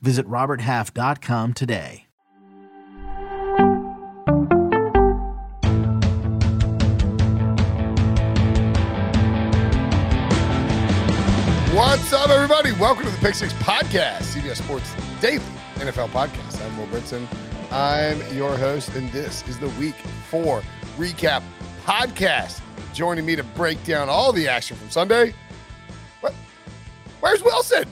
Visit RobertHalf.com today. What's up, everybody? Welcome to the Pick Six Podcast, CBS Sports Daily NFL Podcast. I'm Will. I'm your host, and this is the Week Four Recap Podcast. Joining me to break down all the action from Sunday. What? Where's Wilson?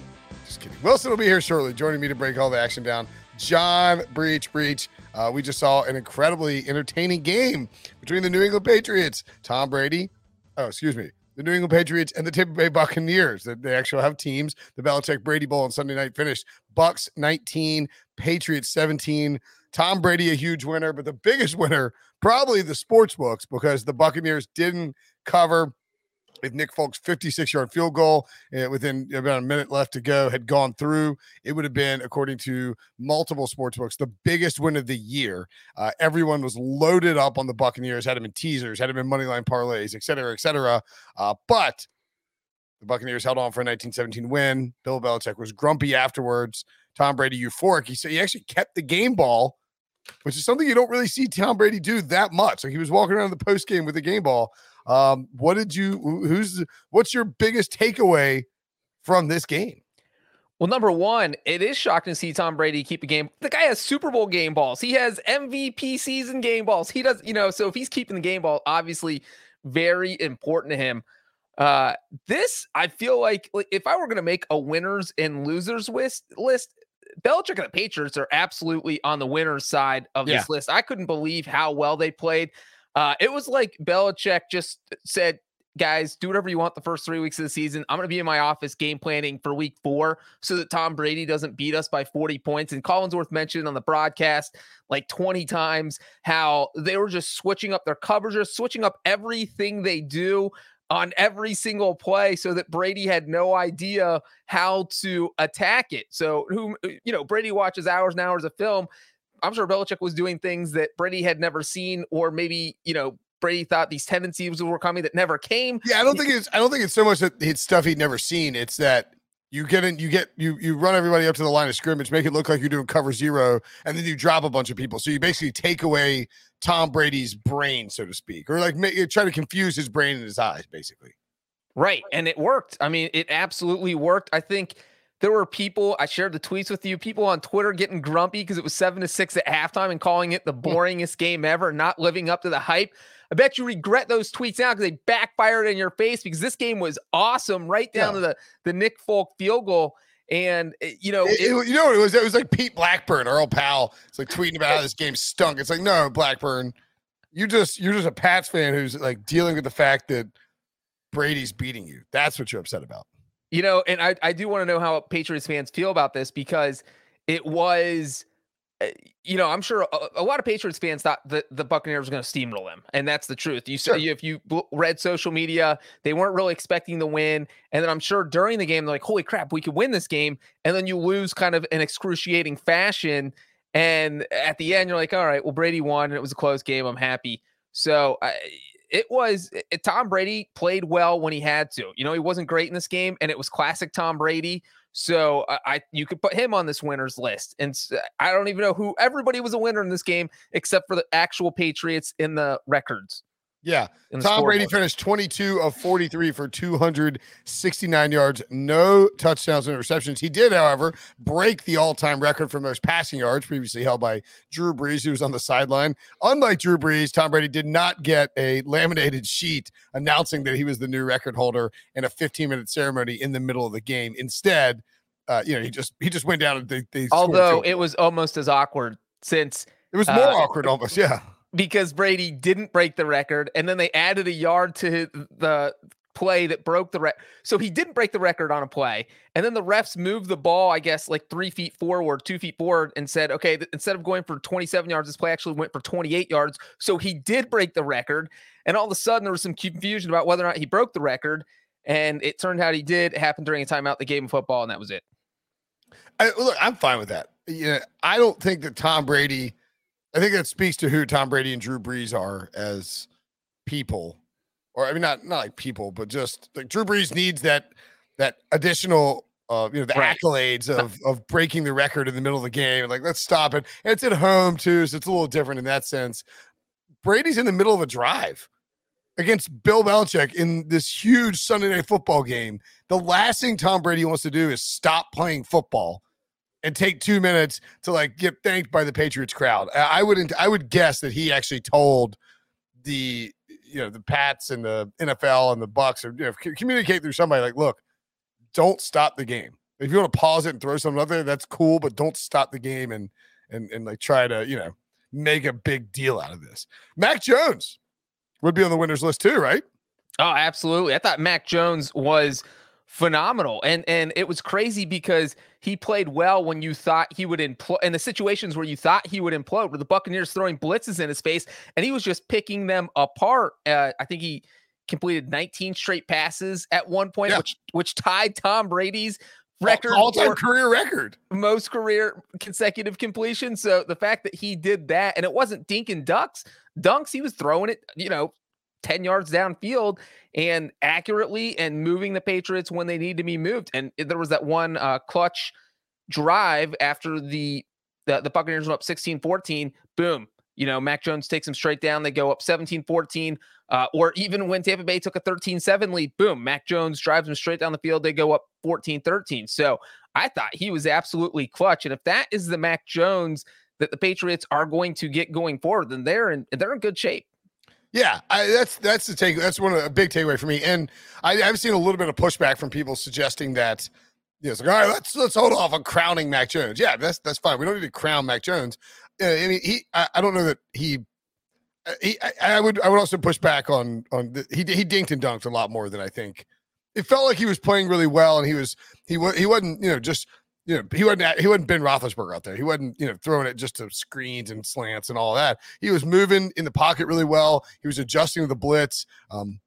Kidding. Wilson will be here shortly, joining me to break all the action down. John Breech, Breech. Uh, we just saw an incredibly entertaining game between the New England Patriots, Tom Brady. Oh, excuse me, the New England Patriots and the Tampa Bay Buccaneers. That they actually have teams. The Belichick Brady Bowl on Sunday night finished Bucks 19, Patriots 17. Tom Brady a huge winner, but the biggest winner probably the sports books because the Buccaneers didn't cover. If Nick Folk's 56 yard field goal uh, within about a minute left to go had gone through, it would have been, according to multiple sports books, the biggest win of the year. Uh, everyone was loaded up on the Buccaneers, had them in teasers, had them in money line parlays, et cetera, et cetera. Uh, but the Buccaneers held on for a 1917 win. Bill Belichick was grumpy afterwards. Tom Brady euphoric. He said he actually kept the game ball, which is something you don't really see Tom Brady do that much. Like he was walking around the post game with the game ball. Um, what did you? Who's? What's your biggest takeaway from this game? Well, number one, it is shocking to see Tom Brady keep a game. The guy has Super Bowl game balls. He has MVP season game balls. He does, you know, so if he's keeping the game ball, obviously very important to him. Uh, this I feel like if I were going to make a winners and losers list, list Belichick and the Patriots are absolutely on the winners side of this yeah. list. I couldn't believe how well they played. Uh, it was like Belichick just said, guys, do whatever you want the first three weeks of the season. I'm going to be in my office game planning for week four so that Tom Brady doesn't beat us by 40 points. And Collinsworth mentioned on the broadcast like 20 times how they were just switching up their coverage, just switching up everything they do on every single play so that Brady had no idea how to attack it. So, who, you know, Brady watches hours and hours of film I'm sure Belichick was doing things that Brady had never seen, or maybe you know Brady thought these tendencies were coming that never came. Yeah, I don't think it's I don't think it's so much that it's stuff he'd never seen. It's that you get in, you get you you run everybody up to the line of scrimmage, make it look like you're doing cover zero, and then you drop a bunch of people. So you basically take away Tom Brady's brain, so to speak, or like make, try to confuse his brain and his eyes, basically. Right, and it worked. I mean, it absolutely worked. I think there were people, I shared the tweets with you, people on Twitter getting grumpy because it was seven to six at halftime and calling it the boringest game ever, not living up to the hype. I bet you regret those tweets now because they backfired in your face because this game was awesome, right down yeah. to the, the Nick Folk field goal. And eh, you know, it, it, you know what it was? It was like Pete Blackburn, Earl Powell. It's like tweeting about how this game stunk. It's like, no, Blackburn, you just you're just a Pats fan who's like dealing with the fact that Brady's beating you. That's what you're upset about. You know, and I, I do want to know how Patriots fans feel about this because it was, eh, you know, I'm sure a, a lot of Patriots fans thought that the Buccaneers were going to steamroll them, and that's the truth. You sure. if you read social media, they weren't really expecting the win, and then I'm sure during the game they're like, "Holy crap, we could win this game," and then you lose kind of an excruciating fashion, and at the end you're like, "All right, well Brady won, and it was a close game. I'm happy." So. I, it was it, Tom Brady played well when he had to. You know, he wasn't great in this game, and it was classic Tom Brady. So uh, I you could put him on this winners list, and I don't even know who everybody was a winner in this game except for the actual Patriots in the records. Yeah. Tom Brady finished 22 of 43 for 269 yards, no touchdowns and interceptions. He did, however, break the all time record for most passing yards, previously held by Drew Brees, who was on the sideline. Unlike Drew Brees, Tom Brady did not get a laminated sheet announcing that he was the new record holder in a 15 minute ceremony in the middle of the game. Instead, uh, you know, he just he just went down and they, they although it was almost as awkward since it was more uh, awkward almost, yeah because Brady didn't break the record, and then they added a yard to the play that broke the record. So he didn't break the record on a play. And then the refs moved the ball, I guess, like three feet forward, two feet forward, and said, okay, th- instead of going for 27 yards, this play actually went for 28 yards. So he did break the record. And all of a sudden, there was some confusion about whether or not he broke the record. And it turned out he did. It happened during a timeout, the game of football, and that was it. I, look, I'm fine with that. Yeah, I don't think that Tom Brady. I think that speaks to who Tom Brady and Drew Brees are as people, or I mean, not not like people, but just like Drew Brees needs that that additional, uh, you know, the right. accolades of of breaking the record in the middle of the game. Like, let's stop it. And it's at home too, so it's a little different in that sense. Brady's in the middle of a drive against Bill Belichick in this huge Sunday night football game. The last thing Tom Brady wants to do is stop playing football and take two minutes to like get thanked by the Patriots crowd. I wouldn't. I would guess that he actually told the you know the Pats and the NFL and the Bucs or you know, communicate through somebody like, look, don't stop the game. If you want to pause it and throw something out there, that's cool, but don't stop the game and and and like try to you know make a big deal out of this. Mac Jones would be on the winners list too, right? Oh, absolutely. I thought Mac Jones was phenomenal. And and it was crazy because he played well when you thought he would implode in the situations where you thought he would implode, where the Buccaneers throwing blitzes in his face, and he was just picking them apart. Uh, I think he completed 19 straight passes at one point, yeah. which which tied Tom Brady's record all-time career record most career consecutive completion so the fact that he did that and it wasn't dink and ducks dunks he was throwing it you know 10 yards downfield and accurately and moving the Patriots when they need to be moved. And there was that one uh, clutch drive after the, the, the Buccaneers went up 16 14. Boom. You know, Mac Jones takes them straight down. They go up 17 14. Uh, or even when Tampa Bay took a 13 7 lead, boom, Mac Jones drives them straight down the field. They go up 14 13. So I thought he was absolutely clutch. And if that is the Mac Jones that the Patriots are going to get going forward, then they're in they're in good shape. Yeah, I, that's that's the take. That's one of a big takeaway for me. And I, have seen a little bit of pushback from people suggesting that you know, it's like, all right, let's let's hold off on crowning Mac Jones. Yeah, that's that's fine. We don't need to crown Mac Jones. Uh, I mean, he. I, I, don't know that he. Uh, he I, I, would. I would also push back on on the, he. He dinked and dunked a lot more than I think. It felt like he was playing really well, and he was he was he wasn't you know just you know, he wasn't he wasn't Ben Roethlisberger out there. He wasn't you know throwing it just to screens and slants and all that. He was moving in the pocket really well. He was adjusting to the blitz. Um,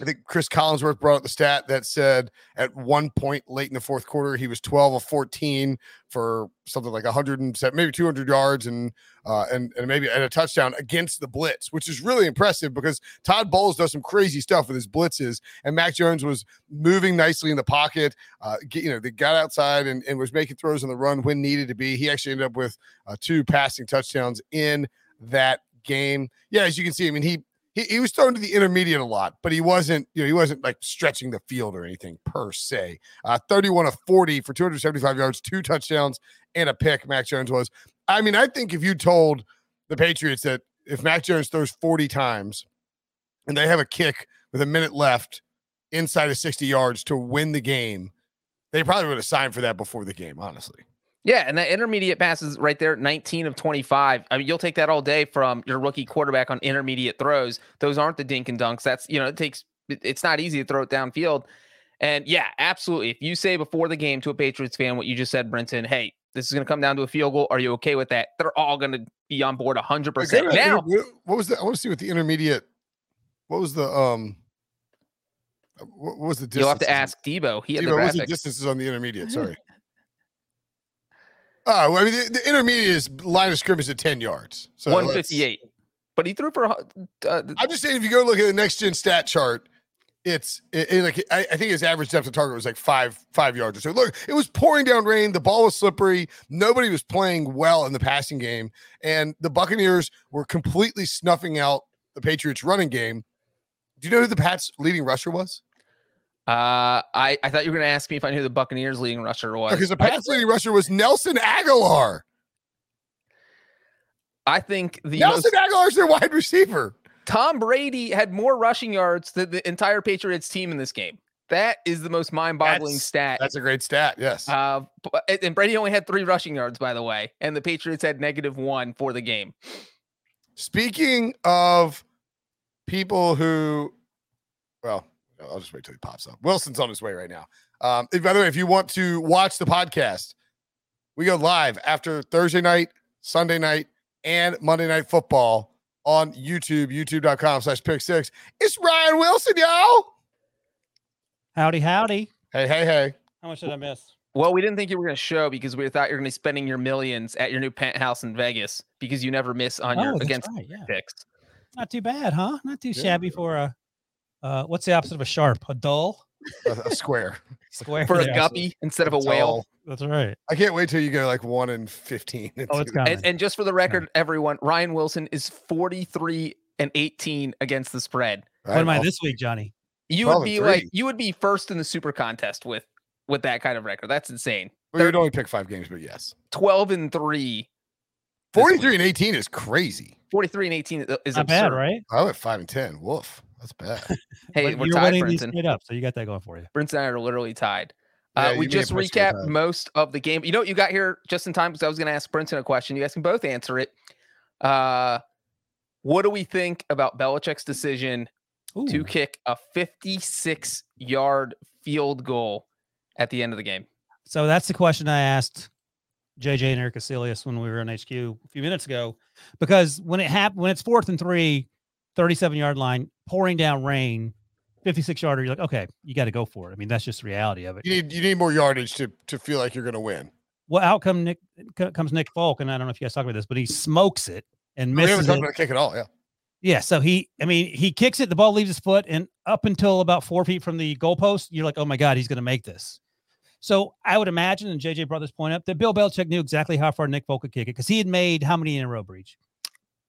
I think Chris Collinsworth brought up the stat that said at one point late in the fourth quarter, he was 12 of 14 for something like 100 and maybe 200 yards and uh, and and maybe and a touchdown against the blitz, which is really impressive because Todd Bowles does some crazy stuff with his blitzes, and Mac Jones was moving nicely in the pocket. Uh, get, you know, they got outside and, and was making throws on the run when needed to be. He actually ended up with uh, two passing touchdowns in that game. Yeah, as you can see, I mean, he he, he was thrown to the intermediate a lot, but he wasn't, you know, he wasn't like stretching the field or anything per se. Uh, 31 of 40 for 275 yards, two touchdowns, and a pick. Mac Jones was. I mean, I think if you told the Patriots that if Mac Jones throws 40 times and they have a kick with a minute left inside of 60 yards to win the game, they probably would have signed for that before the game, honestly. Yeah, and that intermediate passes right there, 19 of 25. I mean, you'll take that all day from your rookie quarterback on intermediate throws. Those aren't the dink and dunks. That's, you know, it takes, it's not easy to throw it downfield. And yeah, absolutely. If you say before the game to a Patriots fan what you just said, Brinson, hey, this is going to come down to a field goal. Are you okay with that? They're all going to be on board 100%. Okay, now, what was that? I want to see what the intermediate, what was the, um, what was the distance? You'll have to ask Debo. He had Debo, the what was the distances on the intermediate? Sorry. Oh, I mean, the, the intermediate is line of scrimmage is at 10 yards. So 158. But he threw for. Uh, I'm just saying, if you go look at the next gen stat chart, it's it, it, like I, I, think his average depth of target was like five five yards or so. Look, it was pouring down rain. The ball was slippery. Nobody was playing well in the passing game, and the Buccaneers were completely snuffing out the Patriots' running game. Do you know who the Pats' leading rusher was? Uh, I, I thought you were going to ask me if I knew the Buccaneers leading rusher was. Because the Pats leading rusher was Nelson Agholor. I think the Nelson most, Agholor is their wide receiver. Tom Brady had more rushing yards than the entire Patriots team in this game. That is the most mind-boggling that's, stat. That's a great stat. Yes. Uh, and Brady only had three rushing yards, by the way, and the Patriots had negative one for the game. Speaking of people who, well, I'll just wait till he pops up. Wilson's on his way right now. Um, if, by the way, if you want to watch the podcast, we go live after Thursday night, Sunday night, and Monday night football on YouTube, youtube.com slash pick six. It's Ryan Wilson, y'all. Howdy, howdy. Hey, hey, hey. How much did I miss? Well, we didn't think you were going to show because we thought you were going to be spending your millions at your new penthouse in Vegas because you never miss on your Oh, that's against right, yeah. picks. Not too bad, huh? Not too Yeah. shabby for a uh what's the opposite of a sharp? A dull A, a square. square. For a Yeah, guppy instead of a That's whale. all. That's right. I can't wait till you go like one in 15. Oh, it's coming. And, and just for the record, everyone, Ryan Wilson is 43 and 18 against the spread. what am I I'll- this week, Johnny? You would and be like you would be first in the super contest with with that kind of record. That's insane. Well, you'd only pick five games, but yes. 12 and 3. 43 and 18 is crazy. 43 and 18 is- is Not bad, right? I went five and 10. Woof. That's bad. Hey, we're you're tied, winning Brinson. straight up, so you got that going for you. Brinson and I are literally tied. Uh, we just a push to the recapped most of the game. You know what you got here just in time because I was going to ask Brinson a question. You guys can both answer it. Uh, what do we think about Belichick's decision to kick a 56 yard field goal at the end of the game? So that's the question I asked JJ and Eric Asilius when we were on HQ a few minutes ago. Because when it happened, when it's fourth and three, 37 yard line, pouring down rain, 56 yarder, you're like, okay, you got to go for it. I mean, that's just the reality of it. You need you need more yardage to to feel like you're going to win. Well, out come Nick comes Nick Folk, and I don't know if you guys talked about this, but he smokes it and oh, misses. We haven't talked it. about kick at all. Yeah. Yeah, so he, I mean, he kicks it, the ball leaves his foot, and up until about four feet from the goalpost, you're like, oh my God, he's going to make this. So I would imagine, and JJ brought this point up, that Bill Belichick knew exactly how far Nick Folk could kick it because he had made how many in a row breach?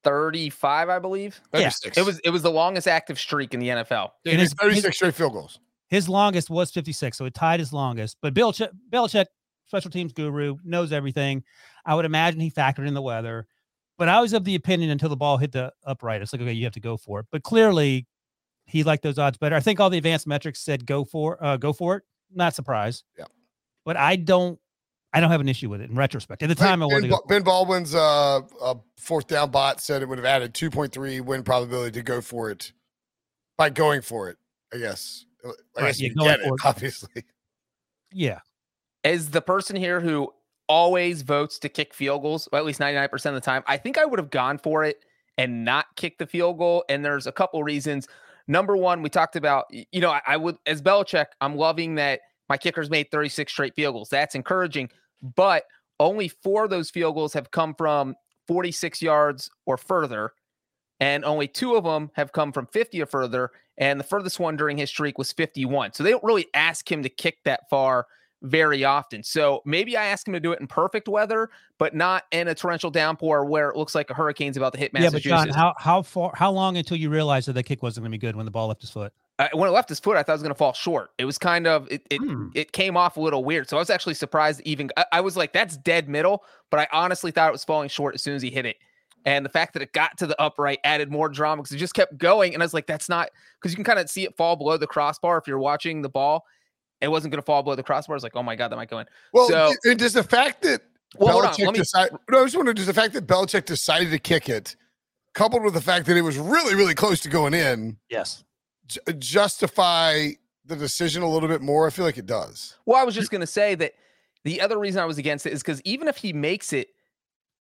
35, I believe. Yeah, 36. It was it was the longest active streak in the NFL. Yeah, and he his- 36 straight field goals. His longest was 56, so it tied his longest. But Bill Ch- Belichick, special teams guru, knows everything. I would imagine he factored in the weather. But I was of the opinion until the ball hit the upright, it's like, okay, you have to go for it. But clearly, he liked those odds better. I think all the advanced metrics said go for uh, go for it. Not surprised. Yeah. But I don't I don't have an issue with it in retrospect. At the time, I ben, wanted to go. Ben Baldwin's uh, uh, fourth down bot said it would have added 2.3 win probability to go for it by going for it. I guess. I Right, guess yeah, you get it, for it. obviously. Yeah. As the person here who always votes to kick field goals, or at least 99% of the time, I think I would have gone for it and not kick the field goal. And there's a couple reasons. Number one, we talked about, you know, I, I would, as Belichick, I'm loving that my kickers made 36 straight field goals. That's encouraging. But only four of those field goals have come from 46 yards or further. And only two of them have come from 50 or further. And the furthest one during his streak was 51. So they don't really ask him to kick that far very often. So maybe I ask him to do it in perfect weather, but not in a torrential downpour where it looks like a hurricane's about to hit Yeah, but John, how how far how long until you realized that the kick wasn't going to be good when the ball left his foot? Uh, when it left his foot, I thought it was going to fall short. It was kind of it. It, Hmm. it came off a little weird. So I was actually surprised. Even I, I was like, "That's dead middle," but I honestly thought it was falling short as soon as he hit it. And the fact that it got to the upright added more drama because it just kept going. And I was like, "That's not," because you can kind of see it fall below the crossbar if you're watching the ball. It wasn't going to fall below the crossbar. I was like, "Oh my god, that might go in." Well, So- and does the fact that Well, hold on. Belichick Let me. decided, no, I just wondering, does the fact that Belichick decided to kick it, coupled with the fact that it was really, really close to going in, Yes. Ju- uh, justify the decision a little bit more? I feel like it does. Well, I was just going to say that the other reason I was against it is because even if he makes it,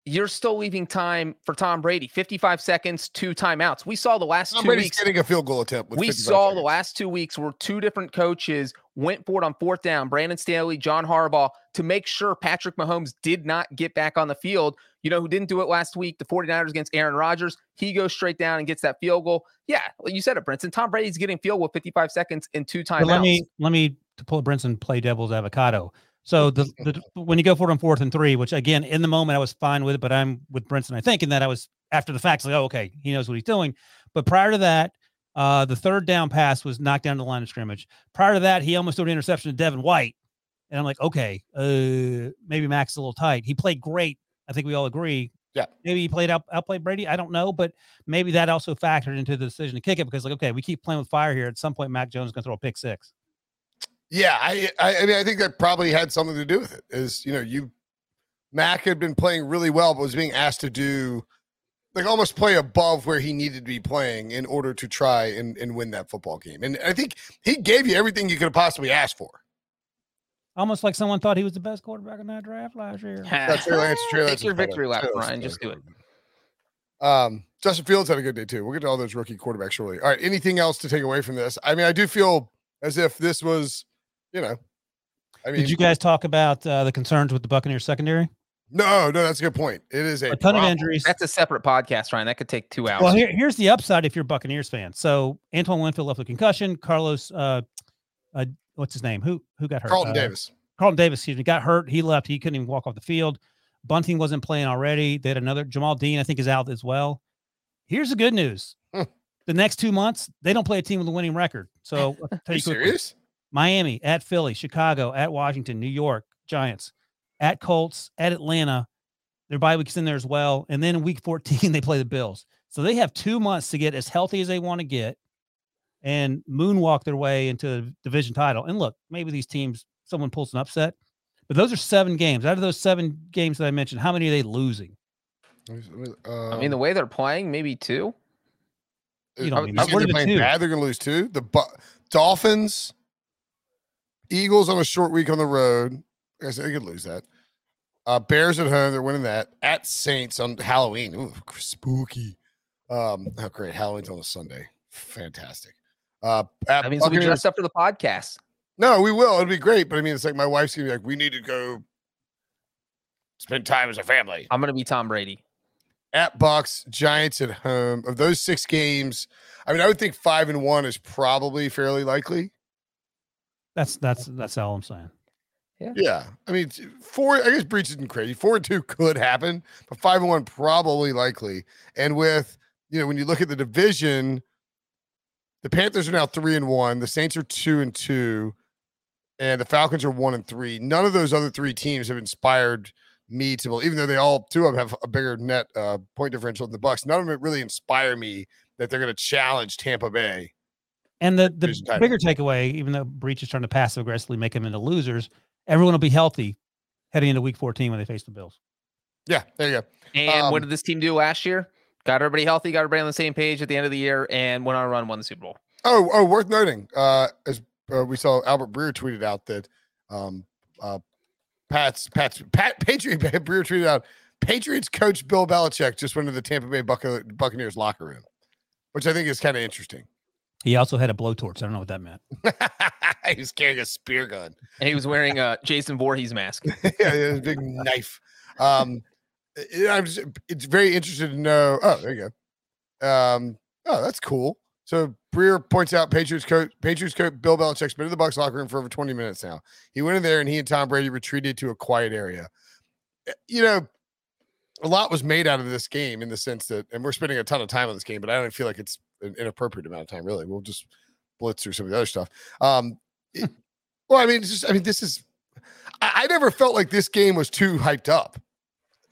you're still leaving time for Tom Brady. 55 seconds, two timeouts. We saw the last Tom two Brady's weeks. getting a field goal attempt. With We 55 saw the last two weeks where two different coaches went for it on fourth down. Brandon Staley, John Harbaugh, to make sure Patrick Mahomes did not get back on the field. You know who didn't do it last week? The 49ers against Aaron Rodgers. He goes straight down and gets that field goal. Yeah, well, you said it, Brinson. Tom Brady's getting field goal 55 seconds in two timeouts. Let me let me to pull Brinson play devil's avocado. So the, the when you go for it on fourth and three, which again in the moment I was fine with it, but I'm with Brinson. I think in that I was after the fact, it's like, oh, okay, he knows what he's doing. But prior to that, uh, the third down pass was knocked down to the line of scrimmage. Prior to that, he almost threw an interception to Devin White, and I'm like, okay, uh, maybe Max a little tight. He played great. I think we all agree. Yeah. Maybe he played out outplayed Brady. I don't know, but maybe that also factored into the decision to kick it because like, okay, we keep playing with fire here. At some point, Mac Jones is going to throw a pick six. Yeah, I, I I mean I think that probably had something to do with it. Is you know you Mac had been playing really well, but was being asked to do like almost play above where he needed to be playing in order to try and, and win that football game. And I think he gave you everything you could have possibly asked for. Almost like someone thought he was the best quarterback in that draft last year. That's true. That's true. Lance Take your victory lap, Trey Lance Ryan. Just do it. Um, Justin Fields had a good day too. We'll get to all those rookie quarterbacks shortly. All right. Anything else to take away from this? I mean, I do feel as if this was, you know, I mean, Did you guys talk about uh, the concerns with the Buccaneers secondary? No, no, that's a good point. It is a, A ton of injuries. That's a separate podcast, Ryan. That could take two hours. Well, here, here's the upside if you're a Buccaneers fan. So Antoine Winfield left with concussion. Carlos, uh, uh, what's his name? Who who got hurt? Carlton Uh, Davis. Carlton Davis, excuse me, got hurt. He left. He couldn't even walk off the field. Bunting wasn't playing already. They had another Jamel Dean, I think, is out as well. Here's the good news: Hmm. the next two months they don't play a team with a winning record. So I'll tell Are you you serious? Miami at Philly, Chicago at Washington, New York Giants at Colts at Atlanta. Their bye week's in there as well, and then in week 14 they play the Bills. So they have two months to get as healthy as they want to get, and moonwalk their way into the division title. And look, maybe these teams someone pulls an upset, but those are seven games. Out of those seven games that I mentioned, how many are they losing? I mean, the way they're playing, maybe two. You uh, don't mean you that. think What they're playing two? bad. They're going to lose two. The Bu- Dolphins, Eagles on a short week on the road. I guess they could lose that. Uh, Bears at home, they're winning that. At Saints on Halloween, Ooh, spooky. Um, oh great, Halloween's on a Sunday, fantastic. Uh, at That means we'll be Buccaneers- dressed up for the podcast. No, we will. It'll be great. But I mean, it's like my wife's gonna be like, we need to go spend time as a family. I'm gonna be Tom Brady. At Bucks, Giants at home. Of those six games, I mean, I would think five and one is probably fairly likely. That's that's that's all I'm saying. Yeah. I mean, four, I guess Breech isn't crazy. Four and two could happen, but five and one probably likely. And with, you know, when you look at the division, the Panthers are now three and one, the Saints are two and two, and the Falcons are one and three. None of those other three teams have inspired me to believe, even though they all two of them have a bigger net uh, point differential than the Bucks. None of them really inspire me that they're going to challenge Tampa Bay. And the the bigger takeaway, even though Breech is trying to passive aggressively make them into losers, everyone will be healthy heading into Week 14 when they face the Bills. Yeah, there you go. And Um, what did this team do last year? Got everybody healthy, got everybody on the same page at the end of the year, and went on a run, won the Super Bowl. Oh, oh, worth noting. Uh, as uh, we saw, Albert Breer tweeted out that um, uh, Pat's Pat's Pat Patriot Breer tweeted out Patriots coach Bill Belichick just went to the Tampa Bay Bucca- Buccaneers locker room, which I think is kind of interesting. He also had a blowtorch. I don't know what that meant. he was carrying a spear gun. And he was wearing a Jason Voorhees mask. yeah, yeah, a big knife. Um, it- I'm just, it's very interested to know. Oh, there you go. Um, oh, that's cool. So Breer points out Patriots coach Patriots coach Bill Belichick's been in the Bucks locker room for over 20 minutes now. He went in there and he and Tom Brady retreated to a quiet area. Eh, You know, a lot was made out of this game in the sense that, and we're spending a ton of time on this game, but I don't feel like it's an inappropriate amount of time. Really, we'll just blitz through some of the other stuff. Um, it- hmm. well, I mean, it's just, I mean, this is. I, I never felt like this game was too hyped up.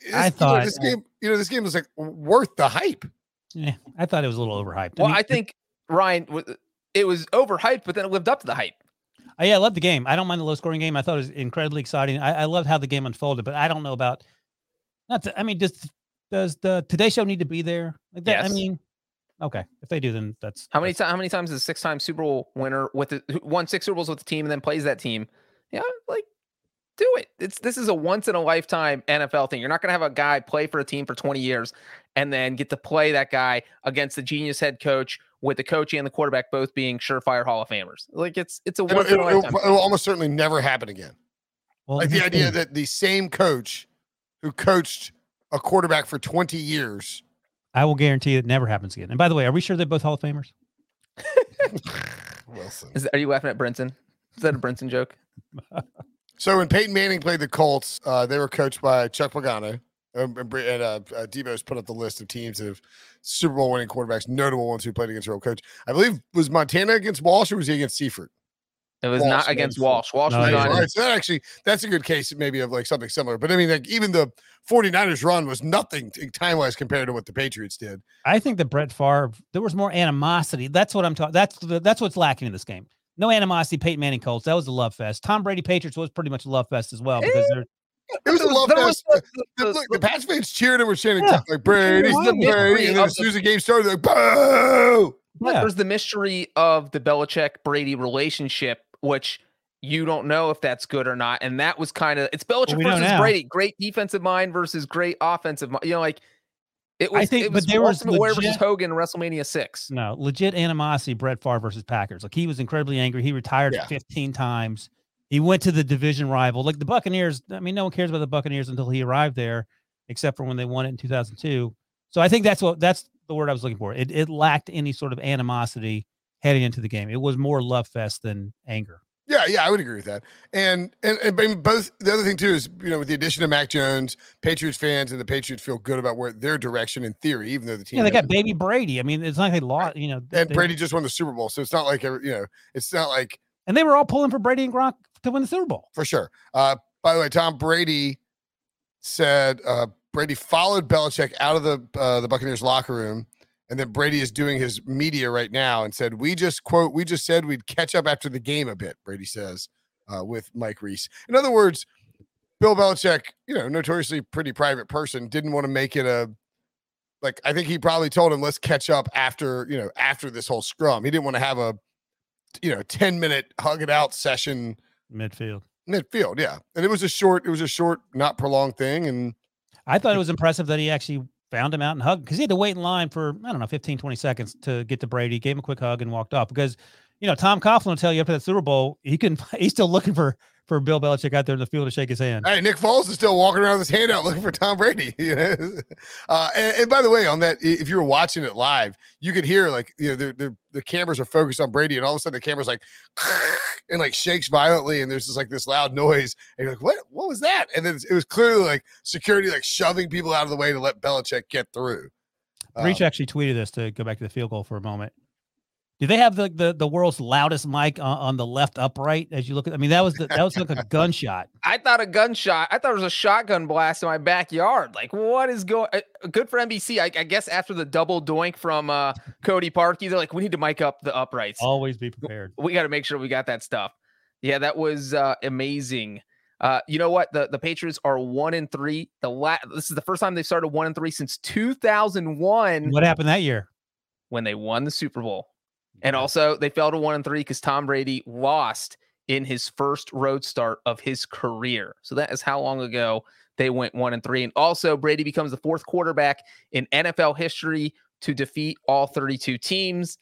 This- I you know, thought- this uh, game, you know, this game was like worth the hype. Yeah, I thought it was a little overhyped. Well, mean, I think Ryan, it was overhyped, but then it lived up to the hype. Oh, yeah, I love the game. I don't mind the low scoring game. I thought it was incredibly exciting. I, I loved how the game unfolded, but I don't know about. Not. To, I mean, does does the Today Show need to be there? Like that, I mean, okay, if they do, then that's How many that's- times? How many times is a six-time Super Bowl winner with the won six Super Bowls with the team and then plays that team? Yeah, like do it. It's this is a once in a lifetime NFL thing. You're not gonna have a guy play for a team for 20 years and then get to play that guy against the genius head coach with the coach and the quarterback both being surefire Hall of Famers. Like it's it's a It'll, once in a it'll- lifetime. it'll almost certainly never happen again. Well, Like the idea that the same coach who coached a quarterback for 20 years. I will guarantee it never happens again. And by the way, are we sure they're both Hall of Famers? Wilson. Is, are you laughing at Brinson? Is that a Brinson joke? So when Peyton Manning played the Colts, uh, they were coached by Chuck Pagano. Um, and Br- and, uh, uh, Debo's put up the list of teams that have Super Bowl winning quarterbacks, notable ones who played against their old coach. I believe was Montana against Walsh or was he against Seifert? It was Walsh not against Walsh. Walsh No, was he not. All right, so that actually that's a good case maybe of like something similar. But I mean, like even the 49ers run was nothing time wise compared to what the Patriots did. I think that Brett Favre, there was more animosity. That's what I'm talking. That's the, that's what's lacking in this game. No animosity. Peyton Manning Colts. That was a love fest. Tom Brady Patriots was pretty much a love fest as well because eh, they're It was a love There was fest. the- The, the- the Pats fans cheered and were chanting Yeah. like Brady, Sure, Brady, and then as soon as the game started, they're like boo. Yeah. there's the mystery of the Belichick Brady relationship, which you don't know if that's good or not. And that was kind of it's Belichick we know versus. Brady, great defensive mind versus great offensive mind. You know, like it was. I think- it but was there was Warrior versus Hogan WrestleMania six. No, legit animosity. Brett Favre versus Packers. Like he was incredibly angry. He retired Yeah. 15 times. He went to the division rival. Like the Buccaneers. I mean, no one cares about the Buccaneers until he arrived there, except for when they won it in 2002. So I think that's what that's the word I was looking for. It it lacked any sort of animosity heading into the game. It was more love fest than anger. Yeah, yeah, I would agree with that. And and and both the other thing too is you know with the addition of Mac Jones, Patriots fans and the Patriots feel good about where their direction in theory, even though the team Yeah, they got baby Brady. I mean, it's not like they lost. You know, and they- Brady just won the Super Bowl, so it's not like you know it's not like and they were all pulling for Brady and Gronk to win the Super Bowl. for sure. Uh, by the way, Tom Brady said uh, Brady followed Belichick out of the uh, the Buccaneers locker room, and then Brady is doing his media right now and said, "We just quote, we just said we'd catch up after the game a bit." Brady says uh, with Mike Reiss. In other words, Bill Belichick, you know, notoriously pretty private person, didn't want to make it a like. I think he probably told him, "Let's catch up after you know after this whole scrum." He didn't want to have a you know ten minute hug it out session Midfield. midfield yeah and it was a short it was a short not prolonged thing and I thought it was impressive that he actually found him out and hugged because he had to wait in line for, I don't know, 15, 20 seconds to get to Brady, gave him a quick hug and walked off. Because, you know, Tom Coughlin will tell you after that Super Bowl, he can, he's still looking for, for Bill Belichick out there in the field to shake his hand. hey nick foles is still walking around with his hand out looking for tom brady you know? uh, and, and by the way on that if you were watching it live you could hear like you know the, the, the cameras are focused on brady and all of a sudden the camera's like and like shakes violently and there's just like this loud noise and you're like what what was that and then it was clearly like security like shoving people out of the way to let Belichick get through Breech Um, actually tweeted this to go back to the field goal for a moment. Do they have the, the, the world's loudest mic on, on the left upright as you look at? I mean, that was the, that was like a gunshot. I thought a gunshot. I thought it was a shotgun blast in my backyard. Like, what is going? Uh, good for NBC. I, I guess after the double doink from uh, Cody Parkey, they're like, we need to mic up the uprights. Always be prepared. we got to make sure we got that stuff. Yeah, that was uh, amazing. Uh, you know what? The the Patriots are one and three. The la- this is the first time they started one and three since 2001 What happened that year? when they won the Super Bowl. And also they fell to one and three because Tom Brady lost in his first road start of his career. So that is how long ago they went one and three. And also Brady becomes the fourth quarterback in NFL history to defeat all 32 teams.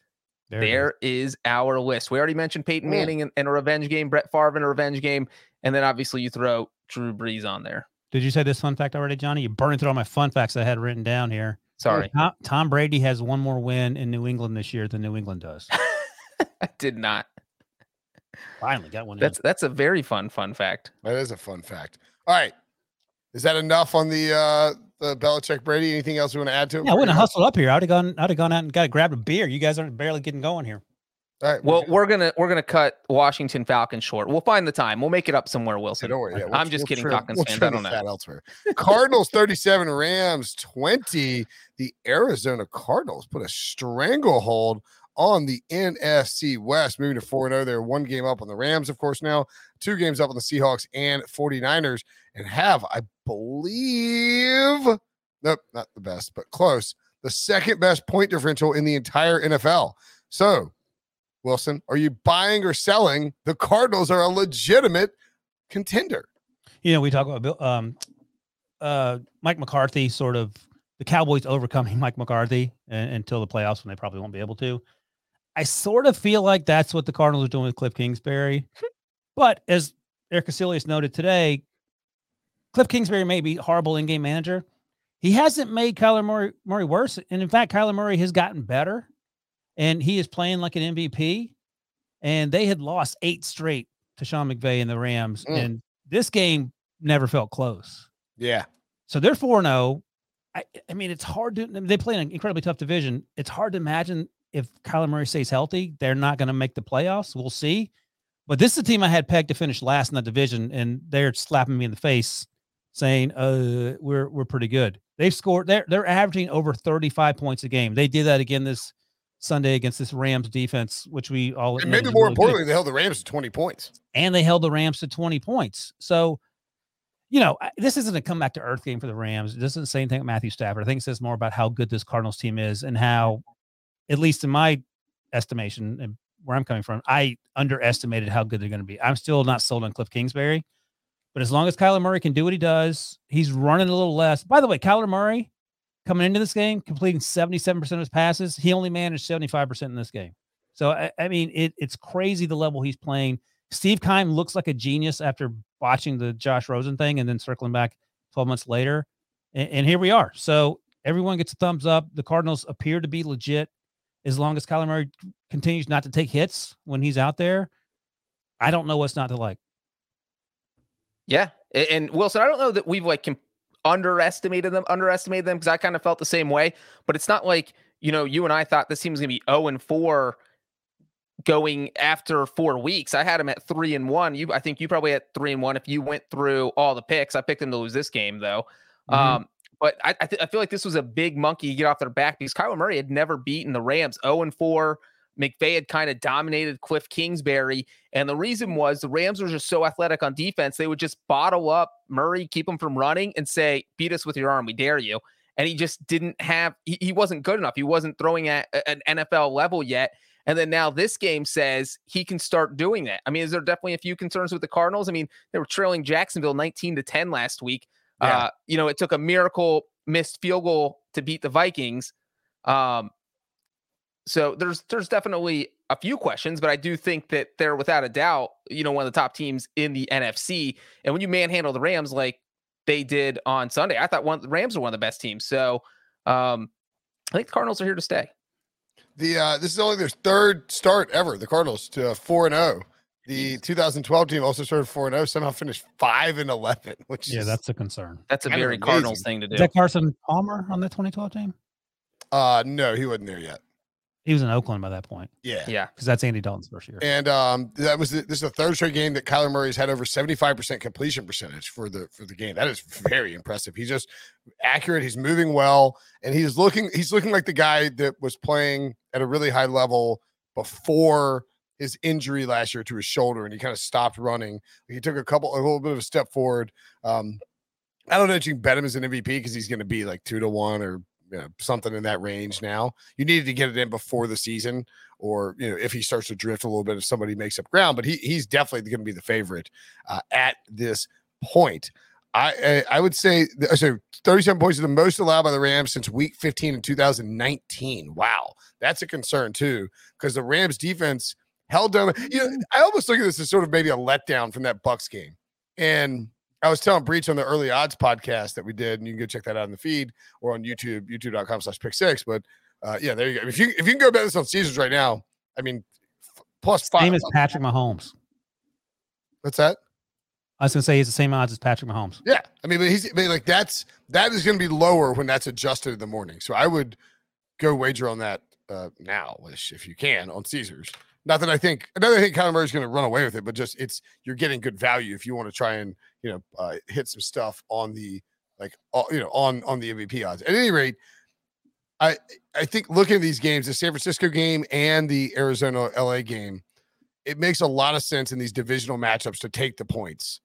There it is. There is our list. We already mentioned Peyton Mm. Manning in, in a revenge game, Brett Favre in a revenge game, and then obviously you throw Drew Brees on there. Did you say this fun fact already, Johnny? You're burning through all my fun facts I had written down here. Sorry, Tom, Tom Brady has one more win in New England this year than New England does. I did not. Finally got one. in. That's that's a very fun fun fact. That is a fun fact. All right. Is that enough on the uh the Belichick Brady? Anything else we want to add to it? Yeah, I wouldn't have hustled up here. I'd have gone. I'd have gone out and got grabbed a beer. You guys aren't barely getting going here. All right. Well, we're gonna we're gonna cut Washington Falcons short. We'll find the time. We'll make it up somewhere, Wilson. don't worry. Yeah, I'm just kidding, trim- Falcons we'll fans. I don't know. elsewhere. Cardinals 37, Rams 20. The Arizona Cardinals put a stranglehold on the NFC West, moving to 4 0. They're one game up on the Rams, of course, now, two games up on the Seahawks and 49ers, and have, I believe, nope, not the best, but close, the second best point differential in the entire NFL. So, Wilson, are you buying or selling? The Cardinals are a legitimate contender. You know, we talk about um, uh, Mike McCarthy, sort of the Cowboys overcoming Mike McCarthy and, until the playoffs when they probably won't be able to. I sort of feel like that's what the Cardinals are doing with Cliff Kingsbury. but as Eric Casilius noted today, Cliff Kingsbury may be horrible in-game manager. He hasn't made Kyler Murray, Murray worse, and in fact, Kyler Murray has gotten better, and he is playing like an MVP. And they had lost eight straight to Sean McVay and the Rams, Mm. and this game never felt close. Yeah. So they're 4 0. I, I mean, it's hard to, they play an incredibly tough division. It's hard to imagine if Kyler Murray stays healthy, they're not going to make the playoffs. We'll see. But this is a team I had pegged to finish last in the division, and they're slapping me in the face saying, uh, we're, we're pretty good. They've scored, they're, they're averaging over 35 points a game. They did that again this Sunday against this Rams defense, which we all And maybe more really good importantly, they held the Rams to 20 points. and they held the Rams to 20 points. So you know, this isn't a come back to earth game for the Rams. It doesn't say anything about Matthew Stafford. I think it says more about how good this Cardinals team is and how, at least in my estimation and where I'm coming from, I underestimated how good they're going to be. I'm still not sold on Cliff Kingsbury, but as long as Kyler Murray can do what he does, he's running a little less. By the way, Kyler Murray coming into this game, completing 77% of his passes, he only managed 75% in this game. So, I, I mean, it, it's crazy the level he's playing. Steve Keim looks like a genius after watching the Josh Rosen thing and then circling back 12 months later. And, and here we are. So everyone gets a thumbs up. The Cardinals appear to be legit as long as Kyler Murray continues not to take hits when he's out there. I don't know what's not to like. Yeah. And Wilson, I don't know that we've like underestimated them, underestimated them because I kind of felt the same way. But it's not like, you know, you and I thought this team was going to be 0 and 4 going after four weeks. I had them at three and one. You, I think you probably had three and one if you went through all the picks. I picked them to lose this game though. Mm-hmm. Um, but I, I, th- I, feel like this was a big monkey to get off their back because Kyler Murray had never beaten the Rams 0 and 4. McVay had kind of dominated Cliff Kingsbury. And the reason was the Rams were just so athletic on defense. They would just bottle up Murray, keep him from running, and say, beat us with your arm. We dare you. And he just didn't have, he, he wasn't good enough. He wasn't throwing at an NFL level yet. And then now this game says he can start doing that. I mean, is there definitely a few concerns with the Cardinals? I mean, they were trailing Jacksonville 19 to 10 last week. Yeah. Uh, you know, it took a miracle missed field goal to beat the Vikings. Um, so there's there's definitely a few questions, but I do think that they're without a doubt, you know, one of the top teams in the NFC. And when you manhandle the Rams like they did on Sunday, I thought one the Rams are one of the best teams. So um, I think the Cardinals are here to stay. The uh, this is only their third start ever. The Cardinals to four and zero. Oh. The 2012 team also started four and zero. Somehow finished five and eleven. Which yeah, that's a concern. That's a very Cardinals thing to do. Is that Carson Palmer on the 2012 team? Uh, no, he wasn't there yet. He was in Oakland by that point. Yeah, yeah, because that's Andy Dalton's first year. And um, that was the, this is the third straight game that Kyler Murray's had over seventy five percent completion percentage for the for the game. That is very impressive. He's just accurate. He's moving well, and he's looking he's looking like the guy that was playing at a really high level before his injury last year to his shoulder, and he kind of stopped running. He took a couple a little bit of a step forward. Um, I don't know if you can bet him as an MVP because he's going to be like two to one or you know, something in that range now. You needed to get it in before the season, or you know, if he starts to drift a little bit, if somebody makes up ground. But he he's definitely going to be the favorite uh, at this point. I I would say so. Thirty-seven points is the most allowed by the Rams since Week 15 in 2019. Wow, that's a concern too, because the Rams defense held them. You know, I almost look at this as sort of maybe a letdown from that Bucks game, and I was telling Breech on the early odds podcast that we did, and you can go check that out in the feed or on YouTube, youtube.com slash pick six. But uh, yeah, there you go. If you if you can go bet this on Caesars right now, I mean, f- plus five. Same as Patrick Mahomes. What's that? I was gonna say he's the same odds as Patrick Mahomes. Yeah, I mean, but he's mean, like that's that is going to be lower when that's adjusted in the morning. So I would go wager on that uh, now, if you can, on Caesars. Not that I think another thing Kyler Murray's going to run away with it, but just it's you're getting good value if you want to try and you know uh, hit some stuff on the like uh, you know on on the MVP odds. At any rate, I I think looking at these games, the San Francisco game and the Arizona LA game, it makes a lot of sense in these divisional matchups to take the points.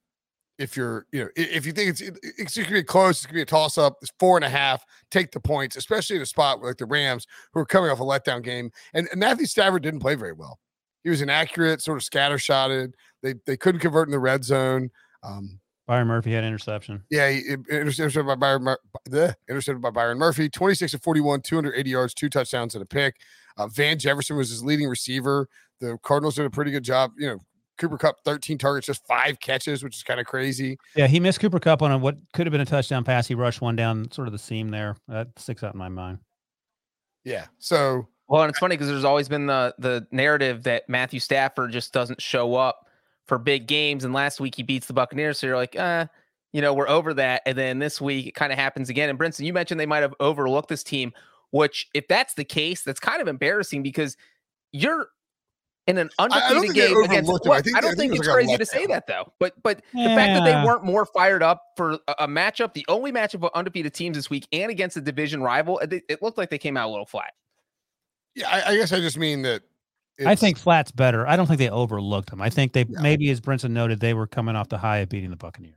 If you're, you know, if you think it's it's gonna be close, it's gonna be a toss up. It's four and a half. Take the points, especially in a spot like the Rams, who are coming off a letdown game. And, and Matthew Stafford didn't play very well. He was inaccurate, sort of scattershotted. They they couldn't convert in the red zone. Um, Byron Murphy had interception. Yeah, he, intercepted by Byron. Bleh, intercepted by Byron Murphy. Twenty six to forty one, two hundred eighty yards, two touchdowns and a pick. Uh, Van Jefferson was his leading receiver. The Cardinals did a pretty good job. You know, Cooper Kupp 13 targets, just five catches, which is kind of crazy. Yeah, he missed Cooper Kupp on a, what could have been a touchdown pass. He rushed one down sort of the seam there. That sticks out in my mind. Yeah. So well, and it's funny because there's always been the the narrative that Matthew Stafford just doesn't show up for big games. And last week he beats the Buccaneers, so you're like, uh, you know, we're over that. And then this week it kind of happens again. And Brinson, you mentioned they might have overlooked this team, which if that's the case, that's kind of embarrassing because you're in an undefeated game against. Well, I, think, I don't I think, think it's crazy to say that though. But but yeah. the fact that they weren't more fired up for a, a, matchup, the only matchup of undefeated teams this week, and against a division rival, it, it looked like they came out a little flat. Yeah, I, I guess I just mean that. I think flat's better. I don't think they overlooked them. I think they yeah. maybe, as Brinson noted, they were coming off the high of beating the Buccaneers.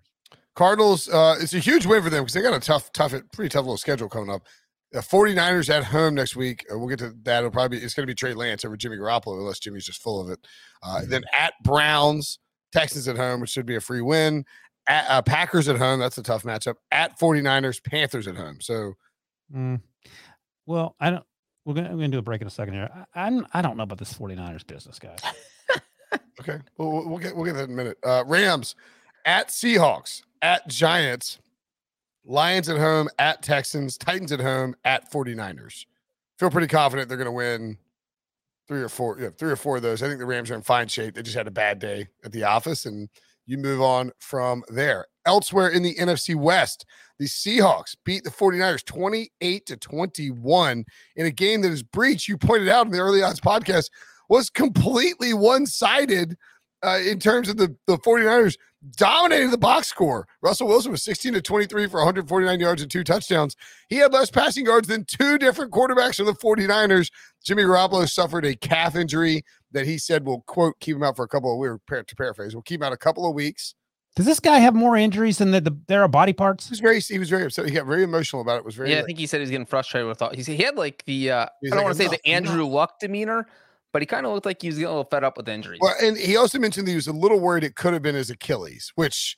Cardinals, uh, it's a huge win for them because they got a tough, tough, pretty tough little schedule coming up. The 49ers at home next week. Uh, we'll get to that. It'll probably be, it's going to be Trey Lance over Jimmy Garoppolo unless Jimmy's just full of it. Uh, mm-hmm. Then at Browns, Texans at home, which should be a free win. At, uh, Packers at home. That's a tough matchup. At 49ers, Panthers at home. So, mm. well, I don't. We're gonna, we're gonna do a break in a second here. I, I'm I don't know about this 49ers business, guys. okay, well, we'll get we'll get that in a minute. Uh, Rams at Seahawks, at Giants, Lions at home, at Texans, Titans at home, at 49ers. Feel pretty confident they're to win three or four, yeah, three or four of those. I think the Rams are in fine shape. They just had a bad day at the office, and you move on from there. Elsewhere in the NFC West, the Seahawks beat the 49ers 28 to 21 in a game that is breached. You pointed out in the early odds podcast was completely one-sided uh, in terms of the, the 49ers dominated the box score. Russell Wilson was 16 to 23 for 149 yards and two touchdowns. He had less passing yards than two different quarterbacks for the 49ers. Jimmy Garoppolo suffered a calf injury that he said will, quote, keep him out for a couple of weeks, to paraphrase, "We'll keep him out a couple of weeks. Does this guy have more injuries than the, the there are body parts? He was very he was very upset. He got very emotional about it. Was very yeah. I think he said he was getting frustrated with all. He said he had like the uh, I don't like, want to say the Andrew Luck demeanor, but he kind of looked like he was getting a little fed up with injuries. Well, and he also mentioned he was a little worried it could have been his Achilles, which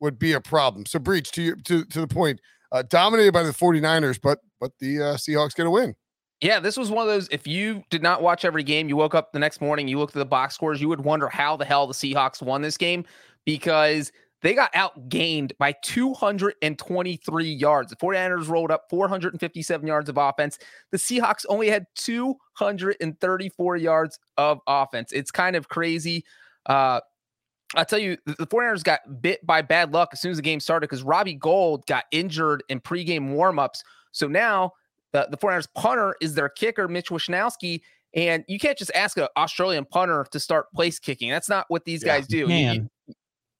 would be a problem. So Breech to your to, to the point, uh, dominated by the 49ers, but but the uh, Seahawks get a win. Yeah, this was one of those. If you did not watch every game, you woke up the next morning, you looked at the box scores, you would wonder how the hell the Seahawks won this game because they got outgained by 223 yards. The 49ers rolled up 457 yards of offense. The Seahawks only had 234 yards of offense. It's kind of crazy. Uh, I'll tell you, the 49ers got bit by bad luck as soon as the game started because Robbie Gould got injured in pregame warmups. So now the, the 49ers punter is their kicker, Mitch Wishnowsky. And you can't just ask an Australian punter to start place kicking. That's not what these yeah, guys do. You, I mean,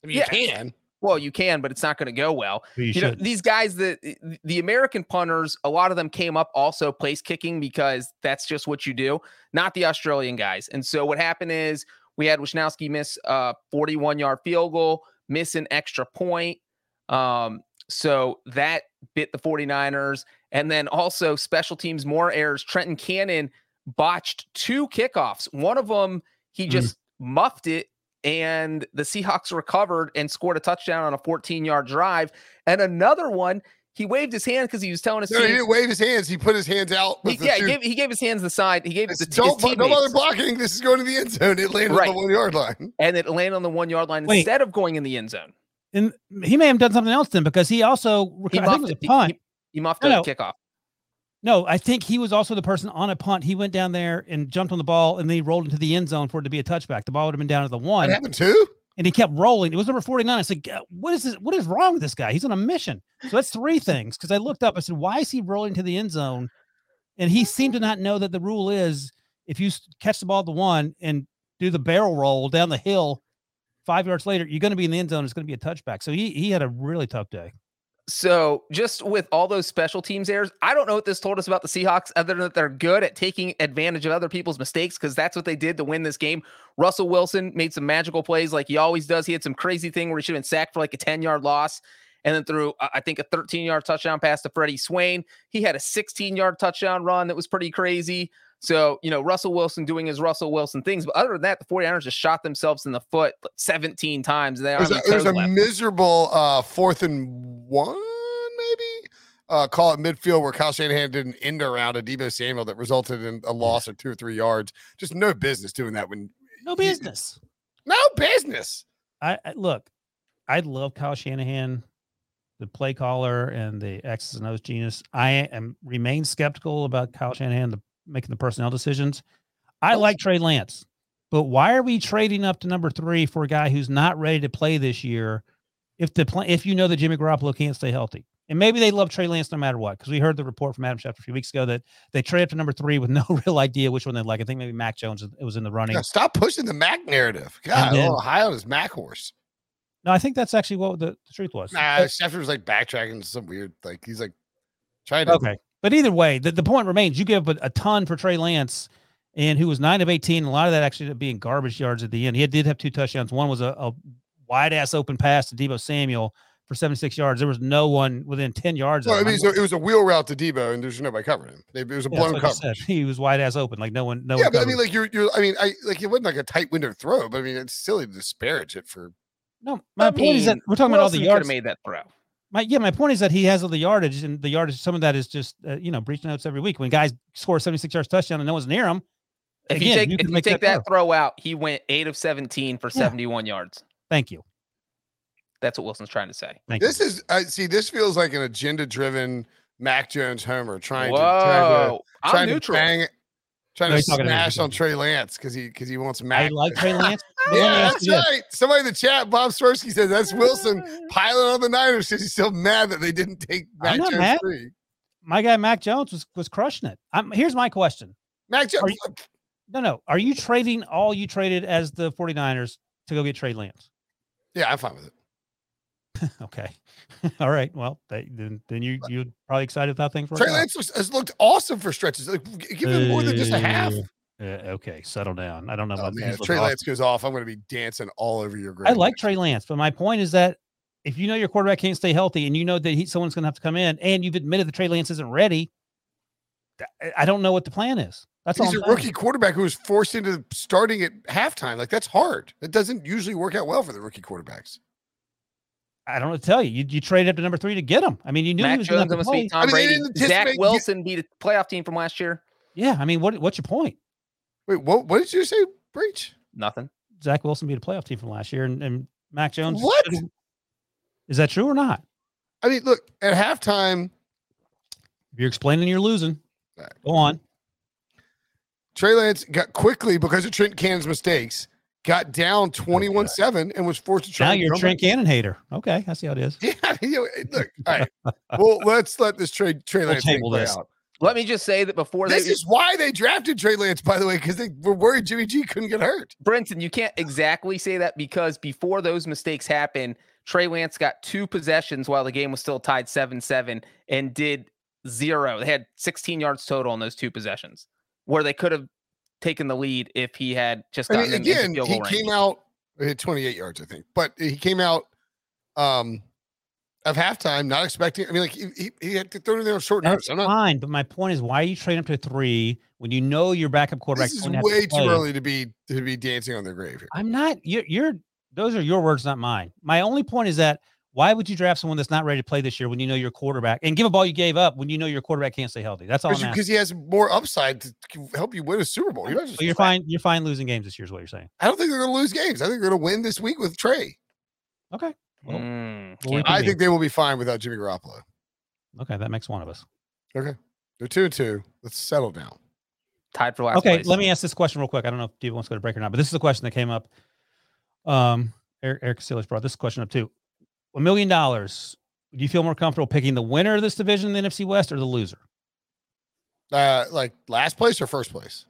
yeah. you can. Well, you can, but it's not going to go well. You, you know, these guys, the the American punters, a lot of them came up also place kicking because that's just what you do, not the Australian guys. And so what happened is we had Wishnowsky miss a 41 yard field goal, miss an extra point. Um, so that bit the 49ers. And then also special teams, more errors. Trenton Cannon botched two kickoffs. One of them, he hmm. just mm. muffed it and the Seahawks recovered and scored a touchdown on a 14 yard drive. And another one, he waved his hand because he was telling us. No, he didn't wave his hands. He put his hands out. He, yeah, he gave, he gave, his hands the side. He gave it's, the don't, no other blocking. This is going to the end zone. It landed right. on the one yard line, and it landed on the one yard line Wait. instead of going in the end zone. And he may have done something else then because he also he muffed, it, punt. He, he muffed no, a kickoff. No, I think he was also the person on a punt. He went down there and jumped on the ball, and then he rolled into the end zone for it to be a touchback. The ball would have been down at the one. That happened too and he kept rolling. It was number 49. I said, what is this? What is wrong with this guy? He's on a mission. So that's three things. Cause I looked up, I said, why is he rolling to the end zone? And he seemed to not know that the rule is if you catch the ball at the one and do the barrel roll down the hill five yards later, you're going to be in the end zone. It's going to be a touchback. So he, he had a really tough day. So, just with all those special teams errors, I don't know what this told us about the Seahawks, other than that they're good at taking advantage of other people's mistakes because that's what they did to win this game. Russell Wilson made some magical plays like he always does. He had some crazy thing where he should have been sacked for like a 10 yard loss and then threw, I think, a 13 yard touchdown pass to Freddie Swain. He had a 16 yard touchdown run that was pretty crazy. So, you know, Russell Wilson doing his Russell Wilson things. But other than that, the 49ers just shot themselves in the foot 17 times. They there's a, there's a miserable uh, fourth and one, maybe? Uh, call it midfield where Kyle Shanahan did an end around a Deebo Samuel that resulted in a loss of two or three yards. Just no business doing that when no business. no business. I, I look, I love Kyle Shanahan, the play caller and the X's and O's genius. I am remain skeptical about Kyle Shanahan, the making the personnel decisions. I like Trey Lance, but why are we trading up to number three for a guy who's not ready to play this year? If the plan, if you know that Jimmy Garoppolo can't stay healthy, and maybe they love Trey Lance no matter what, because we heard the report from Adam Schefter a few weeks ago that they traded up to number three with no real idea which one they like. I think maybe Mac Jones was in the running. Yeah, stop pushing the Mac narrative. God, then, Ohio is Mac horse. No, I think that's actually what the, the truth was. Nah, Schefter was like backtracking some weird, like he's like trying to. Okay, but either way, the, the point remains: you give a, a ton for Trey Lance, and who was nine of eighteen. A lot of that actually being garbage yards at the end. He did have two touchdowns. One was a, a wide ass open pass to Deebo Samuel for 76 yards. There was no one within 10 yards. Well, of I mean, so it was a wheel route to Deebo, and there's nobody covering him. It was a blown that's what said. He was wide ass open, like no one. No yeah, one but I mean, like you're, you're. I mean, I like it wasn't like a tight window throw, but I mean, it's silly to disparage it for. no. My I point is that we're talking about all the Wilson could yards. made that throw. My yeah, my point is that he has all the yardage, and the yardage. Some of that is just uh, you know Breech notes every week. When guys score 76 yards touchdown and no one's near him, If again, you take you if you take that, throw. throw out, he went eight of 17 for 71 yards. Thank you. That's what Wilson's trying to say. Thank This you. is. I see. This feels like an agenda-driven Mac Jones homer trying to trying to Whoa, I'm trying neutral. to bang, trying No, to he's to me, smash on Trey Lance because he because he wants I Mac. like Trey Lance. but yeah, that's you this. right. Somebody in the chat, Bob Swirsky says that's Wilson piling on the Niners because he's still mad that they didn't take Mac I'm not Jones mad. free. My guy Mac Jones was was crushing it. I'm, here's my question. Mac Jones. No, no. Are you trading all you traded as the 49ers to go get Trey Lance? Yeah, I'm fine with it. Okay. all right. Well, that, then then you you're probably excited about things. Trey. Lance has looked awesome for stretches. Like, give him more than just a half. Uh, okay, settle down. I don't know Oh about man, if Trey awesome. Lance goes off, I'm going to be dancing all over your grave. I like Trey Lance, but my point is that if you know your quarterback can't stay healthy and you know that he, someone's going to have to come in, and you've admitted that Trey Lance isn't ready, I don't know what the plan is. That's. He's a saying. rookie quarterback who was forced into starting at halftime. Like that's hard. It doesn't usually work out well for the rookie quarterbacks. I don't know to tell you. You, you traded up to number three to get him. I mean, you knew he was going Jones to almost play. beat Tom I mean, Brady. didn't Zach anticipate you- Wilson beat a playoff team from last year. Yeah, I mean, what what's your point? Wait, what? What did you say? Breech? Nothing. Zach Wilson beat a playoff team from last year, and, and Mac Jones. What? should've- Is that true or not? I mean, look at halftime. If you're explaining you're losing, All right. go on. Trey Lance got quickly because of Trent Cannon's mistakes, got down 21 7 and was forced to try. Now and you're a drum Trent. Cannon hater. Okay, I see how it is. Yeah, you know, look, all right. well, let's let this Trey Trey We'll Lance table this. out. Let me just say that before This they, is why they drafted Trey Lance, by the way, because they were worried Jimmy G couldn't get hurt. Brinson, you can't exactly say that because before those mistakes happened, Trey Lance got two possessions while the game was still tied 7 7 and did zero. They had 16 yards total on those two possessions where they could have taken the lead if he had just I mean, again, field he range. came out he had 28 yards, I think, but he came out um of halftime not expecting. I mean, like he, he, he had to throw it there on short notice. I'm not. fine, but my point is, why are you trading up to three when you know your backup quarterback? This is way too early to be to be dancing on their grave here. I'm not. You're, you're. Those are your words, not mine. My only point is that why would you draft someone that's not ready to play this year when you know your quarterback and give a ball you gave up when you know your quarterback can't stay healthy? That's all. Because he has more upside to help you win a Super Bowl. You're not just So you're fine. You're fine losing games this year, is what you're saying. I don't think they're going to lose games. I think they're going to win this week with Trey. Okay. Well, Mm, well, we can't- can I think they will be fine without Jimmy Garoppolo. Okay, that makes one of us. Okay, they're two and two. Let's settle down. tied for last Okay, place. let me ask this question real quick. I don't know if Steve wants to go to break or not, but this is a question that came up. Um, Eric, Eric Casillas brought this question up too. A million dollars. Do you feel more comfortable picking the winner of this division, the NFC West, or the loser? Uh, like last place or first place?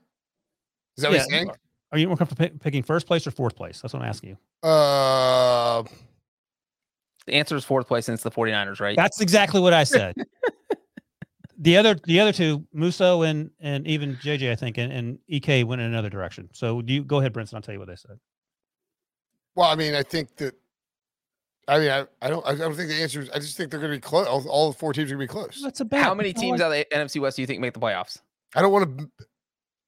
Is that what you're saying? Are you more comfortable pick, picking first place or fourth place? That's what I'm asking you. Uh, the answer is fourth place since the 49ers, right? That's exactly what I said. the other, the other two, Muso and and even JJ, I think, and, and Ek went in another direction. So do you go ahead, Brinson? I'll tell you what they said. well, I mean, I think that. I mean, I, I don't. I don't think the answer is. I just think they're going to be close. All, all four teams are going to be close. That's a bet. How many teams I- out of the NFC West do you think make the playoffs? I don't want to.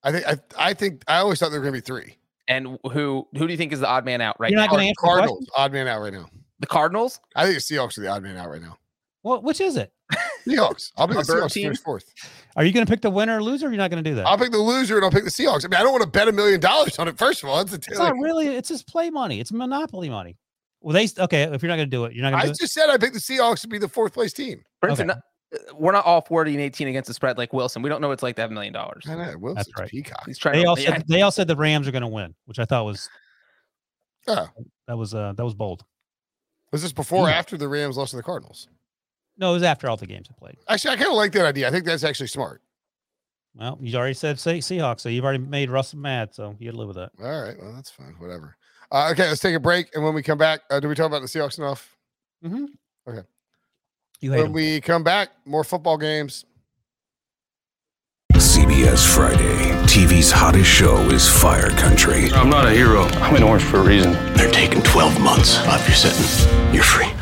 I think. I. I think. I always thought there were going to be three. And who who do you think is the odd man out right You're now? gonna the? Cardinals, odd man out right now. the Cardinals? I think the Seahawks are the odd man out right now. Well, which is it? Seahawks. I'll pick the bird Seahawks team? finish fourth. Are you going to pick the winner or loser? Or you're not going to do that. I'll pick the loser and I'll pick the Seahawks. I mean, I don't want to bet a million dollars on it. First of all, that's a It's like, not really. It's just play money. It's monopoly money. Well, they okay. If you're not going to do it, you're not going I to do just said I picked the Seahawks to be the fourth place team. Brinson, Okay. we're not all 40 and 18 against the spread like Wilson. We don't know what it's like to have a million dollars. I know. Wilson's right. peacock. He's trying They to all yeah, said they all said the Rams are going to win, which I thought was Oh, that was uh that was bold. was this before or Yeah. after the Rams lost to the Cardinals? No, it was after all the games have played. Actually, I kind of like that idea. I think that's actually smart. Well, you already said Se- Seahawks, so you've already made Russell mad, so you got to live with that. All right. Well, that's fine. Whatever. Uh, okay, let's take a break. And when we come back, uh, do we talk about the Seahawks enough? Mm-hmm. Okay. You When them. we come back, more football games. CBS Friday. TV's hottest show is Fire Country. I'm not a hero. I'm in orange for a reason. They're taking 12 months off your sentence. You're free.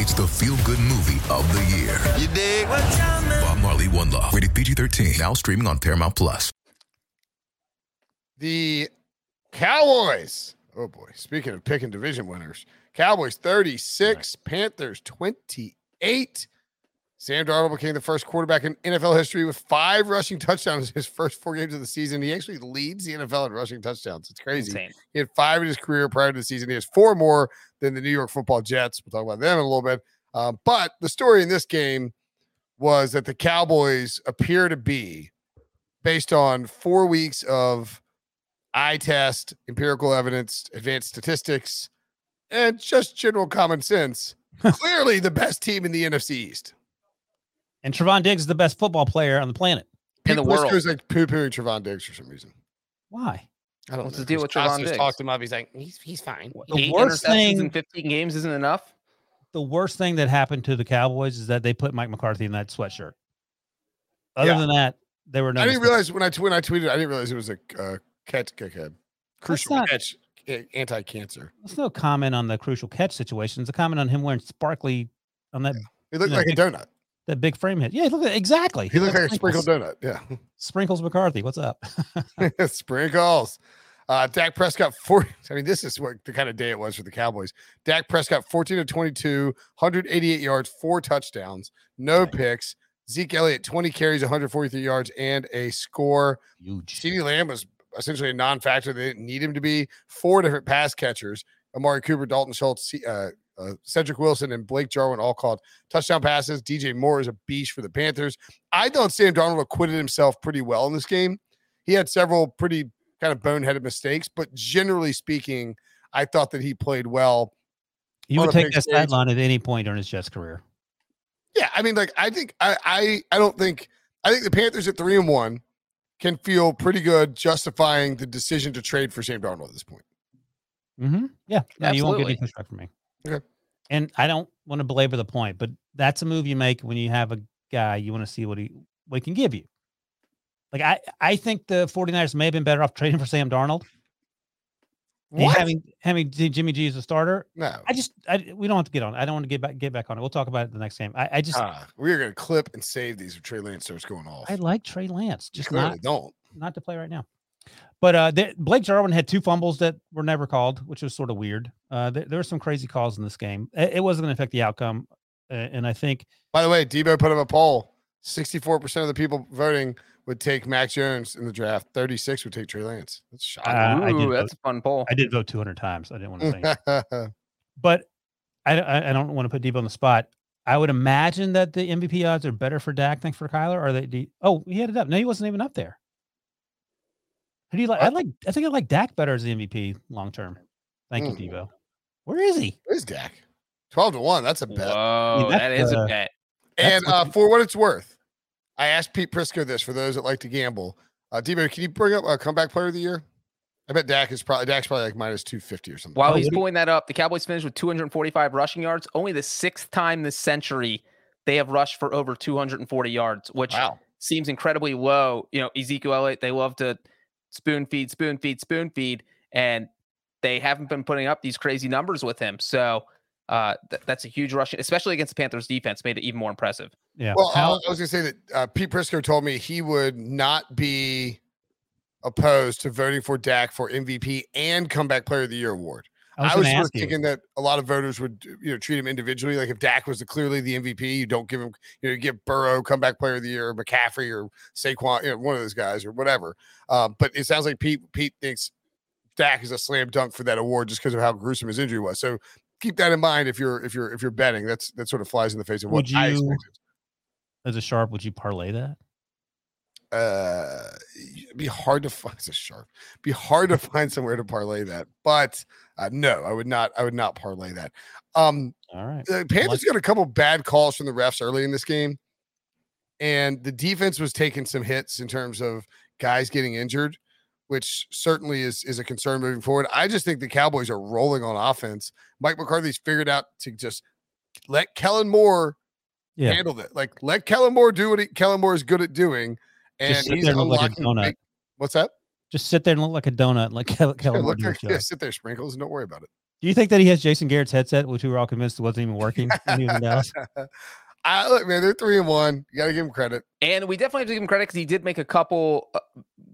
It's the feel-good movie of the year. You dig? Bob Marley, One Love. Rated PG-13. Now streaming on Paramount Plus. The Cowboys. Oh boy. Speaking of picking division winners, Cowboys 36, Panthers 28. Sam Darnold became the first quarterback in NFL history with five rushing touchdowns in his first four games of the season. He actually leads the NFL in rushing touchdowns. It's crazy. Insane. He had five in his career prior to the season. He has four more than the New York football Jets. We'll talk about them in a little bit. Um, but the story in this game was that the Cowboys appear to be, based on four weeks of eye test, empirical evidence, advanced statistics, and just general common sense, clearly the best team in the NFC East. And Trevon Diggs is the best football player on the planet. In the world. goes like poo pooing Trevon Diggs for some reason. Why? I don't What's know. the deal with Trevon pastors Diggs? talked him up. He's like, he's he's fine. The Eight worst thing- in 15 games isn't enough. The worst thing that happened to the Cowboys is that they put Mike McCarthy in that sweatshirt. Other Yeah. than that, they were no. I didn't mistakes. realize when I t- when I tweeted, I didn't realize it was a uh, catch, catch, a crucial not- catch, anti-cancer. There's no comment on the crucial catch situation. It's a comment on him wearing sparkly on that He looked Yeah, like a donut. That big frame hit. Yeah, look at exactly. He looked like a sprinkled donut. Yeah. Sprinkles McCarthy. What's up? Sprinkles. Uh, Dak Prescott, four. I mean, this is what the kind of day it was for the Cowboys. Dak Prescott, 14 to 22, 188 yards, four touchdowns, no picks. Zeke Elliott, 20 carries, 143 yards, and a score. Huge. CeeDee Lamb was essentially a non-factor. They didn't need him to be. Four different pass catchers: Amari Cooper, Dalton Schultz, uh, uh, Cedric Wilson, and Blake Jarwin all called touchdown passes. DJ Moore is a beast for the Panthers. I thought Sam Darnold acquitted himself pretty well in this game. He had several pretty kind of boneheaded mistakes, but generally speaking, I thought that he played well. You on would take big that stage. sideline at any point during his Jets career. Yeah, I mean, like I think I I I don't think I think the Panthers at three and one can feel pretty good justifying the decision to trade for Sam Darnold at this point. Mm-hmm. Yeah. No, you won't get any Absolutely. pushback from me. Okay. And I don't want to belabor the point, but that's a move you make when you have a guy you want to see what he what he can give you. Like I I think the 49ers may have been better off trading for Sam Darnold. What? Having having Jimmy G as a starter. No. I just I, we don't have to get on. I don't want to get back get back on it. We'll talk about it the next game. I, I just Ah, we are going to clip and save these if Trey Lance starts going off. I like Trey Lance, just not don't. not to play right now. But uh, there, Blake Jarwin had two fumbles that were never called, which was sort of weird. Uh, there, there were some crazy calls in this game. It, it wasn't going to affect the outcome, uh, and I think By the way, Debo put up a poll. 64% of the people voting would take Mac Jones in the draft. 36 would take Trey Lance. That's shocking. Uh, I did Ooh, vote. that's a fun poll. I did vote 200 times. I didn't want to say, but I, I, I don't want to put Debo on the spot. I would imagine that the MVP odds are better for Dak than for Kyler. Are they? do you- oh, he had it up. No, he wasn't even up there. Who do you like? I What? like. I think I like Dak better as the MVP long term. Thank Mm. you, Debo. Where is he? Where's Dak? 12 to 1. That's a bet. Whoa, that that's, is a uh, bet. And uh, for what it's worth, I asked Pete Prisco this for those that like to gamble. Uh, Debo, can you bring up a comeback player of the year? I bet Dak is probably Dak's probably like minus 250 or something. While Oh, he's what do you- pulling that up, the Cowboys finished with 245 rushing yards. Only the sixth time this century they have rushed for over 240 yards, which Wow. seems incredibly low. You know, Ezekiel Elliott, they love to spoon feed, spoon feed, spoon feed, and they haven't been putting up these crazy numbers with him. So uh, th- that's a huge rush, especially against the Panthers defense, made it even more impressive. Yeah. Well, How- I was going to say that uh, Pete Prisco told me he would not be opposed to voting for Dak for MVP and comeback player of the year award. I was, I was sort of thinking that a lot of voters would, you know, treat him individually. Like if Dak was the, clearly the MVP, you don't give him, you know, you give Burrow comeback player of the year, or McCaffrey or Saquon, you know, one of those guys or whatever. Um, but it sounds like Pete Pete thinks Dak is a slam dunk for that award just because of how gruesome his injury was. So keep that in mind if you're if you're if you're betting. That's that sort of flies in the face of what Would I you- expected. as a sharp, would you parlay that? Uh, be hard to find. It's a sharp. Be hard to find somewhere to parlay that. But uh, no, I would not. I would not parlay that. Um, All right. the Panthers got a couple bad calls from the refs early in this game, and the defense was taking some hits in terms of guys getting injured, which certainly is is a concern moving forward. I just think the Cowboys are rolling on offense. Mike McCarthy's figured out to just let Kellen Moore Yeah. handle it. Like let Kellen Moore do what he, Kellen Moore is good at doing, and Just sit he's there and look like a donut. big- What's that? Just sit there and look like a donut, like Kel- Yeah, Kellen look do like, yeah, sit there, sprinkles, and don't worry about it. Do you think that he has Jason Garrett's headset, which we were all convinced wasn't even working when he was in Dallas? I look, man, they're three and one. You got to give him credit. And we definitely have to give him credit because he did make a couple uh,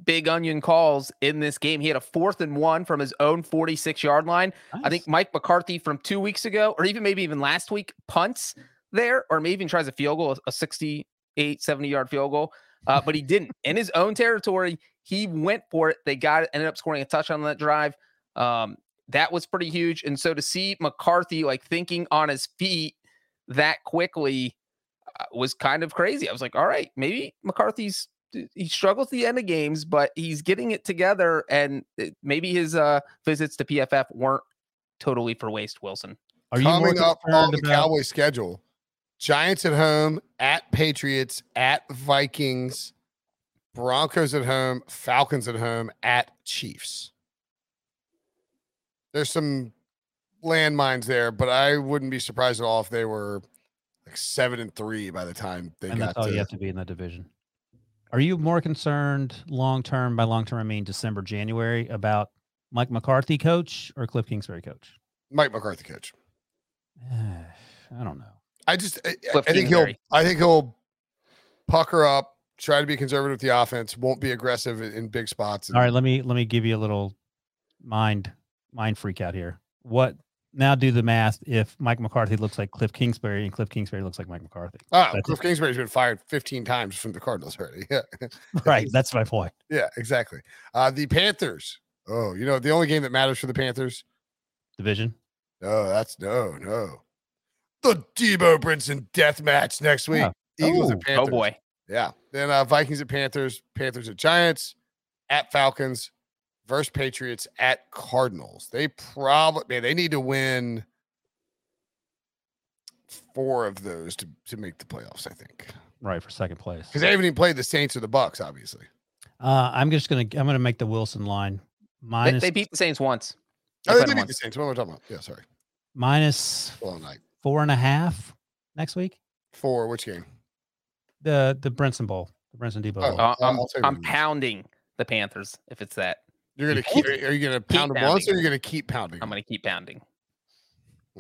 big onion calls in this game. He had a fourth and one from his own 46 yard line. I think Mike McCarthy from two weeks ago, or even maybe even last week, punts there, or maybe even tries a field goal, a 68, 70 yard field goal. Uh, but he didn't. In his own territory, he went for it. They got it, ended up scoring a touchdown on that drive. Um, that was pretty huge. And so to see McCarthy like thinking on his feet that quickly uh, was kind of crazy. I was like, all right, maybe McCarthy's he struggles at the end of games, but he's getting it together. And it- maybe his uh, visits to PFF weren't totally for waste. Wilson. Are you more Coming up on the about? Cowboys schedule, Giants at home, at Patriots, at Vikings, Broncos at home, Falcons at home, at Chiefs. There's some landmines there, but I wouldn't be surprised at all if they were like seven and three by the time they and got that's all to. you have to be in that division. Are you more concerned long term? By long term, I mean December, January about Mike McCarthy coach or Cliff Kingsbury coach? Mike McCarthy coach. I don't know. I just I, I think he'll I think he'll pucker up, try to be conservative with the offense, won't be aggressive in, in big spots. All right, let me let me give you a little mind mind freak out here. What now? Do the math. If Mike McCarthy looks like Cliff Kingsbury and Cliff Kingsbury looks like Mike McCarthy, Ah, That's Cliff Kingsbury's been fired 15 times from the Cardinals already. Yeah. right? That's my point. yeah, exactly. Uh, the Panthers. Oh, you know, the only game that matters for the Panthers. Division. No, that's no, no. The Debo Brinson death match next week. Yeah. Eagles Oh, and Panthers. Oh boy. Yeah. Then uh, Vikings at Panthers, Panthers at Giants, at Falcons, versus Patriots at Cardinals. They probably man, they need to win four of those to, to make the playoffs, I think. Right for second place. Because they haven't even played the Saints or the Bucks, obviously. Uh, I'm just gonna I'm gonna make the Wilson line They, minus they beat the Saints once. They Oh, they played did them beat once. the Saints. What am I talking about? Yeah, sorry. minus All night. Four and a half next week. For which game? The the Brinson Bowl, the Brinson Debo Oh, Bowl. Uh, I'll- I'm, I'll take I'm pounding the Panthers if it's that. You're gonna keep. Are are you gonna pound them once, or are you gonna keep pounding? I'm going to keep pounding.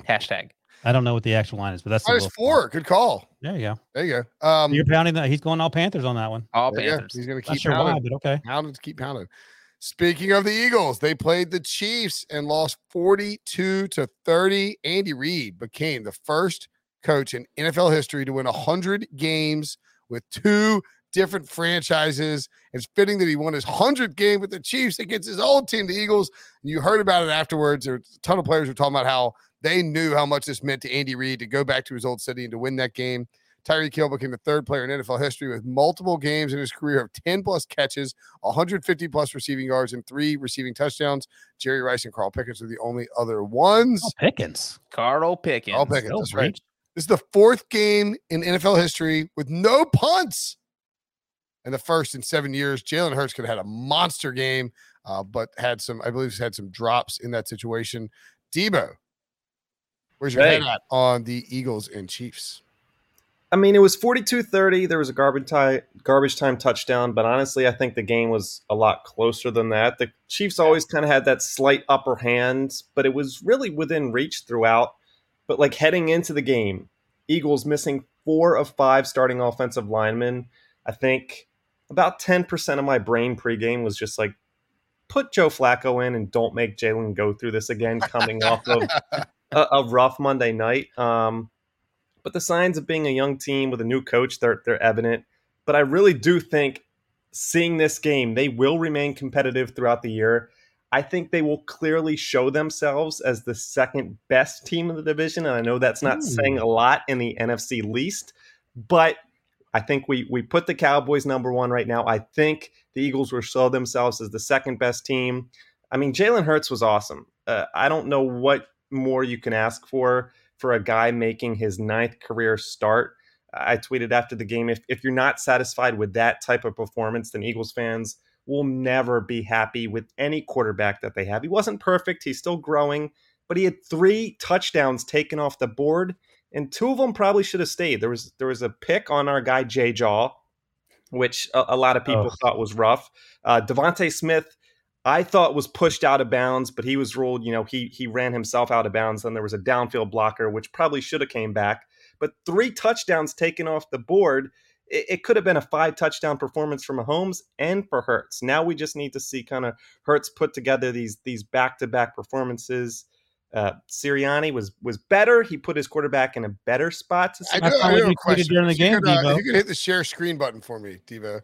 Hashtag. I don't know what the actual line is, but that's the Minus four. Good call. There you go. There you go. Um, You're pounding that. He's going all Panthers on that one. All there go. Panthers. He's gonna Not keep sure why, pounding. but okay. pounding to keep pounding. Speaking of the Eagles, they played the Chiefs and lost 42 to 30. Andy Reid became the first coach in NFL history to win 100 games with two different franchises. It's fitting that he won his 100th game with the Chiefs against his old team, the Eagles. You heard about it afterwards. There a ton of players were talking about how they knew how much this meant to Andy Reid to go back to his old city and to win that game. Tyreek Hill became the third player in NFL history with multiple games in his career of 10 plus catches, 150 plus receiving yards, and three receiving touchdowns. Jerry Rice and Carl Pickens are the only other ones. Oh, Pickens. Carl Pickens. Carl Pickens, Go that's right. This is the fourth game in NFL history with no punts. And the first in seven years. Jalen Hurts could have had a monster game, uh, but had some, I believe, he's had some drops in that situation. Debo, where's your head at on the Eagles and Chiefs? I mean, it was 42-30. There was a garbage time, garbage time touchdown, but honestly, I think the game was a lot closer than that. The Chiefs always kind of had that slight upper hand, but it was really within reach throughout. But like heading into the game, Eagles missing four of five starting offensive linemen. I think about 10% of my brain pregame was just like, put Joe Flacco in and don't make Jalen go through this again, coming off of a, a rough Monday night. Um, but the signs of being a young team with a new coach, they're they're evident. But I really do think seeing this game, they will remain competitive throughout the year. I think they will clearly show themselves as the second best team in the division. And I know that's not Ooh. saying a lot in the NFC least, but I think we we put the Cowboys number one right now. I think the Eagles will show themselves as the second best team. I mean, Jalen Hurts was awesome. Uh, I don't know what more you can ask for for a guy making his ninth career start. I tweeted after the game if, if you're not satisfied with that type of performance, then Eagles fans will never be happy with any quarterback that they have. He wasn't perfect, he's still growing, but he had three touchdowns taken off the board, and two of them probably should have stayed. There was there was a pick on our guy Jay Jaw, which a, a lot of people oh. thought was rough. Uh, DeVonta Smith I thought was pushed out of bounds, but he was ruled, you know, he he ran himself out of bounds. Then there was a downfield blocker, which probably should have came back. But three touchdowns taken off the board. It, it could have been a five touchdown performance for Mahomes and for Hurts. Now we just need to see kind of Hurts put together these these back to back performances. Uh, Sirianni was was better. He put his quarterback in a better spot. To I, do, I have a question. During the game, you could, uh, you could hit the share screen button for me, Debo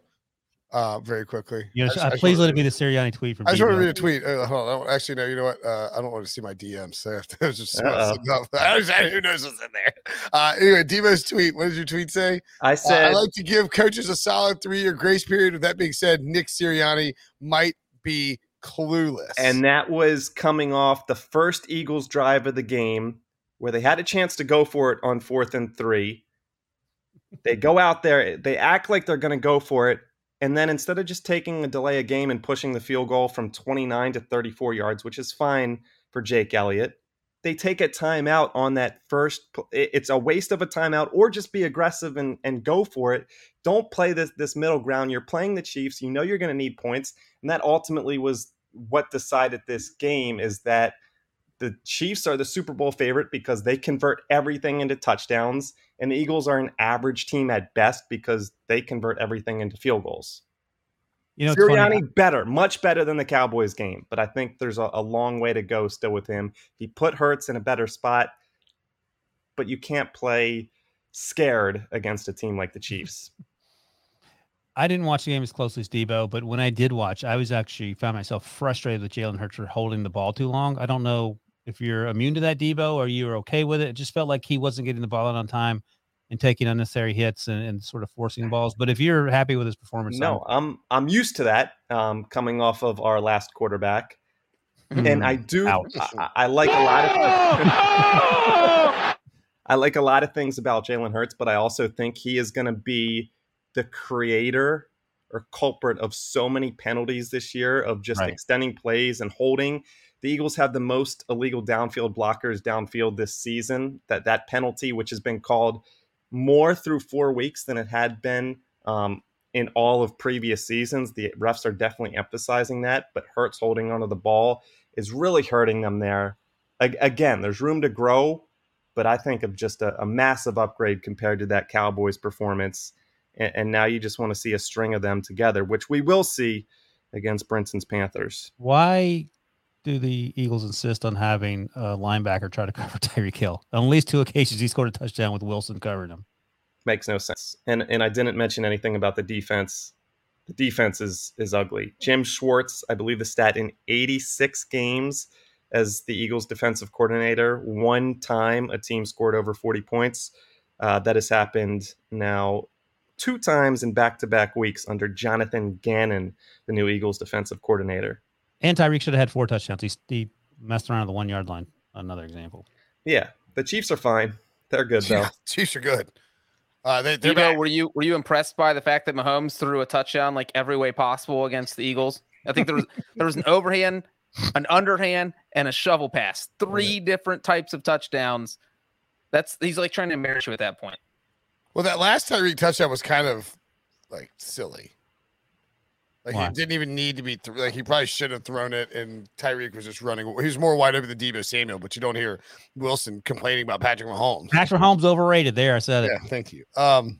uh, very quickly. You know, I, uh, please let it be the Sirianni tweet from. I just want to read a tweet. Uh, hold on. Actually, no. You know what? Uh, I don't want to see my DMs. So I have to just who knows what's in there. Uh, anyway, Debo's tweet. What did your tweet say? I said uh, I like to give coaches a solid three-year grace period. With that being said, Nick Sirianni might be clueless. And that was coming off the first Eagles drive of the game, where they had a chance to go for it on fourth and three. They go out there. They act like they're going to go for it and then instead of just taking a delay a game and pushing the field goal from 29 to 34 yards, which is fine for Jake Elliott, they take a timeout on that first. It's a waste of a timeout, or just be aggressive and, and go for it. Don't play this this middle ground. You're playing the Chiefs. You know you're going to need points, and that ultimately was what decided this game. Is that the Chiefs are the Super Bowl favorite because they convert everything into touchdowns, and the Eagles are an average team at best because they convert everything into field goals. You know, Sirianni better, much better than the Cowboys game, but I think there's a, a long way to go still with him. He put Hurts in a better spot, but you can't play scared against a team like the Chiefs. I didn't watch the game as closely as Debo, but when I did watch, I was actually found myself frustrated with Jalen Hurts for holding the ball too long. I don't know if you're immune to that Debo or you're okay with it. It just felt like he wasn't getting the ball out on time and taking unnecessary hits and, and sort of forcing balls. But if you're happy with his performance, no, I'm I'm used to that. Um, coming off of our last quarterback, and I do I, I, like a lot of I like a lot of things about Jalen Hurts, but I also think he is going to be the creator or culprit of so many penalties this year of just right. extending plays and holding the Eagles have the most illegal downfield blockers downfield this season. That that penalty, which has been called more through four weeks than it had been um, in all of previous seasons, the refs are definitely emphasizing that. But Hurts holding onto the ball is really hurting them there. A- again, there's room to grow, but I think of just a, a massive upgrade compared to that Cowboys performance. And, and now you just want to see a string of them together, which we will see against Brinson's Panthers. Why do the Eagles insist on having a linebacker try to cover Tyreek Hill? On at least two occasions, he scored a touchdown with Wilson covering him. Makes no sense. And and I didn't mention anything about the defense. The defense is is ugly. Jim Schwartz, I believe the stat in 86 games as the Eagles defensive coordinator, one time a team scored over 40 points. Uh, that has happened now two times in back to back weeks under Jonathan Gannon, the new Eagles defensive coordinator. And Tyreek should have had four touchdowns. He, he messed around at the one yard line. Another example. Yeah, the Chiefs are fine. They're good though. Yeah, Chiefs are good. Uh, they, you know, were you were you impressed by the fact that Mahomes threw a touchdown like every way possible against the Eagles? I think there was there was an overhand, an underhand, and a shovel pass. Three yeah. different types of touchdowns. That's he's like trying to embarrass you at that point. Well, that last Tyreek touchdown was kind of like silly. Like Why? he didn't even need to be th- like he probably should have thrown it, and Tyreek was just running. He was more wide open than Deebo Samuel, but you don't hear Wilson complaining about Patrick Mahomes. Patrick Mahomes overrated. There, I said it. Yeah, thank you. Um,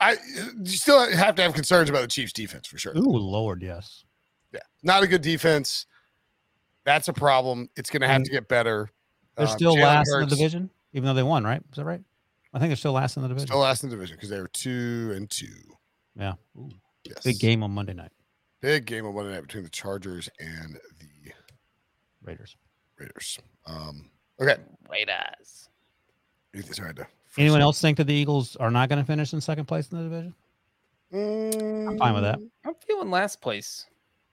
I you still have to have concerns about the Chiefs' defense for sure. Ooh, Lord, yes. Yeah, not a good defense. That's a problem. It's going to have to get better. They're um, still last Hurts, in the division, even though they won, right? Is that right? I think they're still last in the division. Still last in the division because they were two and two. Yeah. Ooh. Yes. Big game on Monday night. Big game on Monday night between the Chargers and the Raiders. Raiders. Um, okay. Raiders. Ethan's to Anyone else think that the Eagles are not going to finish in second place in the division? Mm, I'm fine with that. I'm feeling last place.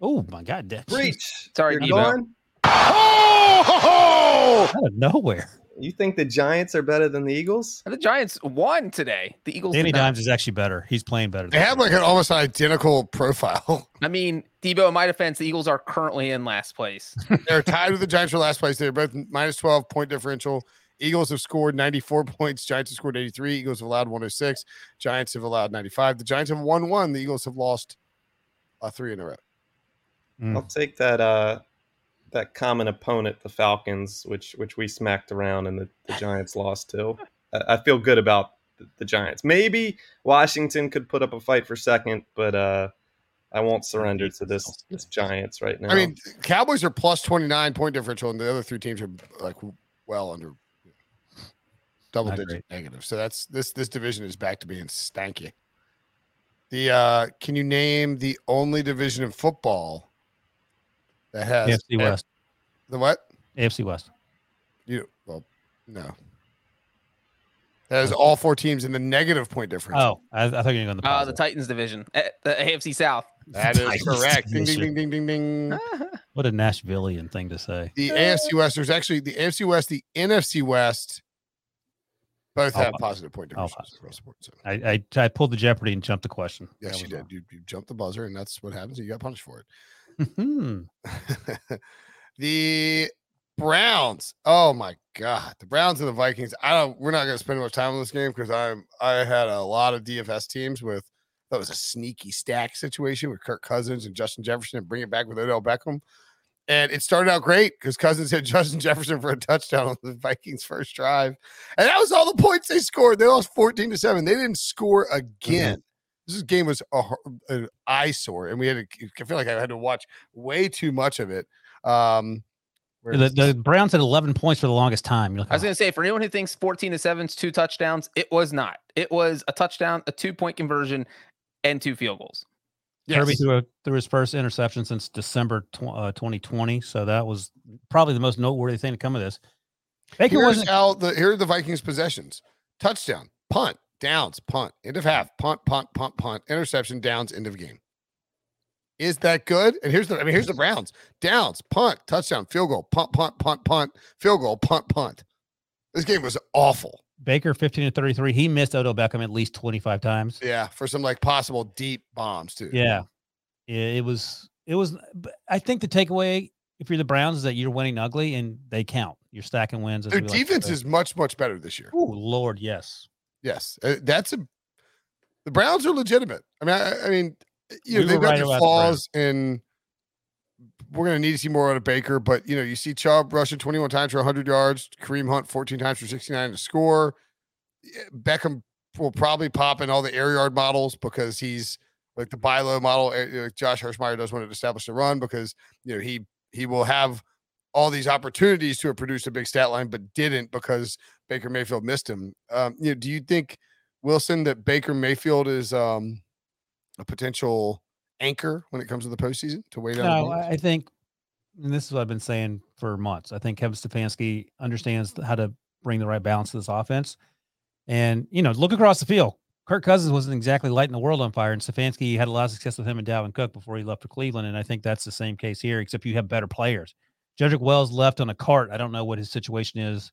Oh my God, that Breech. Sorry, You're Debo. going? Oh, ho, ho! out of nowhere. You think the Giants are better than the Eagles? The Giants won today. The Eagles. Danny did not. Dimes is actually better. He's playing better. They have like an almost identical profile. I mean, Debo. In my defense, the Eagles are currently in last place. They're tied with the Giants for last place. They're both minus 12 point differential. Eagles have scored 94 points. Giants have scored 83. Eagles have allowed 106. Giants have allowed 95. The Giants have won one. The Eagles have lost uh, three in a row. Mm. I'll take that uh that common opponent, the Falcons, which which we smacked around and the, the Giants lost to. I, I feel good about the, the Giants. Maybe Washington could put up a fight for second, but uh I won't surrender to this this Giants right now. I mean, Cowboys are plus 29 point differential, and the other three teams are like well under double I digit agree. negative. So that's this this division is back to being stanky. The uh can you name the only division in football that has AFC West. the what? AFC West. You well, no. That has all four teams in the negative point difference. Oh, I, I thought you were going to go in the Uh, the. Titans division, Eh, the AFC South. that is Titans correct. Ding ding ding ding ding ding. What a Nashvilleian thing to say. The AFC West, there's actually the AFC West, the NFC West, both All have positive. positive point All differences across the board. I, I, I pulled the Jeopardy and jumped the question. yes, That you did. You, you jumped the buzzer, and that's what happens. You got punished for it. Hmm. the Browns. Oh my God, the Browns and the Vikings. I don't. We're not going to spend much time on this game because I'm. I had a lot of DFS teams with. That was a sneaky stack situation with Kirk Cousins and Justin Jefferson, and bring it back with Odell Beckham. And it started out great because Cousins had Justin Jefferson for a touchdown on the Vikings' first drive, and that was all the points they scored. They lost fourteen to seven. They didn't score again. This game was a, an eyesore, and we had. To, I feel like I had to watch way too much of it. Um, The, the Browns had 11 points for the longest time. You're like, I was "Oh, going to say, for anyone who thinks 14 to 7 is two touchdowns, it was not. It was a touchdown, a two point conversion, and two field goals. Kirby threw, a, threw his first interception since December tw- uh, 2020. So that was probably the most noteworthy thing to come of this. Baker Here's wasn't. how the here are the Vikings possessions: touchdown, punt, downs, punt, end of half, punt, punt, punt, punt, interception, downs, end of game. Is that good? And here's the I mean, here's the Browns: downs, punt, touchdown, field goal, punt, punt, punt, punt, field goal, punt, punt. This game was awful. Baker 15 to 33. He missed Odell Beckham at least 25 times. Yeah, for some like possible deep bombs too. Yeah. Yeah, it was it was I think the takeaway if you're the Browns is that you're winning ugly and they count. You're stacking wins. as their we like defense is much much better this year. Oh Lord, yes. Yes, uh, that's a. The Browns are legitimate. I mean, I, I mean, you know, they've got right their about the flaws, and we're going to need to see more out of Baker. But you know, you see Chubb rushing 21 times for 100 yards, Kareem Hunt 14 times for 69 to score. Beckham will probably pop in all the air yard models because he's like the buy low model. uh, uh, Josh Hermsmeyer does want to establish the run because you know he he will have all these opportunities to have produced a big stat line, but didn't because Baker Mayfield missed him. Um, you know, do you think Wilson that Baker Mayfield is um, a potential anchor when it comes to the postseason to wait out? No, I I think and this is what I've been saying for months. I think Kevin Stefanski understands how to bring the right balance to this offense. And, you know, look across the field. Kirk Cousins wasn't exactly lighting the world on fire, and Stefanski had a lot of success with him and Dalvin Cook before he left for Cleveland. And I think that's the same case here, except you have better players. Jedrick Wills left on a cart. I don't know what his situation is,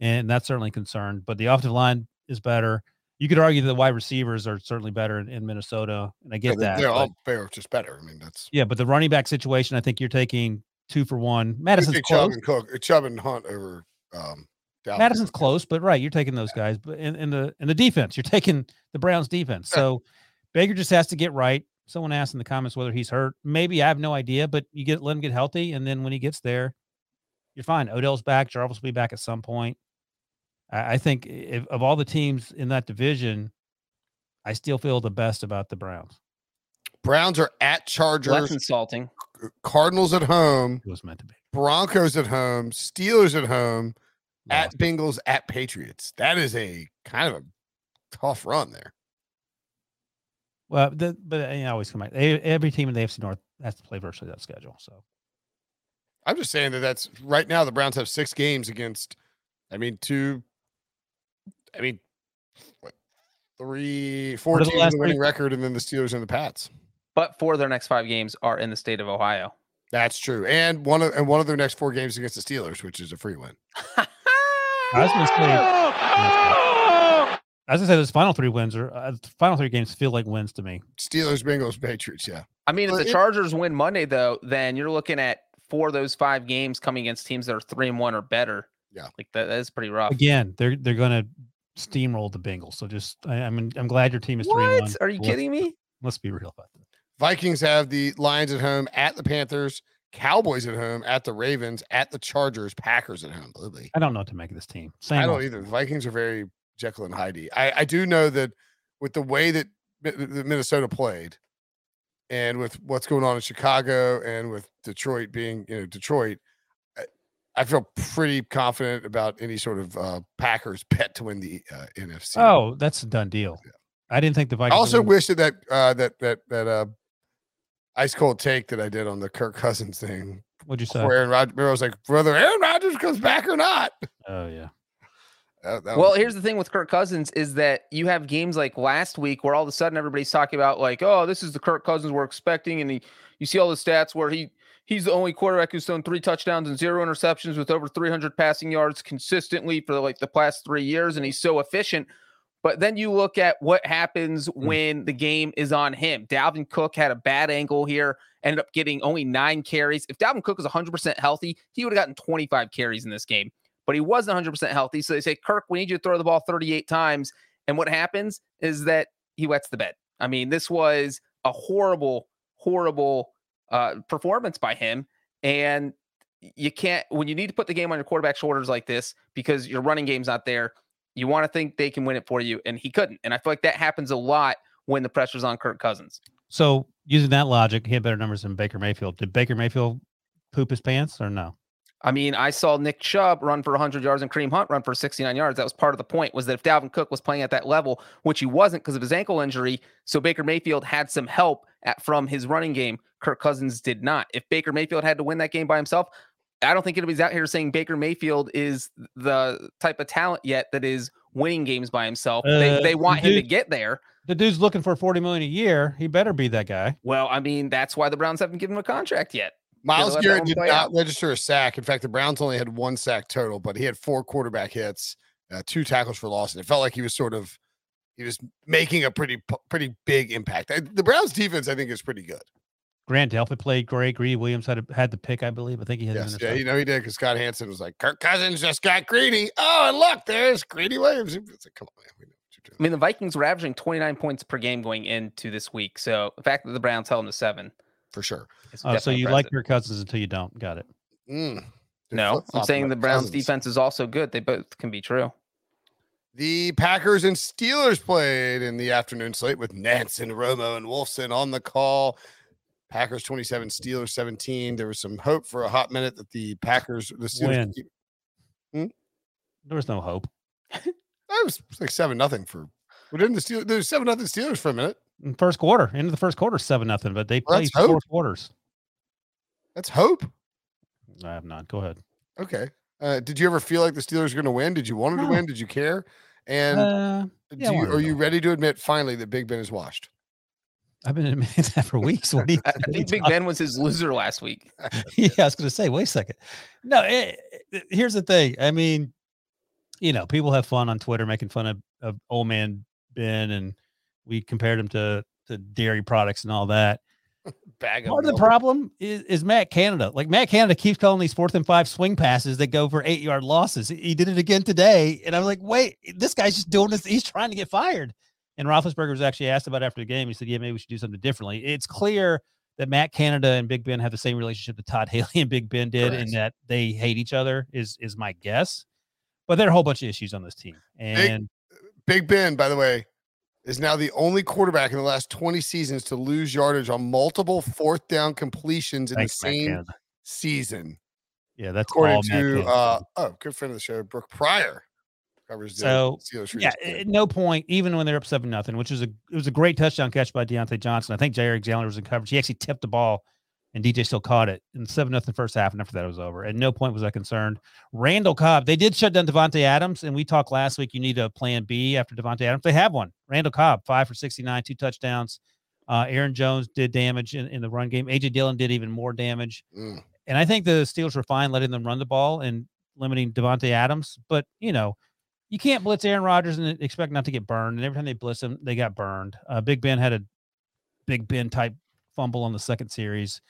and that's certainly concerned. But the offensive line is better. You could argue that the wide receivers are certainly better in, in Minnesota, and I get they're, that. they're but- all they're just better. I mean, that's yeah, but the running back situation, I think you're taking two for one. Mattison's think Chubb close. and Cook, uh, Chubb and Hunt over um, Dalvin. Mattison's close, but right, you're taking those guys. But in, in the in the defense, you're taking the Browns defense. Yeah. So Baker just has to get right. Someone asked in the comments whether he's hurt. Maybe I have no idea, but you get let him get healthy, and then when he gets there, you're fine. Odell's back. Jarvis will be back at some point. I, I think if, of all the teams in that division, I still feel the best about the Browns. Browns are at Chargers. Less Chargers, insulting. Cardinals at home, It was meant to be. Broncos at home, Steelers at home, at Bengals, at Patriots. That is a kind of a tough run there. Well, the, but uh, I always come back. They, every team in the AFC North has to play virtually that schedule. So I'm just saying that that's right now. The Browns have six games against. I mean, two. I mean, what three, four What are the teams last with a winning three? record, and then the Steelers and the Pats. But four of their next five games are in the state of Ohio. That's true, and one of and one of their next four games against the Steelers, which is a free win. I was going to say, I was going say those final three wins are uh, final three games feel like wins to me. Steelers, Bengals, Patriots. Yeah, I mean, if the it- Chargers win Monday, though, then you're looking at four of those five games coming against teams that are three and one or better. Yeah. like that, that is pretty rough. Again, they're they're going to steamroll the Bengals. So just I, I'm I'm glad your team is three and one. Are you Let's- kidding me? Let's be real about that. Vikings have the Lions at home, at the Panthers, Cowboys at home, at the Ravens, at the Chargers, Packers at home. Ugly. I don't know what to make of this team. Same I don't old. either. The Vikings are very Jekyll and Heidi. I, I do know that with the way that, that Minnesota played, and with what's going on in Chicago, and with Detroit being you know Detroit, I, I feel pretty confident about any sort of uh, Packers bet to win the uh, NFC. Oh, that's a done deal. I didn't think the Vikings. I also were- wish that that uh, that that that uh, ice cold take that I did on the Kirk Cousins thing, what'd you say? where Aaron Rodgers, I was like, whether Aaron Rodgers comes back or not. Oh yeah. That- that Well, was- here's the thing with Kirk Cousins is that you have games like last week where all of a sudden everybody's talking about like, oh, this is the Kirk Cousins we're expecting, and he, you see all the stats where he he's the only quarterback who's thrown three touchdowns and zero interceptions with over 300 passing yards consistently for like the past three years, and he's so efficient. But then you look at what happens mm. when the game is on him. Dalvin Cook had a bad angle here, ended up getting only nine carries. If Dalvin Cook was 100% healthy, he would have gotten 25 carries in this game but he wasn't 100% healthy. So they say, Kirk, we need you to throw the ball 38 times. And what happens is that he wets the bed. I mean, this was a horrible, horrible uh, performance by him. And you can't, when you need to put the game on your quarterback shoulders like this because your running game's not there, you want to think they can win it for you. And he couldn't. And I feel like that happens a lot when the pressure's on Kirk Cousins. So using that logic, he had better numbers than Baker Mayfield. Did Baker Mayfield poop his pants or no? I mean, I saw Nick Chubb run for 100 yards and Kareem Hunt run for 69 yards. That was part of the point was that if Dalvin Cook was playing at that level, which he wasn't because of his ankle injury, so Baker Mayfield had some help at, from his running game. Kirk Cousins did not. If Baker Mayfield had to win that game by himself, I don't think anybody's out here saying Baker Mayfield is the type of talent yet that is winning games by himself. they, Uh, they want him to get there. The dude's looking for 40 million a year. He better be that guy. Well, I mean, that's why the Browns haven't given him a contract yet. Myles Garrett did not out. register a sack. In fact, the Browns only had one sack total, but he had four quarterback hits, uh, two tackles for loss, and it felt like he was sort of he was making a pretty pretty big impact. I- The Browns defense, I think, is pretty good. Grant Delpit played great. Greedy Williams had a, had the pick, I believe. I think he had an Yes, yeah, you know he did because Scott Hanson was like, "Kirk Cousins just got greedy." Oh, and look, there's Greedy Williams. It's like, come on, man, we know what you're I mean, the Vikings were averaging 29 points per game going into this week. So the fact that the Browns held them to seven for sure. is Oh, so definitely you like impressive. your cousins until you don't. Got it. Mm. No, I'm saying the Browns Cousins. defense is also good. They both can be true. The Packers and Steelers played in the afternoon slate with Nance and Romo and Wolfson on the call. Packers 27, Steelers 17. There was some hope for a hot minute that the Packers, the Steelers, Win. keep- There was no hope. that was like seven nothing for. Well, didn't the Steelers? There was seven nothing Steelers for a minute. In first quarter, into the first quarter, seven nothing. But they Well, played four hope. quarters. That's hope. I have not. Go ahead. Okay. Uh, did you ever feel like the Steelers were going to win? Did you want them to win? Did you care? And Uh, yeah, you, are you ready to admit finally that Big Ben is washed? I've been admitting that for weeks. What you? I, I what think Big Ben was his loser last week. yeah, I was going to say, wait a second. No, it, it- here's the thing. I mean, you know, people have fun on Twitter making fun of, of old man Ben, and we compared him to to dairy products and all that. Bag Part of the milk. problem is, is Matt Canada. Like Matt Canada keeps calling these fourth and five swing passes that go for eight yard losses. He- did it again today, and I'm like, wait, this guy's just doing this. He's trying to get fired. And Roethlisberger was actually asked about it after the game. He said, "Yeah, maybe we should do something differently." It's clear that Matt Canada and Big Ben have the same relationship that Todd Haley and Big Ben did, Correct. and that they hate each other. Is is my guess. But there are a whole bunch of issues on this team, and Big Ben, by the way, is now the only quarterback in the last 20 seasons to lose yardage on multiple fourth down completions in thanks, the same season. Yeah, that's According to uh oh, good friend of the show, Brooke Pryor. Covers So, yeah, at no point, even when they're up seven nothing, which was a it was a great touchdown catch by Diontae Johnson. I think Jaire Alexander was in coverage. He actually tipped the ball and DJ still caught it in seven nothing first half, and after that it was over. At no point was I concerned. Randall Cobb, they did shut down Davante Adams, and we talked last week. You need a plan B after Davante Adams. They have one. Randall Cobb, five for sixty nine, two touchdowns. Uh, Aaron Jones did damage in, in the run game. AJ Dillon did even more damage. Mm. And I think the Steelers were fine letting them run the ball and limiting Davante Adams. But you know, you can't blitz Aaron Rodgers and expect not to get burned. And every time they blitz him, they got burned. Uh, Big Ben had a Big Ben type fumble on the second series.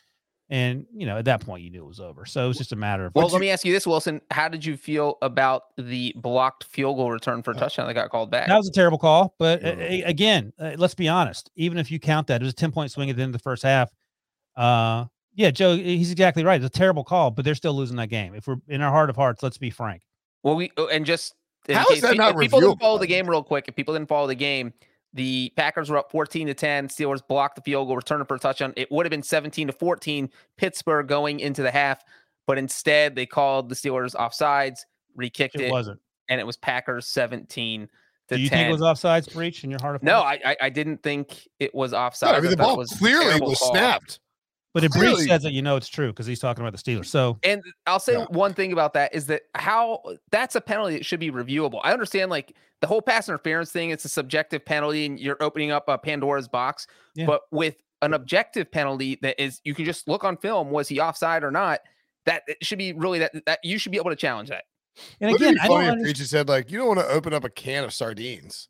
And you know, at that point, you knew it was over. So it was just a matter of. Well, let me ask you this, Wilson. How did you feel about the blocked field goal return for a touchdown that got called back? That was a terrible call. But uh, a- again, uh, let's be honest. Even if you count that, it was a 10 point swing at the end of the first half. Uh, yeah, Joe, he's exactly right. It's a terrible call, but they're still losing that game. If we're in our heart of hearts, let's be frank. Well, we oh, and just in How is case that not if people didn't follow the the game real quick. If people didn't follow the game, the Packers were up 14 to 10. Steelers blocked the field goal, returned for a touchdown. It would have been 17 to 14. Pittsburgh going into the half, but instead they called the Steelers offsides, re-kicked It it, wasn't. and it was Packers 17 to Do you 10. think it was offsides Breech in your heart of no. I, I I didn't think it was offsides. No, I mean the ball clearly was snapped. But if Breech says it, you know it's true because he's talking about the Steelers. So And I'll say Yeah. one thing about that is that how that's a penalty that should be reviewable. I understand like the whole pass interference thing, it's a subjective penalty and you're opening up a Pandora's box. Yeah. But with an objective penalty that is you can just look on film, was he offside or not? That it should be really that that you should be able to challenge that. and Wouldn't again, I funny don't if understand. Preacher said like, you don't want to open up a can of sardines,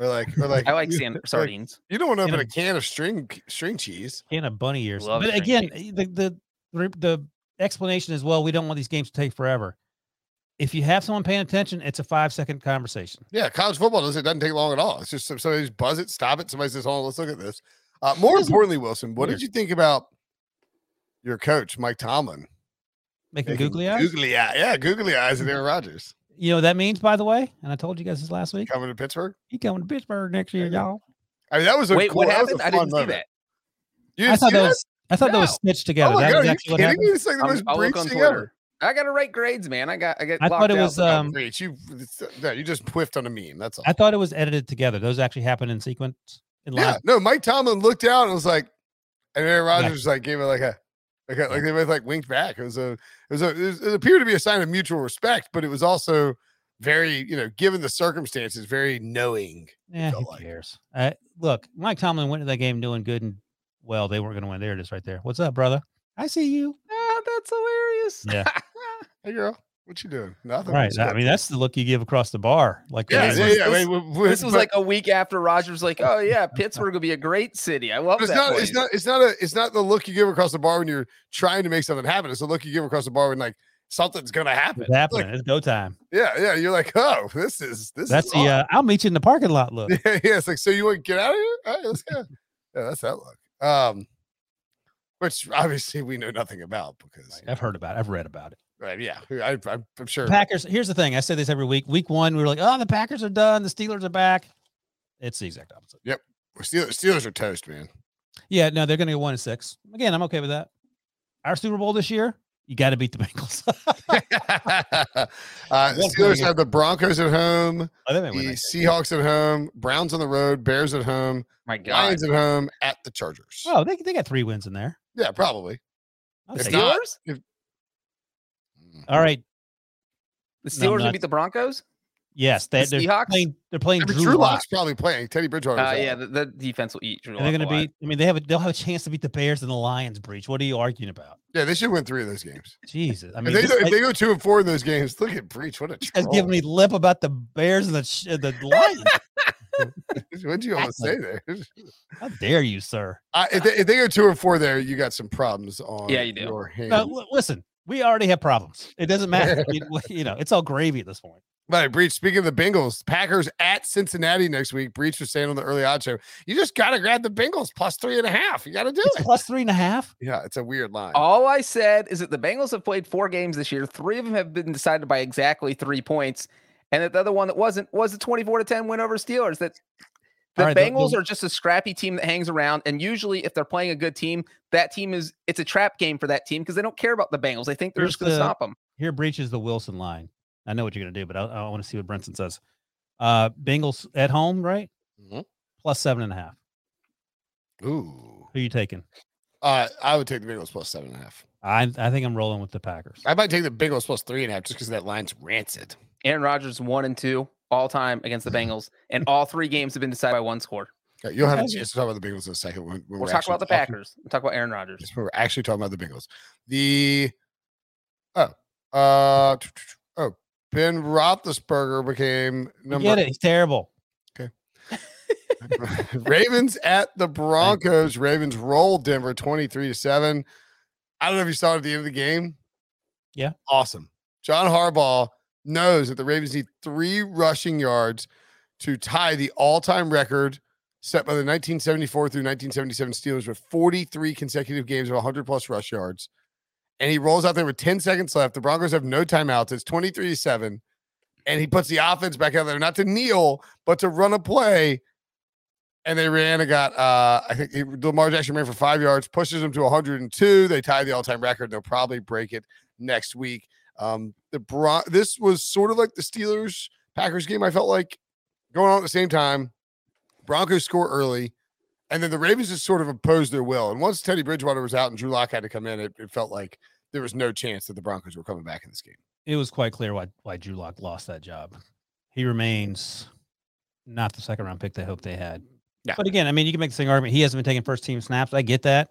or like, or like, I like you- sand, like, sardines. you don't want to You open know- a can of string string cheese. can of bunny ears. Love But again, the, the the the explanation is well, we don't want these games to take forever. If you have someone paying attention, it's a five second conversation. Yeah, college football doesn't it doesn't take long at all. It's just some- somebody just buzz it, stop it. Somebody says, "Hold on, let's look at this." Uh, more importantly, Wilson, what Weird. did you think about your coach, Mike Tomlin? Making making googly eyes. Googly eye, yeah, googly eyes at Aaron Rodgers You know what that means, by the way? And I told you guys this last week. coming to Pittsburgh. He coming to Pittsburgh next year, y'all. I mean, that was a Wait, cool, what that was a happened? I didn't see that. You I didn't thought see that was I thought that was stitched together. Oh that god, was are you actually what kidding happened. me? It's like the I'm- most I'll look Breech on thing Twitter. ever. I got to write grades, man. I got I got I thought blocked it out was um Breech. You, no, you just whiffed on a meme. That's all. I thought it was edited together. Those actually happened in sequence in Yeah, live. no. Mike Tomlin looked out and was like, and Aaron Yeah. Rodgers like gave it like a, like like they both like winked back. It was a, it was a, it, was, it appeared to be a sign of mutual respect, but it was also very, you know, given the circumstances, very knowing. Yeah, who like. cares? Uh, look, Mike Tomlin went to that game doing good and well. They weren't going to win. There it is, right there. What's up, brother? I see you. Ah, that's hilarious. Yeah. Hey, girl, what you doing? Nothing. Right. I mean, that's the look you give across the bar. Like, yeah, uh, yeah, yeah. this- I mean, w- this was but- like a week after Rodgers like, oh yeah, Pittsburgh will be a great city. I love But it's that. not. place." It's not. It's not a. It's not the look you give across the bar when you're trying to make something happen. It's the look you give across the bar when like something's gonna happen. It's happening. Like, it's go time. yeah, yeah. You're like, oh, this is this. That's is the. on. Uh, I'll meet you in the parking lot. Look. Yeah, yeah. It's like, so you want to get out of here? All right, let's go. Yeah, that's that look. Um, which obviously we know nothing about because, I've heard about. it. I've read about it. Right? Yeah, I, I'm, I'm sure. Packers. Here's the thing. I say this every week. Week one, we were like, oh, the Packers are done. The Steelers are back. It's the exact opposite. Yep. Steelers, Steelers are toast, man. Yeah, no, they're going to go one and six. Again, I'm okay with that. Our Super Bowl this year, you got to beat the Bengals. uh, Steelers have the Broncos at home, Oh, they may win the. Seahawks at home, Browns on the road, Bears at home, My God. Lions at home, at the Chargers. Oh, they, they got three wins in there. Yeah, probably. I'll If take not- it. Steelers? All right. The No, Steelers will beat the Broncos? Yes, they, The they're Seahawks? playing. They're playing I mean, Drew, Drew Lock. Lock's probably playing. Teddy Bridgewater. Uh, yeah, the, the defense will eat Drew And they're going to alive. beat. I mean, they have a, they'll have a chance to beat the Bears and the Lions. Breech. What are you arguing about? yeah, they should win three of those games. Jesus. I If mean, they, this go- if guy- they go two and four in those games, look at Breech. What a this has given me lip about the Bears and the sh- uh, the Lions. What'd you almost say there? How dare you, sir? Uh, if, they, if they go two and four there, you got some problems on Yeah, you do. your hands. No, li- listen, we already have problems. It doesn't matter. you, you know, it's all gravy at this point. But Breech, speaking of the Bengals, Packers at Cincinnati next week. Breech was saying on the early odd show, you just got to grab the Bengals plus three and a half. You got to do It's it. plus three and a half. Yeah, it's a weird line. All I said is that the Bengals have played four games this year. Three of them have been decided by exactly three points, and that the other one that wasn't was the twenty-four to ten win over Steelers. That the All right, the- Bengals the- are just a scrappy team that hangs around, and usually, if they're playing a good team, that team is it's a trap game for that team because they don't care about the Bengals. They think they're just going to the- stop them. Here breaches the Wilson line. I know what you're going to do, but I, I want to see what Brinson says. Uh, Bengals at home, right? Mhm. Plus seven and a half. Ooh. Who are you taking? Uh, I would take the Bengals plus seven and a half. I I think I'm rolling with the Packers. I might take the Bengals plus three and a half just because that line's rancid. Aaron Rodgers one and two all time against the Bengals, and all three games have been decided by one score. Okay, you'll have a chance to talk about the Bengals in a second. When, when We'll we're talk about the talking- Packers. We'll talk about Aaron Rodgers. We're actually talking about the Bengals. The oh uh oh Ben Roethlisberger became number Get it? He's terrible. Okay. Ravens at the Broncos. Ravens rolled Denver 23 to 7. I don't know if you saw it at the end of the game. Yeah. Awesome. John Harbaugh knows that the Ravens need three rushing yards to tie the all time record set by the 1974 through 1977 Steelers with 43 consecutive games of 100 plus rush yards. And he rolls out there with 10 seconds left. The Broncos have no timeouts. It's 23 to 7. And he puts the offense back out there, not to kneel, but to run a play and they ran and got uh I think he, Lamar Jackson ran for five yards, pushes them to 102. They tie the all-time record. They'll probably break it next week. Um, the Bron- this was sort of like the Steelers Packers game. I felt like going on at the same time. Broncos score early, and then the Ravens just sort of imposed their will. And once Teddy Bridgewater was out and Drew Lock had to come in, it, it felt like there was no chance that the Broncos were coming back in this game. It was quite clear why why Drew Lock lost that job. He remains not the second round pick they hoped they had. Yeah. But again, I mean, you can make the same argument. He hasn't been taking first team snaps. I get that.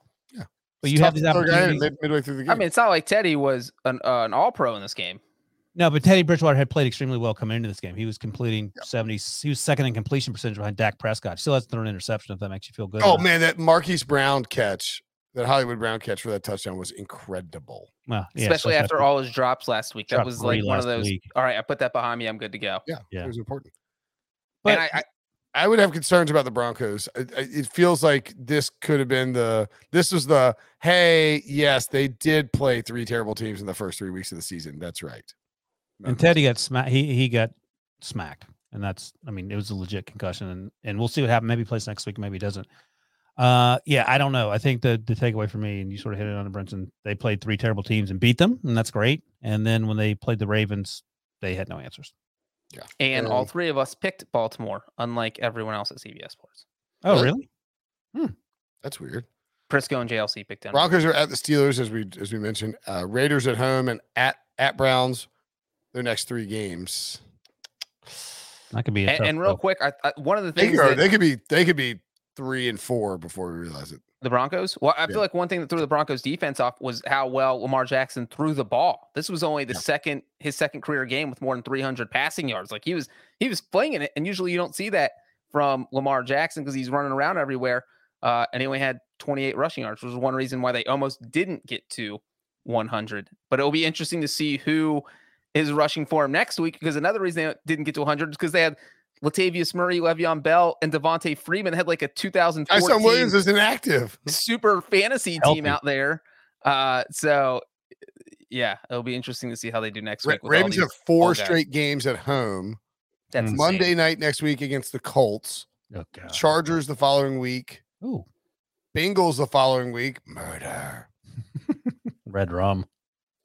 Yeah. But you have tough these to throw a guy in opportunities. mid- midway through the game. I mean, it's not like Teddy was an uh, an All Pro in this game. No, but Teddy Bridgewater had played extremely well coming into this game. He was completing 70. He was second in completion percentage behind Dak Prescott. Still hasn't thrown an interception, if that makes you feel good. oh about it. man, that Marquise Brown catch, that Hollywood Brown catch for that touchdown was incredible. Well, yeah, Especially so after that's- all his drops last week. That was like one of those. week. All right, I put that behind me. I'm good to go. Yeah, Yeah. it was important. and But- I, I, I would have concerns about the Broncos. I- I- It feels like this could have been the this was the hey, yes, they did play three terrible teams in the first three weeks of the season. That's right. And Teddy got smacked. He he got smacked, and that's I mean it was a legit concussion, and and we'll see what happens. Maybe he plays next week, maybe he doesn't. Uh, yeah, I don't know. I think the the takeaway for me, and you sort of hit it on the Brinson, they played three terrible teams and beat them, and that's great. And then when they played the Ravens, they had no answers. And all three of us picked Baltimore, unlike everyone else at CBS Sports. Oh, Really? really? That's weird. Prisco and JLC picked Denver. Broncos are at the Steelers as we as we mentioned. Uh, Raiders at home and at at Browns. Their next three games. That could be. A And, and real quick, I, I, one of the They things that they could be they could be three and four before we realize it. The Broncos. Well, I feel Yeah. like one thing that threw the Broncos defense off was how well Lamar Jackson threw the ball. This was only the Yeah. second his second career game with more than 300 passing yards. Like he was he was flinging it, and usually you don't see that from Lamar Jackson because he's running around everywhere. Uh, and he only had 28 rushing yards, which was one reason why they almost didn't get to 100. But it'll be interesting to see who is rushing for him next week because another reason they didn't get to 100 is because they had Latavius Murray, Le'Veon Bell, and Devonta Freeman had like a 2014 Tyson Williams is inactive. super fantasy Healthy. team out there. Uh, so yeah, it'll be interesting to see how they do next Ra- week. with all Ravens these have four straight games at home. That's insane. Monday night next week against the Colts. Oh, God. Chargers the following week. Ooh, Bengals the following week. Murder. red rum.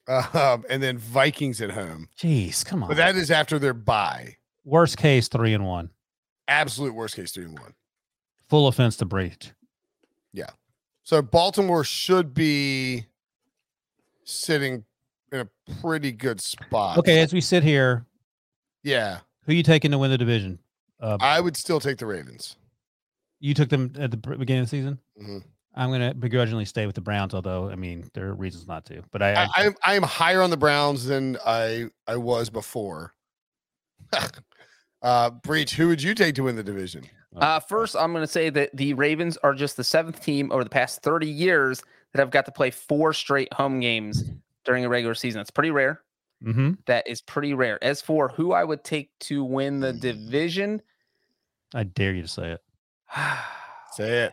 Um, and then Vikings at home. Jeez, come on. But that is after their bye. Worst case, three and one. Absolute worst case, three and one. Full offense to Breech. Yeah. So Baltimore should be sitting in a pretty good spot. Okay, as we sit here, Yeah. who you taking to win the division? Uh, I would still take the Ravens. you took them at the beginning of the season. Mhm. I'm going to begrudgingly stay with the Browns, although I mean there are reasons not to. But I, I, I'm I'm higher on the Browns than I I was before. uh Breech, who would you take to win the division? Uh, first, I'm going to say that the Ravens are just the seventh team over the past 30 years that have got to play four straight home games during a regular season. That's pretty rare. hmm That is pretty rare. As for who I would take to win the division, I dare you to say it. Say it.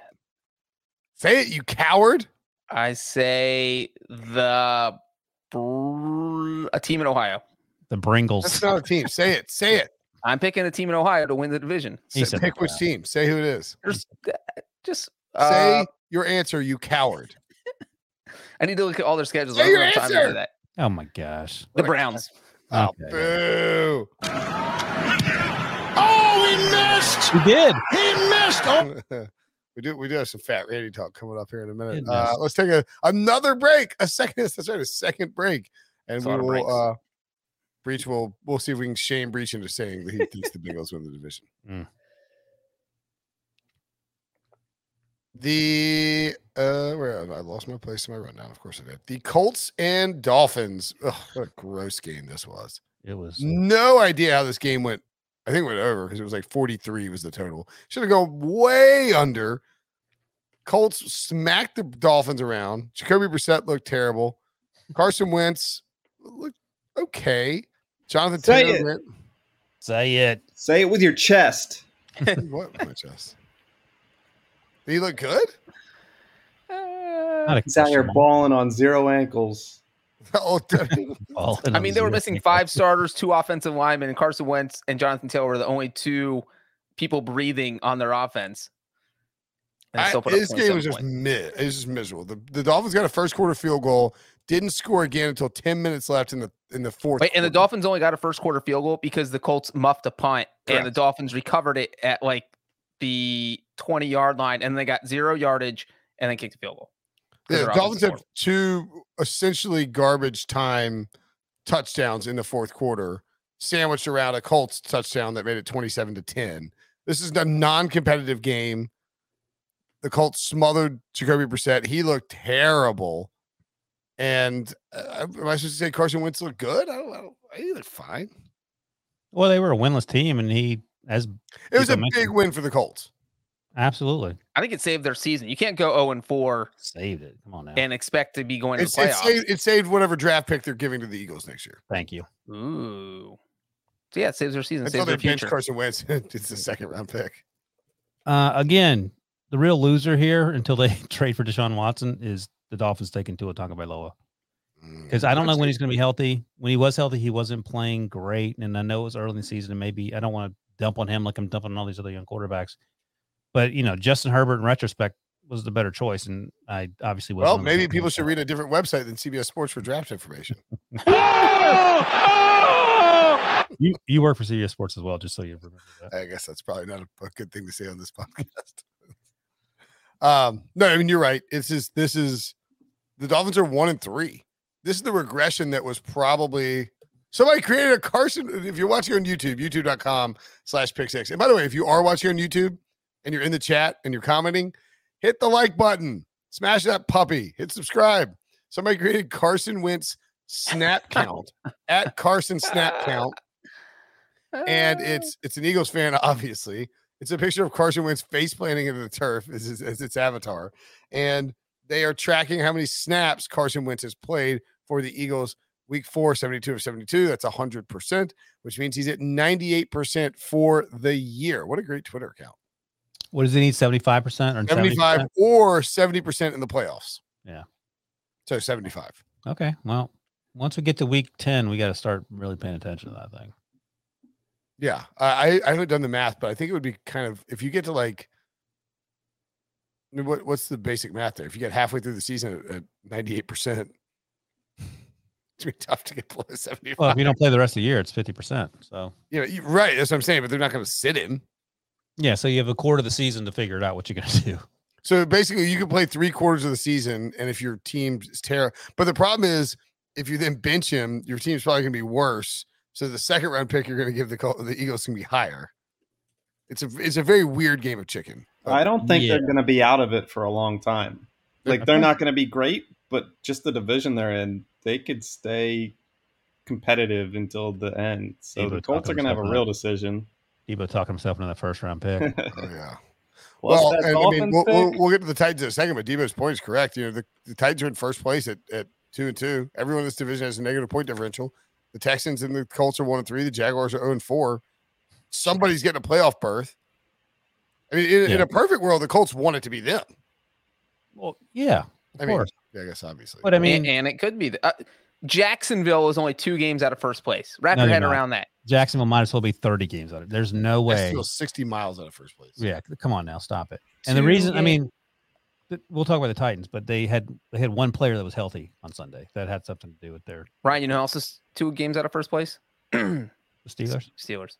Say it, you coward. I say the Br- a team in Ohio. The Bringles. That's not a team. Say it. Say it. I'm picking a team in Ohio to win the division. He Say- said pick which team. Say who it is. There's uh, just Say uh, your answer, you coward. I need to look at all their schedules. Say your have time to answer. do that. Oh my gosh. The Browns. Oh, Okay. boo. Oh, he missed. You did. He missed. Oh. We do we do have some fat Randy talk coming up here in a minute. Uh, let's take a another break. A second. That's right. A second break, and That's we will. Uh, Breech will. We'll see if we can shame Breech into saying that he thinks the Bengals win the division. Mm. The uh, where I lost my place in my rundown. Of course I did. The Colts and Dolphins. Ugh, what a gross game this was. It was No idea how this game went. I think it went over because it was like 43 was the total. Should have gone way under. Colts smacked the Dolphins around. Jacoby Brissett looked terrible. Carson Wentz looked okay. Jonathan Say Taylor it. went. say it. Say it with your chest. What with my chest? Did he look good? Not a He's out here balling on zero ankles. Oh, I mean, they were missing five starters, two offensive linemen, and Carson Wentz and Jonathan Taylor were the only two people breathing on their offense. I, still put up this game was just points. mid. It was just miserable. The, the Dolphins got a first quarter field goal, didn't score again until 10 minutes left in the in the fourth. Wait, and the. Dolphins only got a first quarter field goal because the Colts muffed a punt, and the Dolphins recovered it at like the 20 yard line, and they got zero yardage and then kicked a field goal. Yeah, the Dolphins had two essentially garbage time touchdowns in the fourth quarter, sandwiched around a Colts touchdown that made it 27 to 10. This is a non-competitive game. The Colts smothered Jacoby Brissett. He looked terrible. And uh, am I supposed to say Carson Wentz looked good? I don't, I don't he looked fine. Well, they were a winless team, and he as It was a mentioned- big win for the Colts. absolutely I think it saved their season. You can't go 0 and 4 saved it. Come on now. and expect to be going to It's, the it, playoffs. saved, it saved whatever draft pick they're giving to the Eagles next year. Thank you. Ooh. So yeah, it saves their season, Until saves they their bench future. Carson Wentz, it's a second round pick. Uh, again, the real loser here until they trade for Deshaun Watson is the Dolphins taking Tua Tagovailoa because I don't know when he's going to be healthy. When he was healthy, he wasn't playing great, and I know it was early in the season, and maybe I don't want to dump on him like I'm dumping on all these other young quarterbacks. But you know, Justin Herbert in retrospect was the better choice, and I obviously was. Well, maybe people should read a different website than CBS Sports for draft information. You you work for CBS Sports as well, just so you remember that. I guess that's probably not a, a good thing to say on this podcast. um, no, I mean you're right. It's just this is the Dolphins are one and three. This is the regression that was probably somebody created a Carson. If you're watching on YouTube, youtube.com slash pick six. And by the way, if you are watching on YouTube and you're in the chat and you're commenting, hit the like button, smash that puppy, hit subscribe. Somebody created Carson Wentz snap count at Carson snap count and it's it's an Eagles fan, obviously. It's a picture of Carson Wentz face planting into the turf as, as its avatar, and they are tracking how many snaps Carson Wentz has played for the Eagles. Week four, 72 of 72. That's 100%, which means he's at 98% for the year. What a great Twitter account. What does he need? Seventy five percent or 75 75? or 70% in the playoffs. Yeah. So 75. Okay, well, once we get to week ten, we got to start really paying attention to that thing. Yeah. I, I- haven't done the math, but I think it would be kind of, if you get to like, what, what's the basic math there? If you get halfway through the season at, at 98%, it's gonna be tough to get below 75. Well, if you don't play the rest of the year, it's fifty percent. So you know, you- right. That's what I'm saying, but they're not going to sit him. yeah, so you have a quarter of the season to figure it out what you're gonna do. So basically, you can play three quarters of the season, and if your team is terrible, but the problem is, if you then bench him, your team's probably going to be worse. So the second round pick you're going to give the the Eagles can be higher. It's a it's a very weird game of chicken. I don't think Yeah. they're going to be out of it for a long time. Like they're not going to be great, but just the division they're in, they could stay competitive until the end. So Debo the Colts are going to have a real decision. Debo talking himself into that first round pick. Oh yeah. Well, Well, and, I mean, we'll, we'll, we'll get to the Titans in a second, but Debo's point is correct. You know, the, the Titans are in first place at, at two and two. Everyone in this division has a negative point differential. The Texans and the Colts are one and three. The Jaguars are 0 and four. Somebody's getting a playoff berth. I mean, in, in a perfect world, the Colts want it to be them. well, yeah, of I mean, course. yeah, I guess obviously. But I mean, and it could be the, uh, Jacksonville is only two games out of first place. Wrap No, your head not. around that. Jacksonville might as well be thirty games out of it. There's no That's way. still 60 miles out of first place. Yeah, come on now, stop it. And the Two reason, I mean, th- we'll talk about the Titans, but they had they had one player that was healthy on Sunday. That had something to do with their Ryan, you know who else is two games out of first place? the Steelers, Steelers.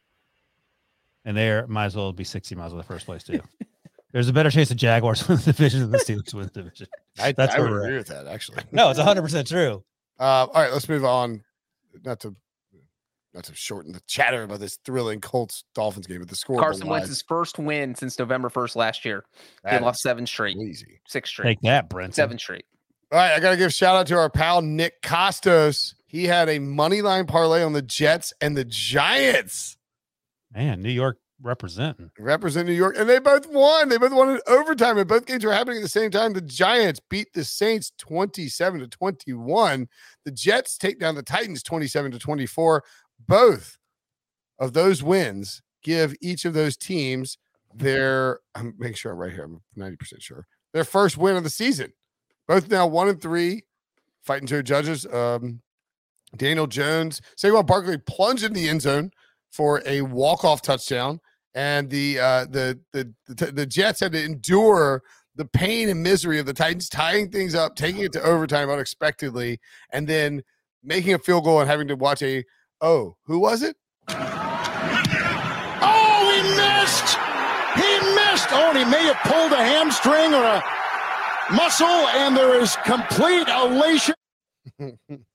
And they might as well be sixty miles of the first place too. There's a better chance the Jaguars win the division than the Steelers win the division. I, That's I would agree at. with that actually. No, it's 100 percent true. Uh, all right, let's move on. Not to not to shorten the chatter about this thrilling Colts Dolphins game, but the score. Carson belies Wentz's first win since November 1st last year. They lost seven straight, Easy. six straight, Take that, Brent. seven straight. All right, I got to give a shout out to our pal Nick Kostos. He had a money line parlay on the Jets and the Giants. Man, New York representing. represent New York, and they both won. They both won in overtime, and both games were happening at the same time. The Giants beat the Saints 27 to 21. The Jets take down the Titans 27 to 24. Both of those wins give each of those teams their I'm making sure I'm right here. I'm 90% sure. Their first win of the season. Both now one and three, fighting to judges. Um, Daniel Jones, Saquon Barkley plunged in the end zone for a walk-off touchdown and the uh the the the, the Jets had to endure the pain and misery of the Titans tying things up, taking it to overtime unexpectedly, and then making a field goal and having to watch a oh, who was it? Oh, he missed! He missed! Oh, and he may have pulled a hamstring or a muscle, and there is complete elation.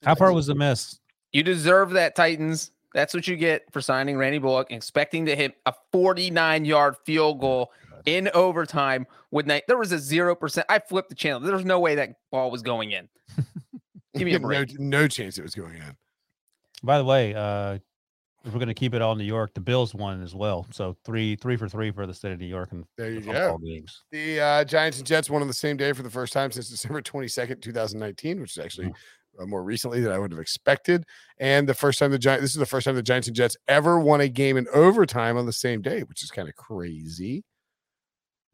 How far was the miss? You deserve that, Titans. That's what you get for signing Randy Bullock, expecting to hit a 49 yard field goal in overtime. With night, there was a zero percent. I flipped the channel. There was no way that ball was going in. Give me a no, break. no chance it was going in. By the way, uh, if we're going to keep it all New York, the Bills won as well. So three, three for three for the state of New York and There you the go. games. The uh, Giants and Jets won on the same day for the first time since December 22nd, 2019, which is actually uh, more recently than I would have expected. And the first time the Giants, this is the first time the Giants and Jets ever won a game in overtime on the same day, which is kind of crazy.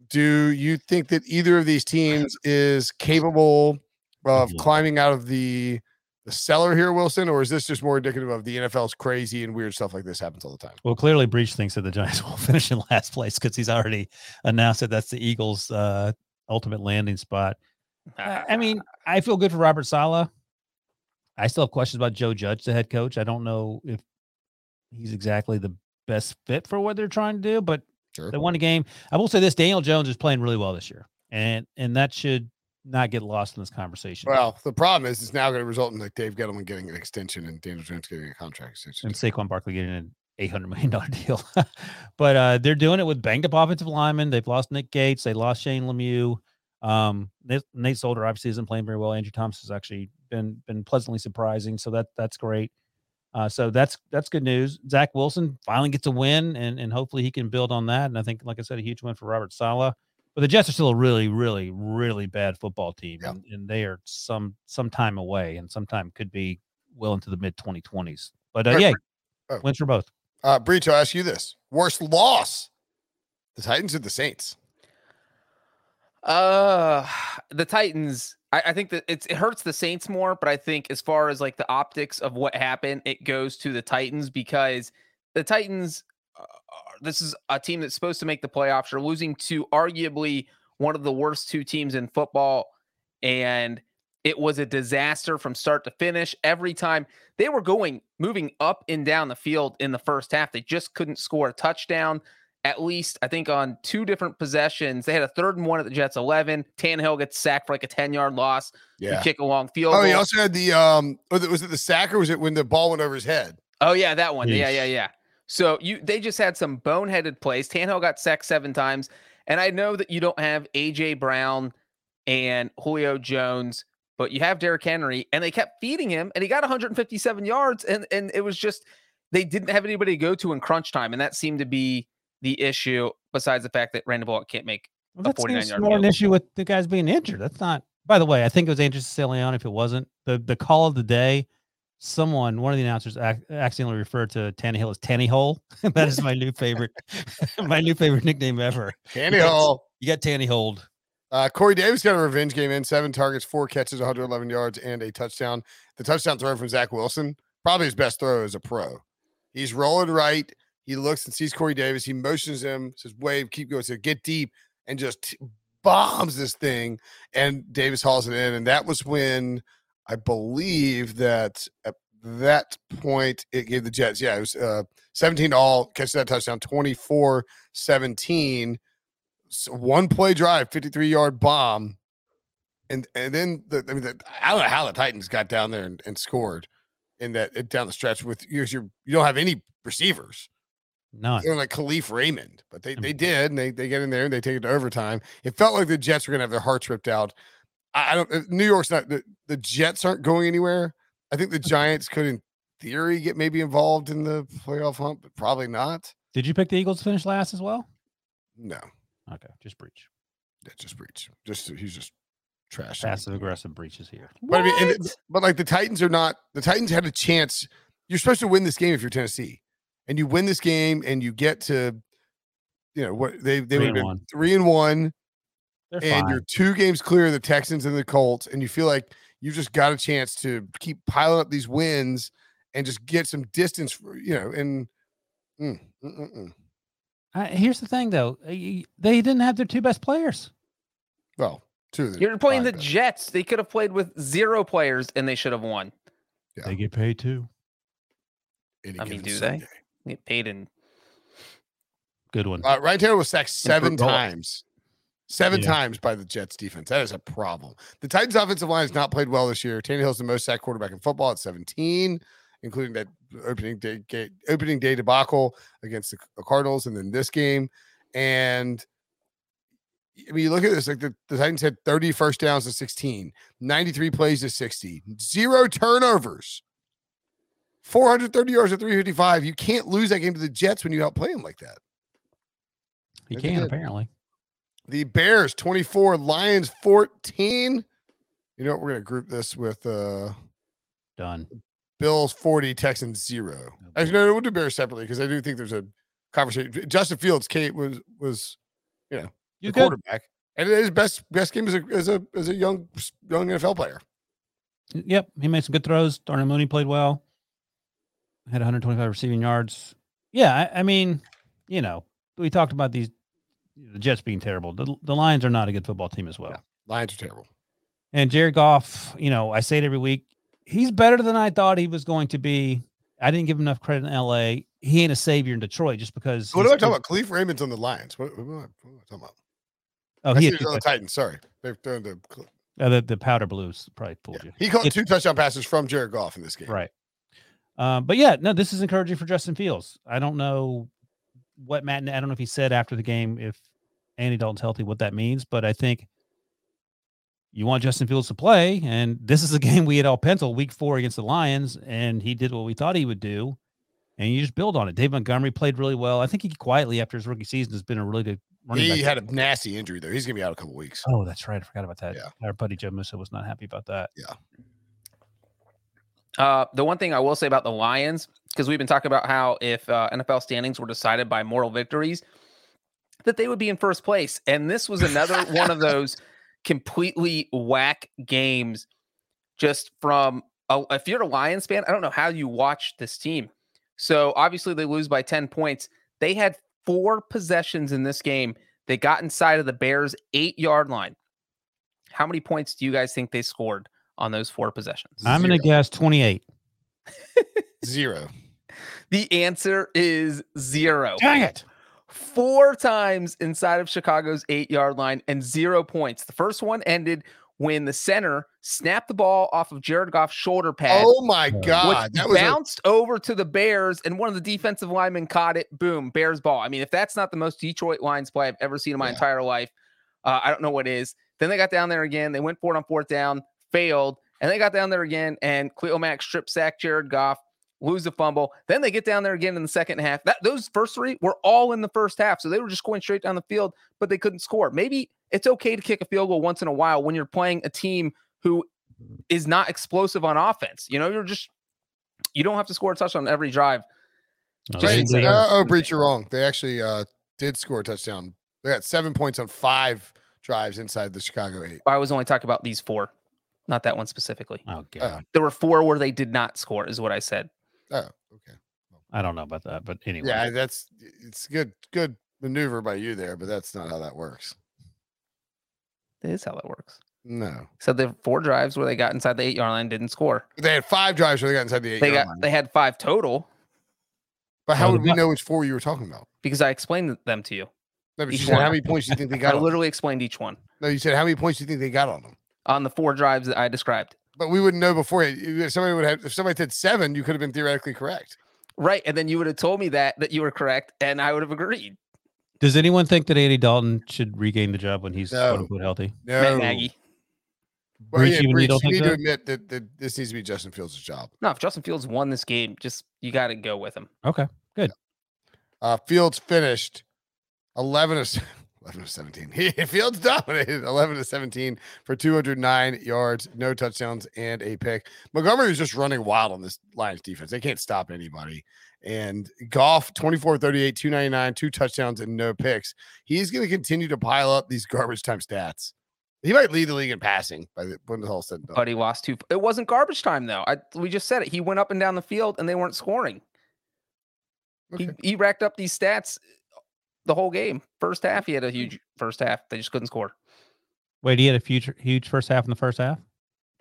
Do you think that either of these teams is capable of climbing out of the the cellar here, Wilson, or is this just more indicative of the NFL's crazy and weird stuff like this happens all the time? Well, clearly, Breech thinks that the Giants will finish in last place because he's already announced that that's the Eagles' uh, ultimate landing spot. Uh, I mean, I feel good for Robert Saleh. I still have questions about Joe Judge, the head coach. I don't know if he's exactly the best fit for what they're trying to do, but Sure. they won a game. I will say this: Daniel Jones is playing really well this year, and and that should not get lost in this conversation. Well, the problem is it's now going to result in like Dave Gettleman getting an extension and Daniel Jones getting a contract extension. and Saquon Barkley getting an eight hundred million dollar deal. but uh, they're doing it with banged up offensive linemen. They've lost Nick Gates. They lost Shane Lemieux. Um, Nate, Nate Solder obviously isn't playing very well. Andrew Thomas has actually been been pleasantly surprising, so that that's great. Uh, so that's that's good news. Zach Wilson finally gets a win, and and hopefully he can build on that. And I think, like I said, a huge win for Robert Saleh. But the Jets are still a really, really, really bad football team, Yeah. and, and they are some some time away, and sometime could be well into the mid 2020s. But uh, Right, yeah, right. Oh. wins for both. Uh, Breech, I'll ask you this: worst loss, the Titans or the Saints? Uh, the Titans. I, I think that it hurts the Saints more, but I think as far as like the optics of what happened, it goes to the Titans because the Titans. Uh, this is a team that's supposed to make the playoffs. Are losing to arguably one of the worst two teams in football, and it was a disaster from start to finish. Every time they were going, moving up and down the field in the first half, they just couldn't score a touchdown at least I think on two different possessions. They had a third and one at the Jets 11. Tannehill gets sacked for like a 10 yard loss. You kick a long field Oh, goal. he also had the um. Was it, the sack or was it when the ball went over his head? Oh yeah, that one. Yeah, yeah, yeah. So you they just had some boneheaded plays. Tannehill got sacked seven times, and I know that you don't have AJ Brown and Julio Jones, but you have Derrick Henry, and they kept feeding him, and he got 157 yards, and and it was just they didn't have anybody to go to in crunch time, and that seemed to be the issue. Besides the fact that Randall Bullock can't make Well, a 49 seems yard more an issue with the guys being injured. That's not. By the way, I think it was Andrew Siciliano. If it wasn't the the call of the day, someone one of the announcers ac- accidentally referred to Tannehill as Tanny Hole. that is my new favorite, my new favorite nickname ever. Tanny Hole. You got Tanny Hold. Uh, Corey Davis got a revenge game in seven targets, four catches, 111 yards, and a touchdown. The touchdown throw from Zach Wilson, probably his best throw as a pro. He's rolling right. He looks and sees Corey Davis. He motions him, says, wave, keep going. So get deep and just bombs this thing. And Davis hauls it in. And that was when I believe that at that point it gave the Jets, yeah, it was uh, 17 to all, catch that touchdown, 24 17 s- one play drive, 53 yard bomb. And and then the, I mean, the, I don't know how the Titans got down there and, and scored in that down the stretch with you. You don't have any receivers. None. They're like Kalif Raymond, but they they did, and they they get in there and they take it to overtime. It felt like the Jets were gonna have their hearts ripped out. I, I don't. uh, New York's not the, the Jets aren't going anywhere. I think the Giants could, in theory, get maybe involved in the playoff hunt, but probably not. Did you pick the Eagles to finish last as well? No, Okay, just Breech. that's just Breech. Just he's just trash. Passive aggressive breaches here. But I mean, but like the Titans are not. The Titans had a chance. You're supposed to win this game if you're Tennessee, and you win this game, and you get to, you know, what they they Three would have been one. three and one. They're and fine. you're two games clear of the Texans and the Colts, and you feel like you just got a chance to keep piling up these wins and just get some distance, for, you know. And mm, mm, mm, mm. Uh, here's the thing, though. Uh, They didn't have their two best players. well, two of the You're playing the best. Jets. They could have played with zero players and they should have won. Yeah. They get paid too. Any I mean, do? Sunday. They get paid in Good one. Uh, Ryan Taylor was sacked seven times. Seven Yeah. times by the Jets defense. That is a problem. The Titans offensive line has not played well this year. Tannehill's the most sacked quarterback in football at 17, including that opening day ga- opening day debacle against the Cardinals and then this game. And I mean, you look at this, like the, the Titans had 30 first downs to 16, 93 plays to 60, zero turnovers, 430 yards to 355. You can't lose that game to the Jets when you outplay them like that. He they can apparently. The Bears 24, Lions 14. You know what? We're going to group this with uh Done. Bills 40, Texans 0. Actually, no, we'll do Bears separately because I do think there's a conversation. Justin Fields, Kate was was you know You the quarterback, and it is best best game as a as a as a young young NFL player. Yep, he made some good throws. Darnell Mooney played well. Had 125 receiving yards. Yeah, I, I mean, you know, we talked about these the Jets being terrible. The, the Lions are not a good football team as well. Lions are terrible. And Jared Goff, you know, I say it every week. He's better than I thought he was going to be. I didn't give him enough credit in LA. He ain't a savior in Detroit just because. What am I talking about? Kalif Raymond's on the Lions. What, what am I, what am I talking about? Oh, I he he's on the Titans. Sorry, they've thrown the. uh, the, the powder blues probably fooled you. He caught It's- two touchdown passes from Jared Goff in this game. Right. Um, but yeah, no, this is encouraging for Justin Fields. I don't know what Matt, I don't know if he said after the game if Andy Dalton's healthy, what that means, but I think you want Justin Fields to play. And this is a game we had all penciled week four against the Lions, and he did what we thought he would do. And you just build on it. Dave Montgomery played really well. I think he quietly, after his rookie season, has been a really good running He had a nasty injury though. He's gonna be out a couple weeks. Oh, that's right. I forgot about that. Yeah. Our buddy Joe Musa was not happy about that. Yeah. Uh, the one thing I will say about the Lions, because we've been talking about how if uh, NFL standings were decided by moral victories, that they would be in first place. And this was another one of those completely whack games. Just from a, if you're a Lions fan, I don't know how you watch this team. So obviously they lose by 10 points. They had four possessions in this game. They got inside of the Bears' eight yard line. How many points do you guys think they scored on those four possessions? I'm going to guess 28. Zero. The answer is zero. Dang it. Four times inside of Chicago's eight yard line and zero points. The first one ended when the center snapped the ball off of Jared Goff's shoulder pad. Oh my which god, that was a, bounced over to the Bears, and one of the defensive linemen caught it. Boom, Bears ball. I mean, if that's not the most Detroit Lions play I've ever seen in my Yeah. entire life, uh, I don't know what is. Then they got down there again. They went for it on fourth down, failed, and they got down there again. And Khalil Mack strip sack Jared Goff, lose the fumble. Then they get down there again in the second half. That those first three were all in the first half, so they were just going straight down the field, but they couldn't score. Maybe it's okay to kick a field goal once in a while when you're playing a team who is not explosive on offense. You know, you're just you don't have to score a touchdown every drive. No, they- they- Uh, oh, Breech, you're wrong. They actually uh, did score a touchdown. They got seven points on five drives inside the Chicago eight. I was only talking about these four, not that one specifically. Oh, oh, God. There were four where they did not score, is what I said. Oh, okay. I don't know about that, but anyway. Yeah, that's it's good. Good maneuver by you there, but that's not how that works. That is how that works. No, So the four drives where they got inside the eight yard line didn't score. they had five drives where they got inside the eight. They yard got line. they had five total but how Oh, would we bu- know which four you were talking about? because I explained them to you. No, but you Each said how many points do you think they I got? on them? literally explained each one No, you said how many points do you think they got on them? On the four drives that I described. But we wouldn't know before. If somebody would have, if somebody said seven, you could have been theoretically correct. Right. And then you would have told me that that you were correct, and I would have agreed. Does anyone think that Andy Dalton should regain the job when he's No. quote unquote healthy? No, Matt Nagy. Well, Breech, yeah, even you Breech, don't you think need to admit that, that this needs to be Justin Fields' job. No, if Justin Fields won this game, just you got to go with him. Okay. Good. Uh, Fields finished 11 of 11 of 17. He, Fields dominated 11 to 17 for 209 yards, no touchdowns, and a pick. Montgomery was just running wild on this Lions defense. They can't stop anybody. And Goff, 24 38, 299, two touchdowns, and no picks. He's going to continue to pile up these garbage time stats. He might lead the league in passing by the when it's all said and done. But he lost two. It wasn't garbage time though. I we just said it. He went up and down the field, and they weren't scoring. Okay. He he racked up these stats the whole game. First mm-hmm. half, he had a huge first half. They just couldn't score. Wait, he had a future huge first half in the first half.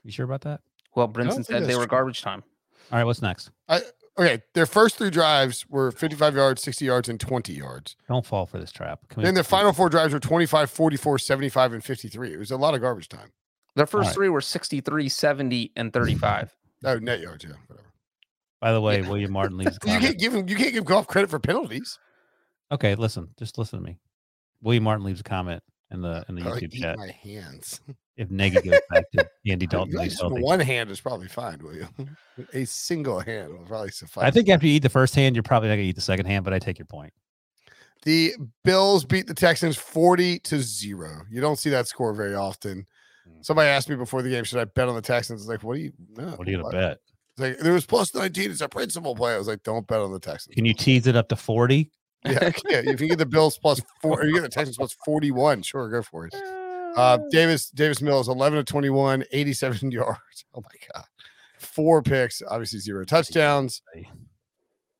You sure about that? Well, Brinson said they were true. garbage time. All right, what's next? I, Okay, their first three drives were 55 yards, 60 yards, and 20 yards. Don't fall for this trap. Can we- Then their final four drives were 25, 44, 75, and 53. It was a lot of garbage time. Their first right. three were 63, 70, and 35. Oh, net yards, yeah, whatever. By the way, William Martin leaves. You can't give him. You can't give golf credit for penalties. Okay, listen, just listen to me. William Martin leaves a comment in the in the I YouTube chat. my hands. If Nagy goes back to Andy Dalton, least healthy. one hand is probably fine, William. A single hand will probably suffice. I think after you eat the first hand, you're probably not gonna eat the second hand. But I take your point. the Bills beat the Texans 40 to 0. You don't see that score very often. Mm. Somebody asked me before the game, should I bet on the Texans? I was like, what do you no, What are you gonna what? bet? It's like there was plus 19. It's a principal play. I was like, don't bet on the Texans. Can you tease it up to forty? Yeah, yeah. If you get the Bills plus four, or you get the Texans plus 41, sure, go for it. Uh, Davis Davis Mills, 11 to 21, 87 yards. Oh my God. Four picks, obviously zero touchdowns.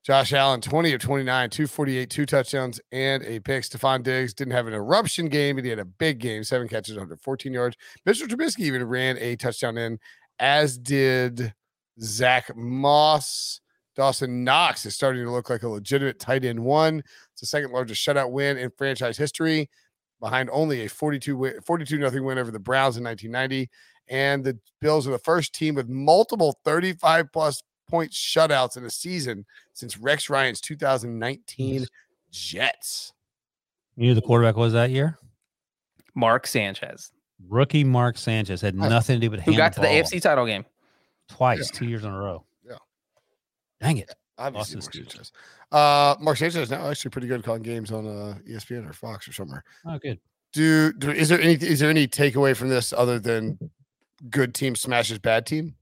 Josh Allen, 20 of 29, 248, two touchdowns, and a pick. Stefon Diggs didn't have an eruption game, but he had a big game, seven catches, 114 yards. Mr. Trubisky even ran a touchdown in, as did Zach Moss. Dawson Knox is starting to look like a legitimate tight end one. It's the second largest shutout win in franchise history, behind only a 42 win, 42 nothing win over the Browns in 1990. And the Bills are the first team with multiple 35 plus point shutouts in a season since Rex Ryan's 2019 Jets. You knew the quarterback was that year. Mark Sanchez, Rookie Mark Sanchez had nothing to do but who hand got to the ball AFC title game. twice, two years in a row. Dang it. Obviously, Mark. Sanchez. Uh, Mark Sanchez is now actually pretty good calling games on uh, ESPN or Fox or somewhere. Oh, good. Do, do is there any is there any takeaway from this other than good team smashes bad team?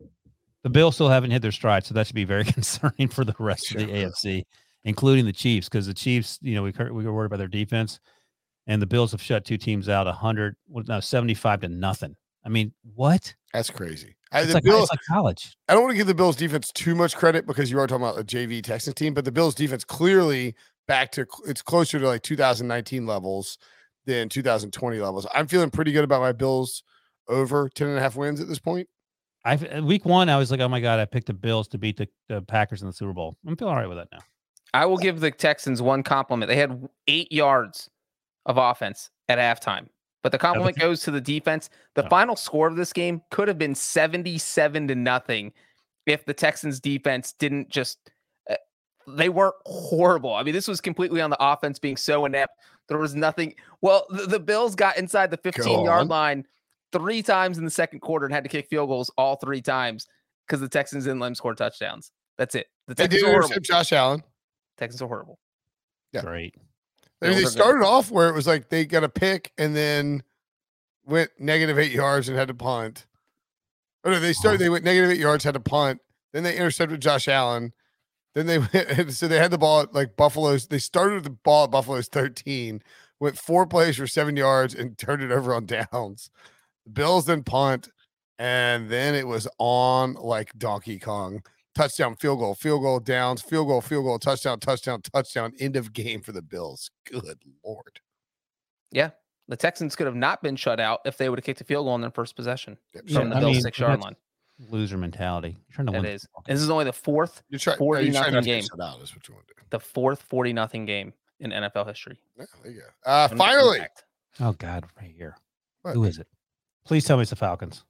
The Bills still haven't hit their stride, so that should be very concerning for the rest of the AFC, including the Chiefs, because the Chiefs, you know, we we were worried about their defense, and the Bills have shut two teams out, hundred, no, seventy-five to nothing. I mean, what? That's crazy. I, It's the like, Bills, it's like college. I don't want to give the Bills defense too much credit because you are talking about a JV Texans team, but the Bills defense clearly back to it's closer to like 2019 levels than 2020 levels. I'm feeling pretty good about my Bills over 10 and a half wins at this point. I uh, week one, I was like, oh my god, I picked the Bills to beat the, the Packers in the Super Bowl. I'm feeling all right with that now. I will give the Texans one compliment. They had eight yards of offense at halftime, but the compliment you- goes to the defense. The Oh. final score of this game could have been 77 to nothing if the Texans defense didn't just uh, they weren't horrible. I mean, this was completely on the offense being so inept. There was nothing. Well, the, the Bills got inside the 15 yard line three times in the second quarter and had to kick field goals all three times because the Texans didn't let them score touchdowns. That's it. The They Texans did are horrible. intercept Josh Allen. Texans are horrible. Yeah. Great. I mean, they started off where it was like they got a pick and then went negative eight yards and had to punt. Oh no, they started. They went negative eight yards, had to punt. Then they intercepted Josh Allen. Then they went. So they had the ball at like Buffalo's. They started with the ball at Buffalo's thirteen, went four plays for seven yards and turned it over on downs. The Bills then punt, and then it was on like Donkey Kong. Touchdown, field goal, field goal, downs, field goal, field goal, touchdown, touchdown, touchdown. End of game for the Bills. Good lord. Yeah. The Texans could have not been shut out if they would have kicked a field goal on their first possession Yeah, from the I Bills mean, six yard line. Loser mentality. You're trying to That win. is. This is only the fourth, You're trying. 40 you're nothing not to get game. out is what you want to do. the fourth 40 nothing game. in NFL history. Yeah, there you go. Uh, finally, Oh God, right here. What? Who is it? Please tell me it's the Falcons.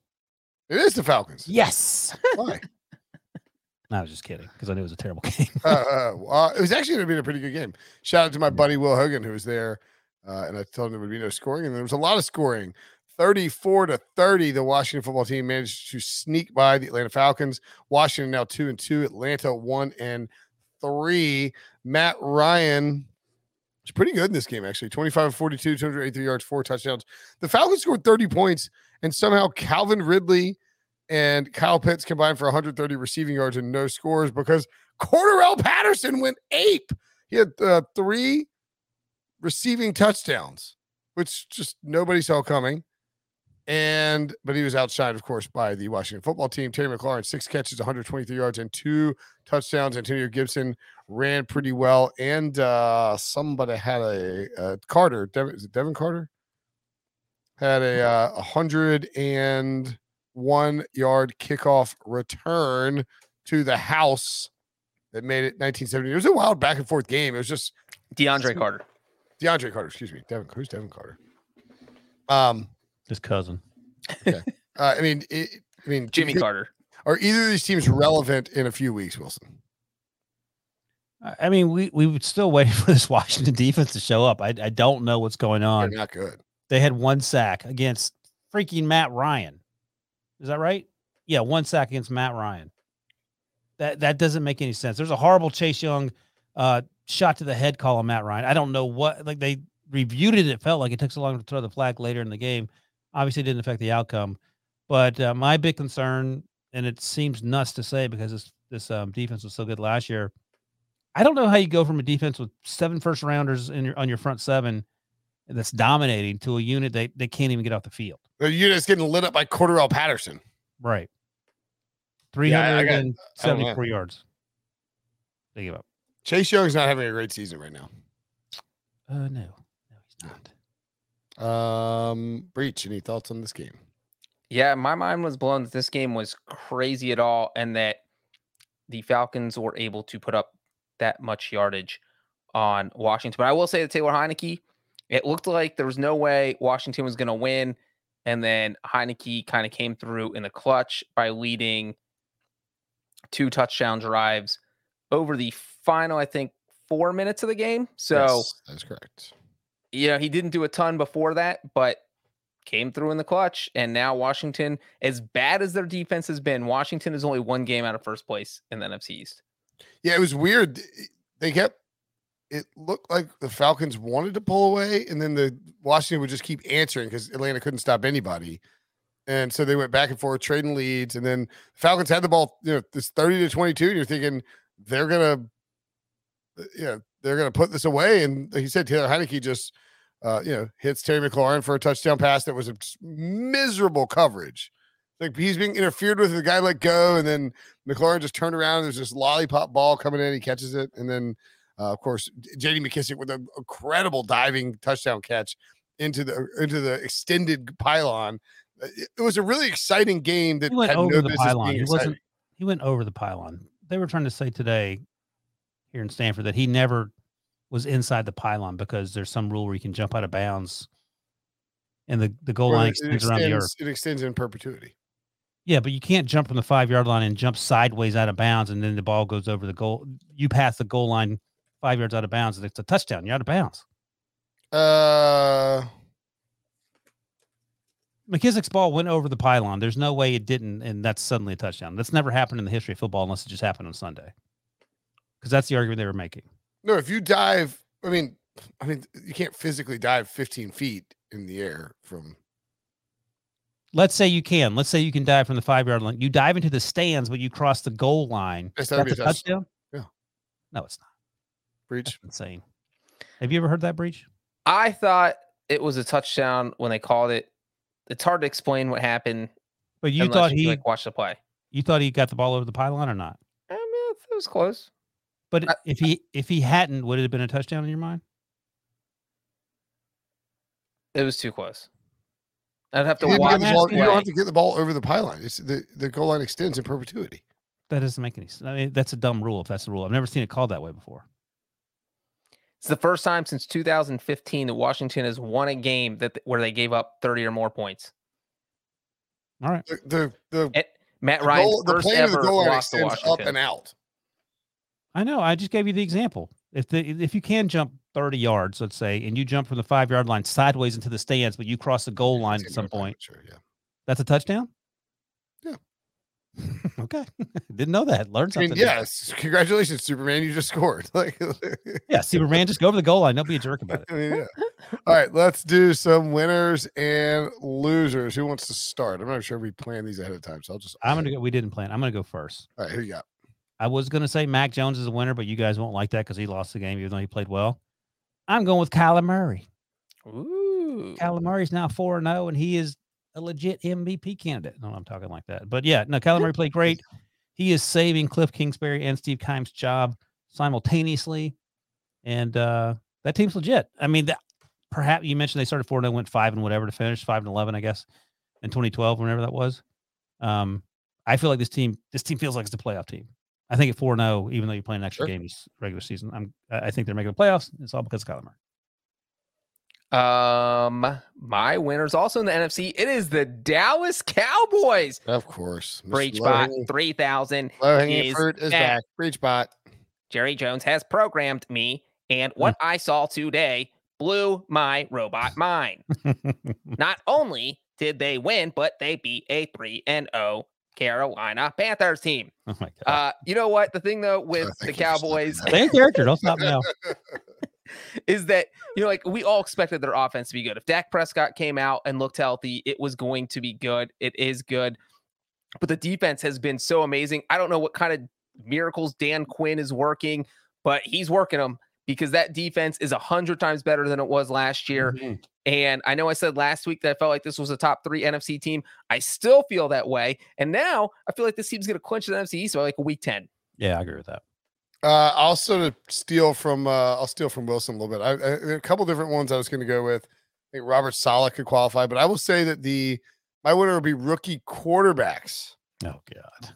it is the Falcons. Yes. Why? I was just kidding because I knew it was a terrible game. uh, uh, uh, it was actually going to be a pretty good game. Shout out to my buddy Will Hogan who was there, uh, and I told him there would be no scoring, and there was a lot of scoring. 34 to 30, the Washington football team managed to sneak by the Atlanta Falcons. Washington now two and two, Atlanta one and three. Matt Ryan was pretty good in this game, actually 25 of 42, 283 yards, four touchdowns. The Falcons scored 30 points, and somehow Calvin Ridley and Kyle Pitts combined for 130 receiving yards and no scores because Cordarrelle Patterson went ape. He had uh, three receiving touchdowns, which just nobody saw coming. And but he was outshined, of course, by the Washington football team. Terry McLaurin, six catches, 123 yards, and two touchdowns. Antonio Gibson ran pretty well, and uh somebody had a, uh Carter. Devin, is it Devin Carter? Had a uh, hundred and one yard kickoff return to the house that made it 1970. It was a wild back and forth game. It was just DeAndre Carter. DeAndre Carter, excuse me. Devin, who's Devin Carter? Um, His cousin. uh, I mean, it, I mean, Jimmy think- Carter. Are either of these teams relevant in a few weeks, Wilson? I I mean, we we would still waiting for this Washington defense to show up. I I don't know what's going on. They're not good. They had one sack against freaking Matt Ryan. Is that right? Yeah, one sack against Matt Ryan. That that doesn't make any sense. There's a horrible Chase Young uh, shot to the head call on Matt Ryan. I don't know what like they reviewed it. It felt like it took so long to throw the flag later in the game. Obviously, didn't affect the outcome. But uh, my big concern, and it seems nuts to say because this this um, defense was so good last year. I don't know how you go from a defense with seven first rounders in your on your front seven that's dominating to a unit that they can't even get off the field. The unit's getting lit up by Cordarrelle Patterson. Right. Yeah, I- I got- 374 yards. They give up. Chase Young's not having a great season right now. Uh, no, no, he's not. Um, Breech, any thoughts on this game? Yeah, my mind was blown that this game was crazy at all, and that the Falcons were able to put up that much yardage on Washington. But I will say that Taylor Heinicke, it looked like there was no way Washington was going to win, and then Heinicke kind of came through in the clutch by leading two touchdown drives over the final, I think, four minutes of the game. So Yes, that's correct. Yeah, he didn't do a ton before that, but came through in the clutch. And now Washington, as bad as their defense has been, Washington is only one game out of first place in the NFC East. Yeah, it was weird. They kept it looked like the Falcons wanted to pull away, and then the Washington would just keep answering because Atlanta couldn't stop anybody. And so they went back and forth, trading leads, and then the Falcons had the ball, you know, this 30 to 22, and you're thinking they're gonna uh, you know, they're gonna put this away. And you said, Taylor Heinicke just uh, you know, hits Terry McLaurin for a touchdown pass that was a miserable coverage. Like he's being interfered with, the guy let go, and then McLaurin just turned around. There's this lollipop ball coming in. He catches it, and then, uh, of course, J.D. McKissic with an incredible diving touchdown catch into the into the extended pylon. Uh, It, it was a really exciting game that He went had over no the business pylon. He wasn't. He went over the pylon. They were trying to say today here in Stanford that he never was inside the pylon because there's some rule where you can jump out of bounds, and the the goal line it extends around the earth. It extends in perpetuity. Yeah, but you can't jump from the five yard line and jump sideways out of bounds, and then the ball goes over the goal. You pass the goal line five yards out of bounds, and it's a touchdown. You're out of bounds. Uh, McKissic's ball went over the pylon. There's no way it didn't, and that's suddenly a touchdown. That's never happened in the history of football unless it just happened on Sunday. Because that's the argument they were making. no, if you dive, I mean, I mean, you can't physically dive 15 feet in the air from. Let's say you can. Let's say you can dive from the five yard line. You dive into the stands, but you cross the goal line. That's a touchdown. yeah. No, it's not. Breech. That's insane. Have you ever heard that Breech? I thought it was a touchdown when they called it. It's hard to explain what happened. But you unless thought you, he like watch the play. you thought he got the ball over the pylon or not? I mean, it was close. But if he if he hadn't, would it have been a touchdown in your mind? It was too close. I'd have to You, watch. didn't get the ball- you don't have to get the ball over the pylon. It's the, the goal line extends in perpetuity. That doesn't make any sense. I mean, that's a dumb rule if that's the rule. I've never seen it called that way before. It's the first time since 2015 that Washington has won a game that where they gave up 30 or more points. All right. The the, the, And Matt the Ryan's goal, the first plane of the ever goal line loss to extends up Washington. and out. I know. I just gave you the example. If the if you can jump 30 yards, let's say, and you jump from the five yard line sideways into the stands, but you cross the goal line at some point, Sure, yeah. that's a touchdown. Yeah. Okay. Didn't know that. Learned I something. mean, new. yes, congratulations, Superman! You just scored. Like, Yeah. Superman, just go over the goal line. Don't be a jerk about it. I mean, yeah. All right, let's do some winners and losers. Who wants to start? I'm not sure we planned these ahead of time, so I'll just. I'm gonna go. We didn't plan. I'm gonna go first. All right, who you got? I was gonna say Mac Jones is a winner, but you guys won't like that because he lost the game, even though he played well. I'm going with Kyler Murray. Ooh. Kyler Murray's now four and zero, and he is a legit MVP candidate. No, I'm talking like that, but yeah, no, Kyler Murray played great. He is saving Cliff Kingsbury and Steve Keim's job simultaneously, and uh that team's legit. I mean, that, perhaps you mentioned they started four and went five and whatever to finish five and eleven, I guess, in 2012, whenever that was. Um, I feel like this team, this team feels like it's a playoff team. I think at four and zero, even though you're playing an extra Sure. game this regular season, I'm I I think they're making the playoffs. It's all because of Kyler Murray. Um, my winner's also in the NFC. It is the Dallas Cowboys. Of course, Mr. Bot 3000. Low-hanging is is back. back. Breech bot. Jerry Jones has programmed me, and what I saw today blew my robot mind. Not only did they win, but they beat a 3 and 0 Carolina Panthers team. oh my god, Uh, you know what? The thing though with the thank you for stopping Cowboys stay in character. Don't stop now. is that you know like we all expected their offense to be good. If Dak Prescott came out and looked healthy, it was going to be good. It is good. But the defense has been so amazing. I don't know what kind of miracles Dan Quinn is working, but he's working them because that defense is a hundred times better than it was last year. Mhm. And I know I said last week that I felt like this was a top three NFC team. I still feel that way. And now I feel like this team's going to clinch the NFC East by like a week 10. Yeah, I agree with that. Uh, I'll sort of steal from uh, I'll steal from Wilson a little bit. I, I, there are a couple different ones I was going to go with. I think Robert Saleh could qualify, but I will say that the my winner would be rookie quarterbacks. Oh god,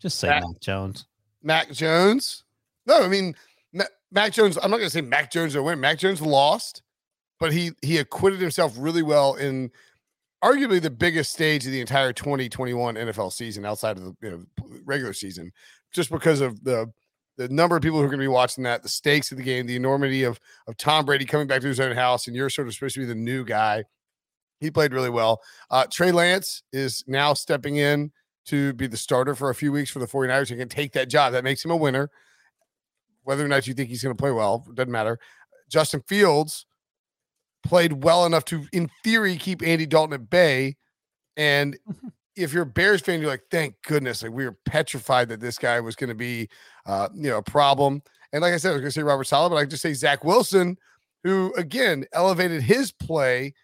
just say That- Mac Jones. Mac Jones. No, I mean Ma- Mac Jones. I'm not going to say Mac Jones will win. Mac Jones lost, but he he acquitted himself really well in arguably the biggest stage of the entire 2021 NFL season outside of the you know, regular season, just because of the the number of people who are going to be watching that, the stakes of the game, the enormity of of Tom Brady coming back to his own house, and you're sort of supposed to be the new guy. He played really well. Uh, Trey Lance is now stepping in to be the starter for a few weeks for the 49ers. He can take that job. That makes him a winner. Whether or not you think he's going to play well, doesn't matter. Justin Fields played well enough to, in theory, keep Andy Dalton at bay. And if you're a Bears fan, you're like, thank goodness. Like we were petrified that this guy was going to be, uh, you know, a problem. And like I said, I was going to say Robert Saleh, but I just say Zach Wilson, who again elevated his play.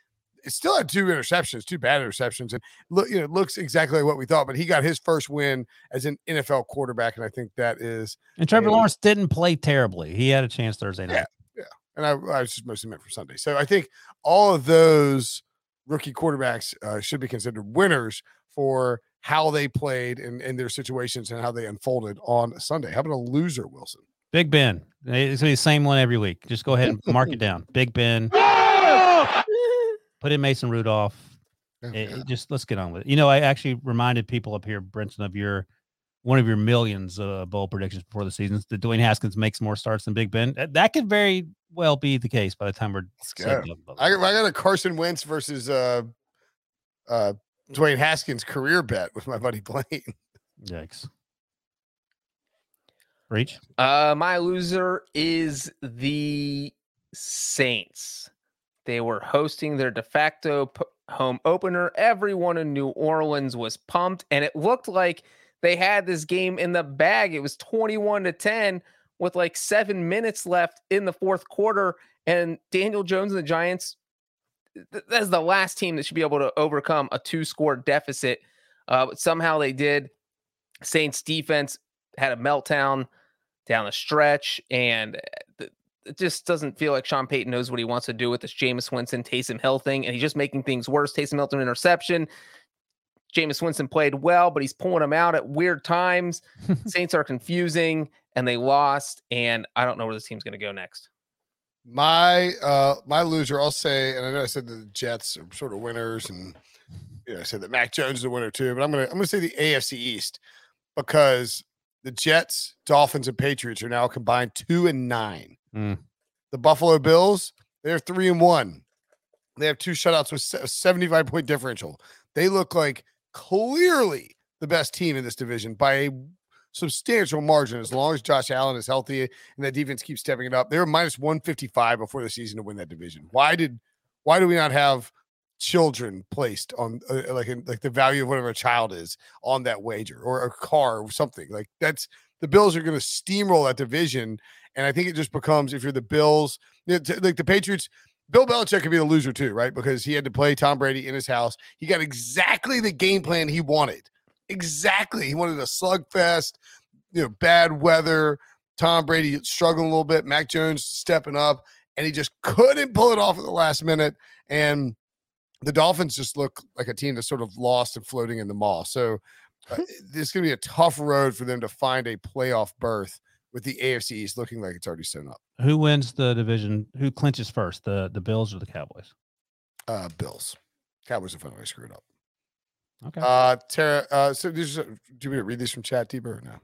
It still had two interceptions, two bad interceptions, and look, you know, it looks exactly like what we thought. But he got his first win as an NFL quarterback, and I think that is. And Trevor a- Lawrence didn't play terribly. He had a chance Thursday night. Yeah. and I, I was just mostly meant for Sunday. So I think all of those rookie quarterbacks uh, should be considered winners for how they played and, and their situations and how they unfolded on Sunday. How about a loser, Wilson? Big Ben. It's gonna be the same one every week. Just go ahead and mark it down. Big Ben. Put in Mason Rudolph. Oh, It- it just let's get on with it. You know, I actually reminded people up here, Brinson, of your one of your millions uh, bowl predictions before the season. That Dwayne Haskins makes more starts than Big Ben. That, that could very well be the case by the time we're Let's go. said and done. I, I got a Carson Wentz versus uh, uh, Dwayne Haskins career bet with my buddy Blaine. Yikes. Reach. Uh, my loser is the Saints. They were hosting their de facto p- home opener. Everyone in New Orleans was pumped, and it looked like they had this game in the bag. It was 21 to 10 with like seven minutes left in the fourth quarter. And Daniel Jones and the Giants, th- that's the last team that should be able to overcome a two score deficit. Uh, but somehow they did. Saints defense had a meltdown down the stretch, and th- it just doesn't feel like Sean Payton knows what he wants to do with this Jameis Winston Taysom Hill thing, and he's just making things worse. Taysom Hill interception. Jameis Winston played well, but he's pulling them out at weird times. Saints are confusing, and they lost, and I don't know where this team's going to go next. My uh my loser, I'll say, and I know I said the Jets are sort of winners, and you know, I said that Mac Jones is a winner too, but I'm gonna I'm gonna say the AFC East because the Jets, Dolphins, and Patriots are now combined two and nine. Mm. The Buffalo Bills, they're three and one. They have two shutouts with a 75 point differential. They look like clearly the best team in this division by a substantial margin as long as Josh Allen is healthy and that defense keeps stepping it up. They were minus 155 before the season to win that division. Why did why do we not have children placed on uh, like in, like the value of whatever a child is on that wager or a car or something like that's the Bills are going to steamroll that division and I think it just becomes if you're the Bills like the Patriots Bill Belichick could be the loser too, right? Because he had to play Tom Brady in his house. He got exactly the game plan he wanted. Exactly. He wanted a slugfest, you know, bad weather. Tom Brady struggling a little bit. Mac Jones stepping up, and he just couldn't pull it off at the last minute. And the Dolphins just look like a team that's sort of lost and floating in the mall. So uh, this is going to be a tough road for them to find a playoff berth with the AFC East looking like it's already sewn up. Who wins the division? Who clinches first? The the Bills or the Cowboys? Uh, Bills. Cowboys are finally screwed up. Okay. Uh, Tara. Uh, so these, are- do you want me to read these from chat deeper or no? I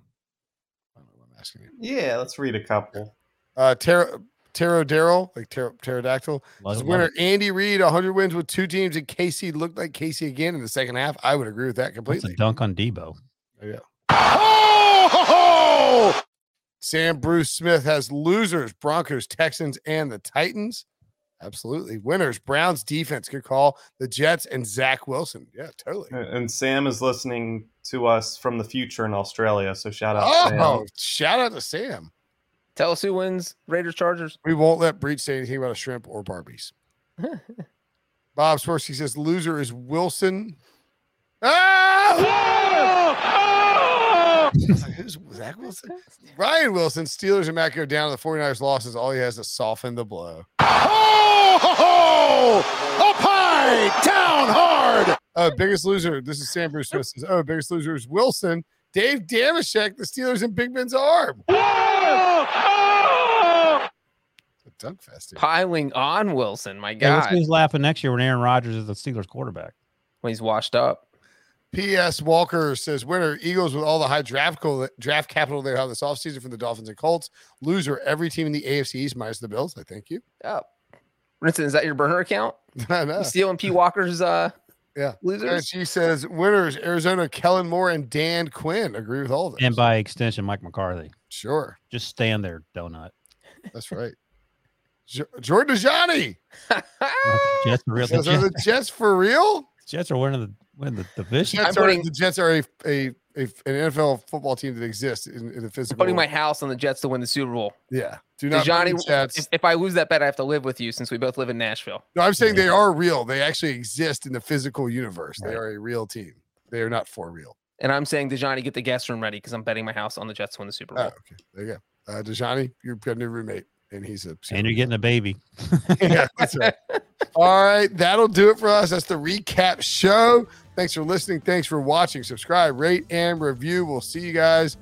don't know what I'm asking you. Yeah, let's read a couple. Uh, Tara. Pterodactyl, like pter- pterodactyl. Love love winner it. Andy Reid, 100 wins with two teams, and Casey looked like Casey again in the second half. I would agree with that That's a completely. dunk on Debo. Yeah. Oh! Sam Bruce Smith has losers, Broncos, Texans, and the Titans. Absolutely. Winners, Browns defense. Good call. The Jets and Zach Wilson. Yeah, totally. And Sam is listening to us from the future in Australia. So shout out. Oh, Sam. shout out to Sam. Tell us who wins Raiders Chargers. We won't let Breech say anything about a shrimp or Barbies. Bob Swirsky says loser is Wilson. Ah! Who's Zach Wilson? Ryan Wilson, Steelers and Mac go down. To the 49ers losses. All he has to soften the blow. Oh, up high, down hard. Oh, biggest loser. This is Sam Bruce Smith says, Oh, biggest loser is Wilson. Dave Damashek, the Steelers and Big Ben's arm. It's oh! a dunk fest. here. Piling on Wilson, my Yeah, let's God, who's laughing next year when Aaron Rodgers is the Steelers quarterback. when he's washed up. P.S. Walker says, winner, Eagles with all the high draft, co- draft capital they have this offseason from the Dolphins and Colts. Loser, every team in the AFC East minus the Bills. I thank you. Oh, Brinson, is that your burner account? I know. You stealing P. Walker's uh Yeah. And losers? she says, winners, Arizona, Kellen Moore and Dan Quinn. Agree with all of those. And by extension, Mike McCarthy. sure. Just stand there, donut. That's right. Jo- Jordan Johnny Jets are real. Says, are the Jets for real? Jets are winning the winning the division. Jets I'm are, putting- the Jets are a, a, a an NFL football team that exists in, in the I'm physical. putting my house on the Jets to win the Super Bowl. yeah. Do not Johnny, Johnny if, if I lose that bet, I have to live with you since we both live in Nashville. No, I'm saying they are real. They actually exist in the physical universe. They are a real team. They are not for real. And I'm saying, Dejani, get the guest room ready because I'm betting my house on the Jets to win the Super Oh, Bowl. okay. There you go. Uh, Dejani, you've got a new roommate, and he's a. and you're getting a baby. yeah, that's right. All right, that'll do it for us. That's the recap show. Thanks for listening. Thanks for watching. Subscribe, rate, and review. We'll see you guys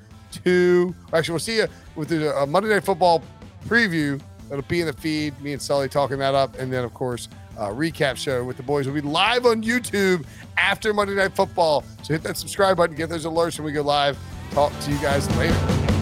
to actually we'll see you with the uh, Monday Night Football preview. That'll be in the feed. Me and Sully talking that up, and then of course uh, recap show with the boys will be live on YouTube after Monday Night Football. So hit that subscribe button, get those alerts when we go live. Talk to you guys later.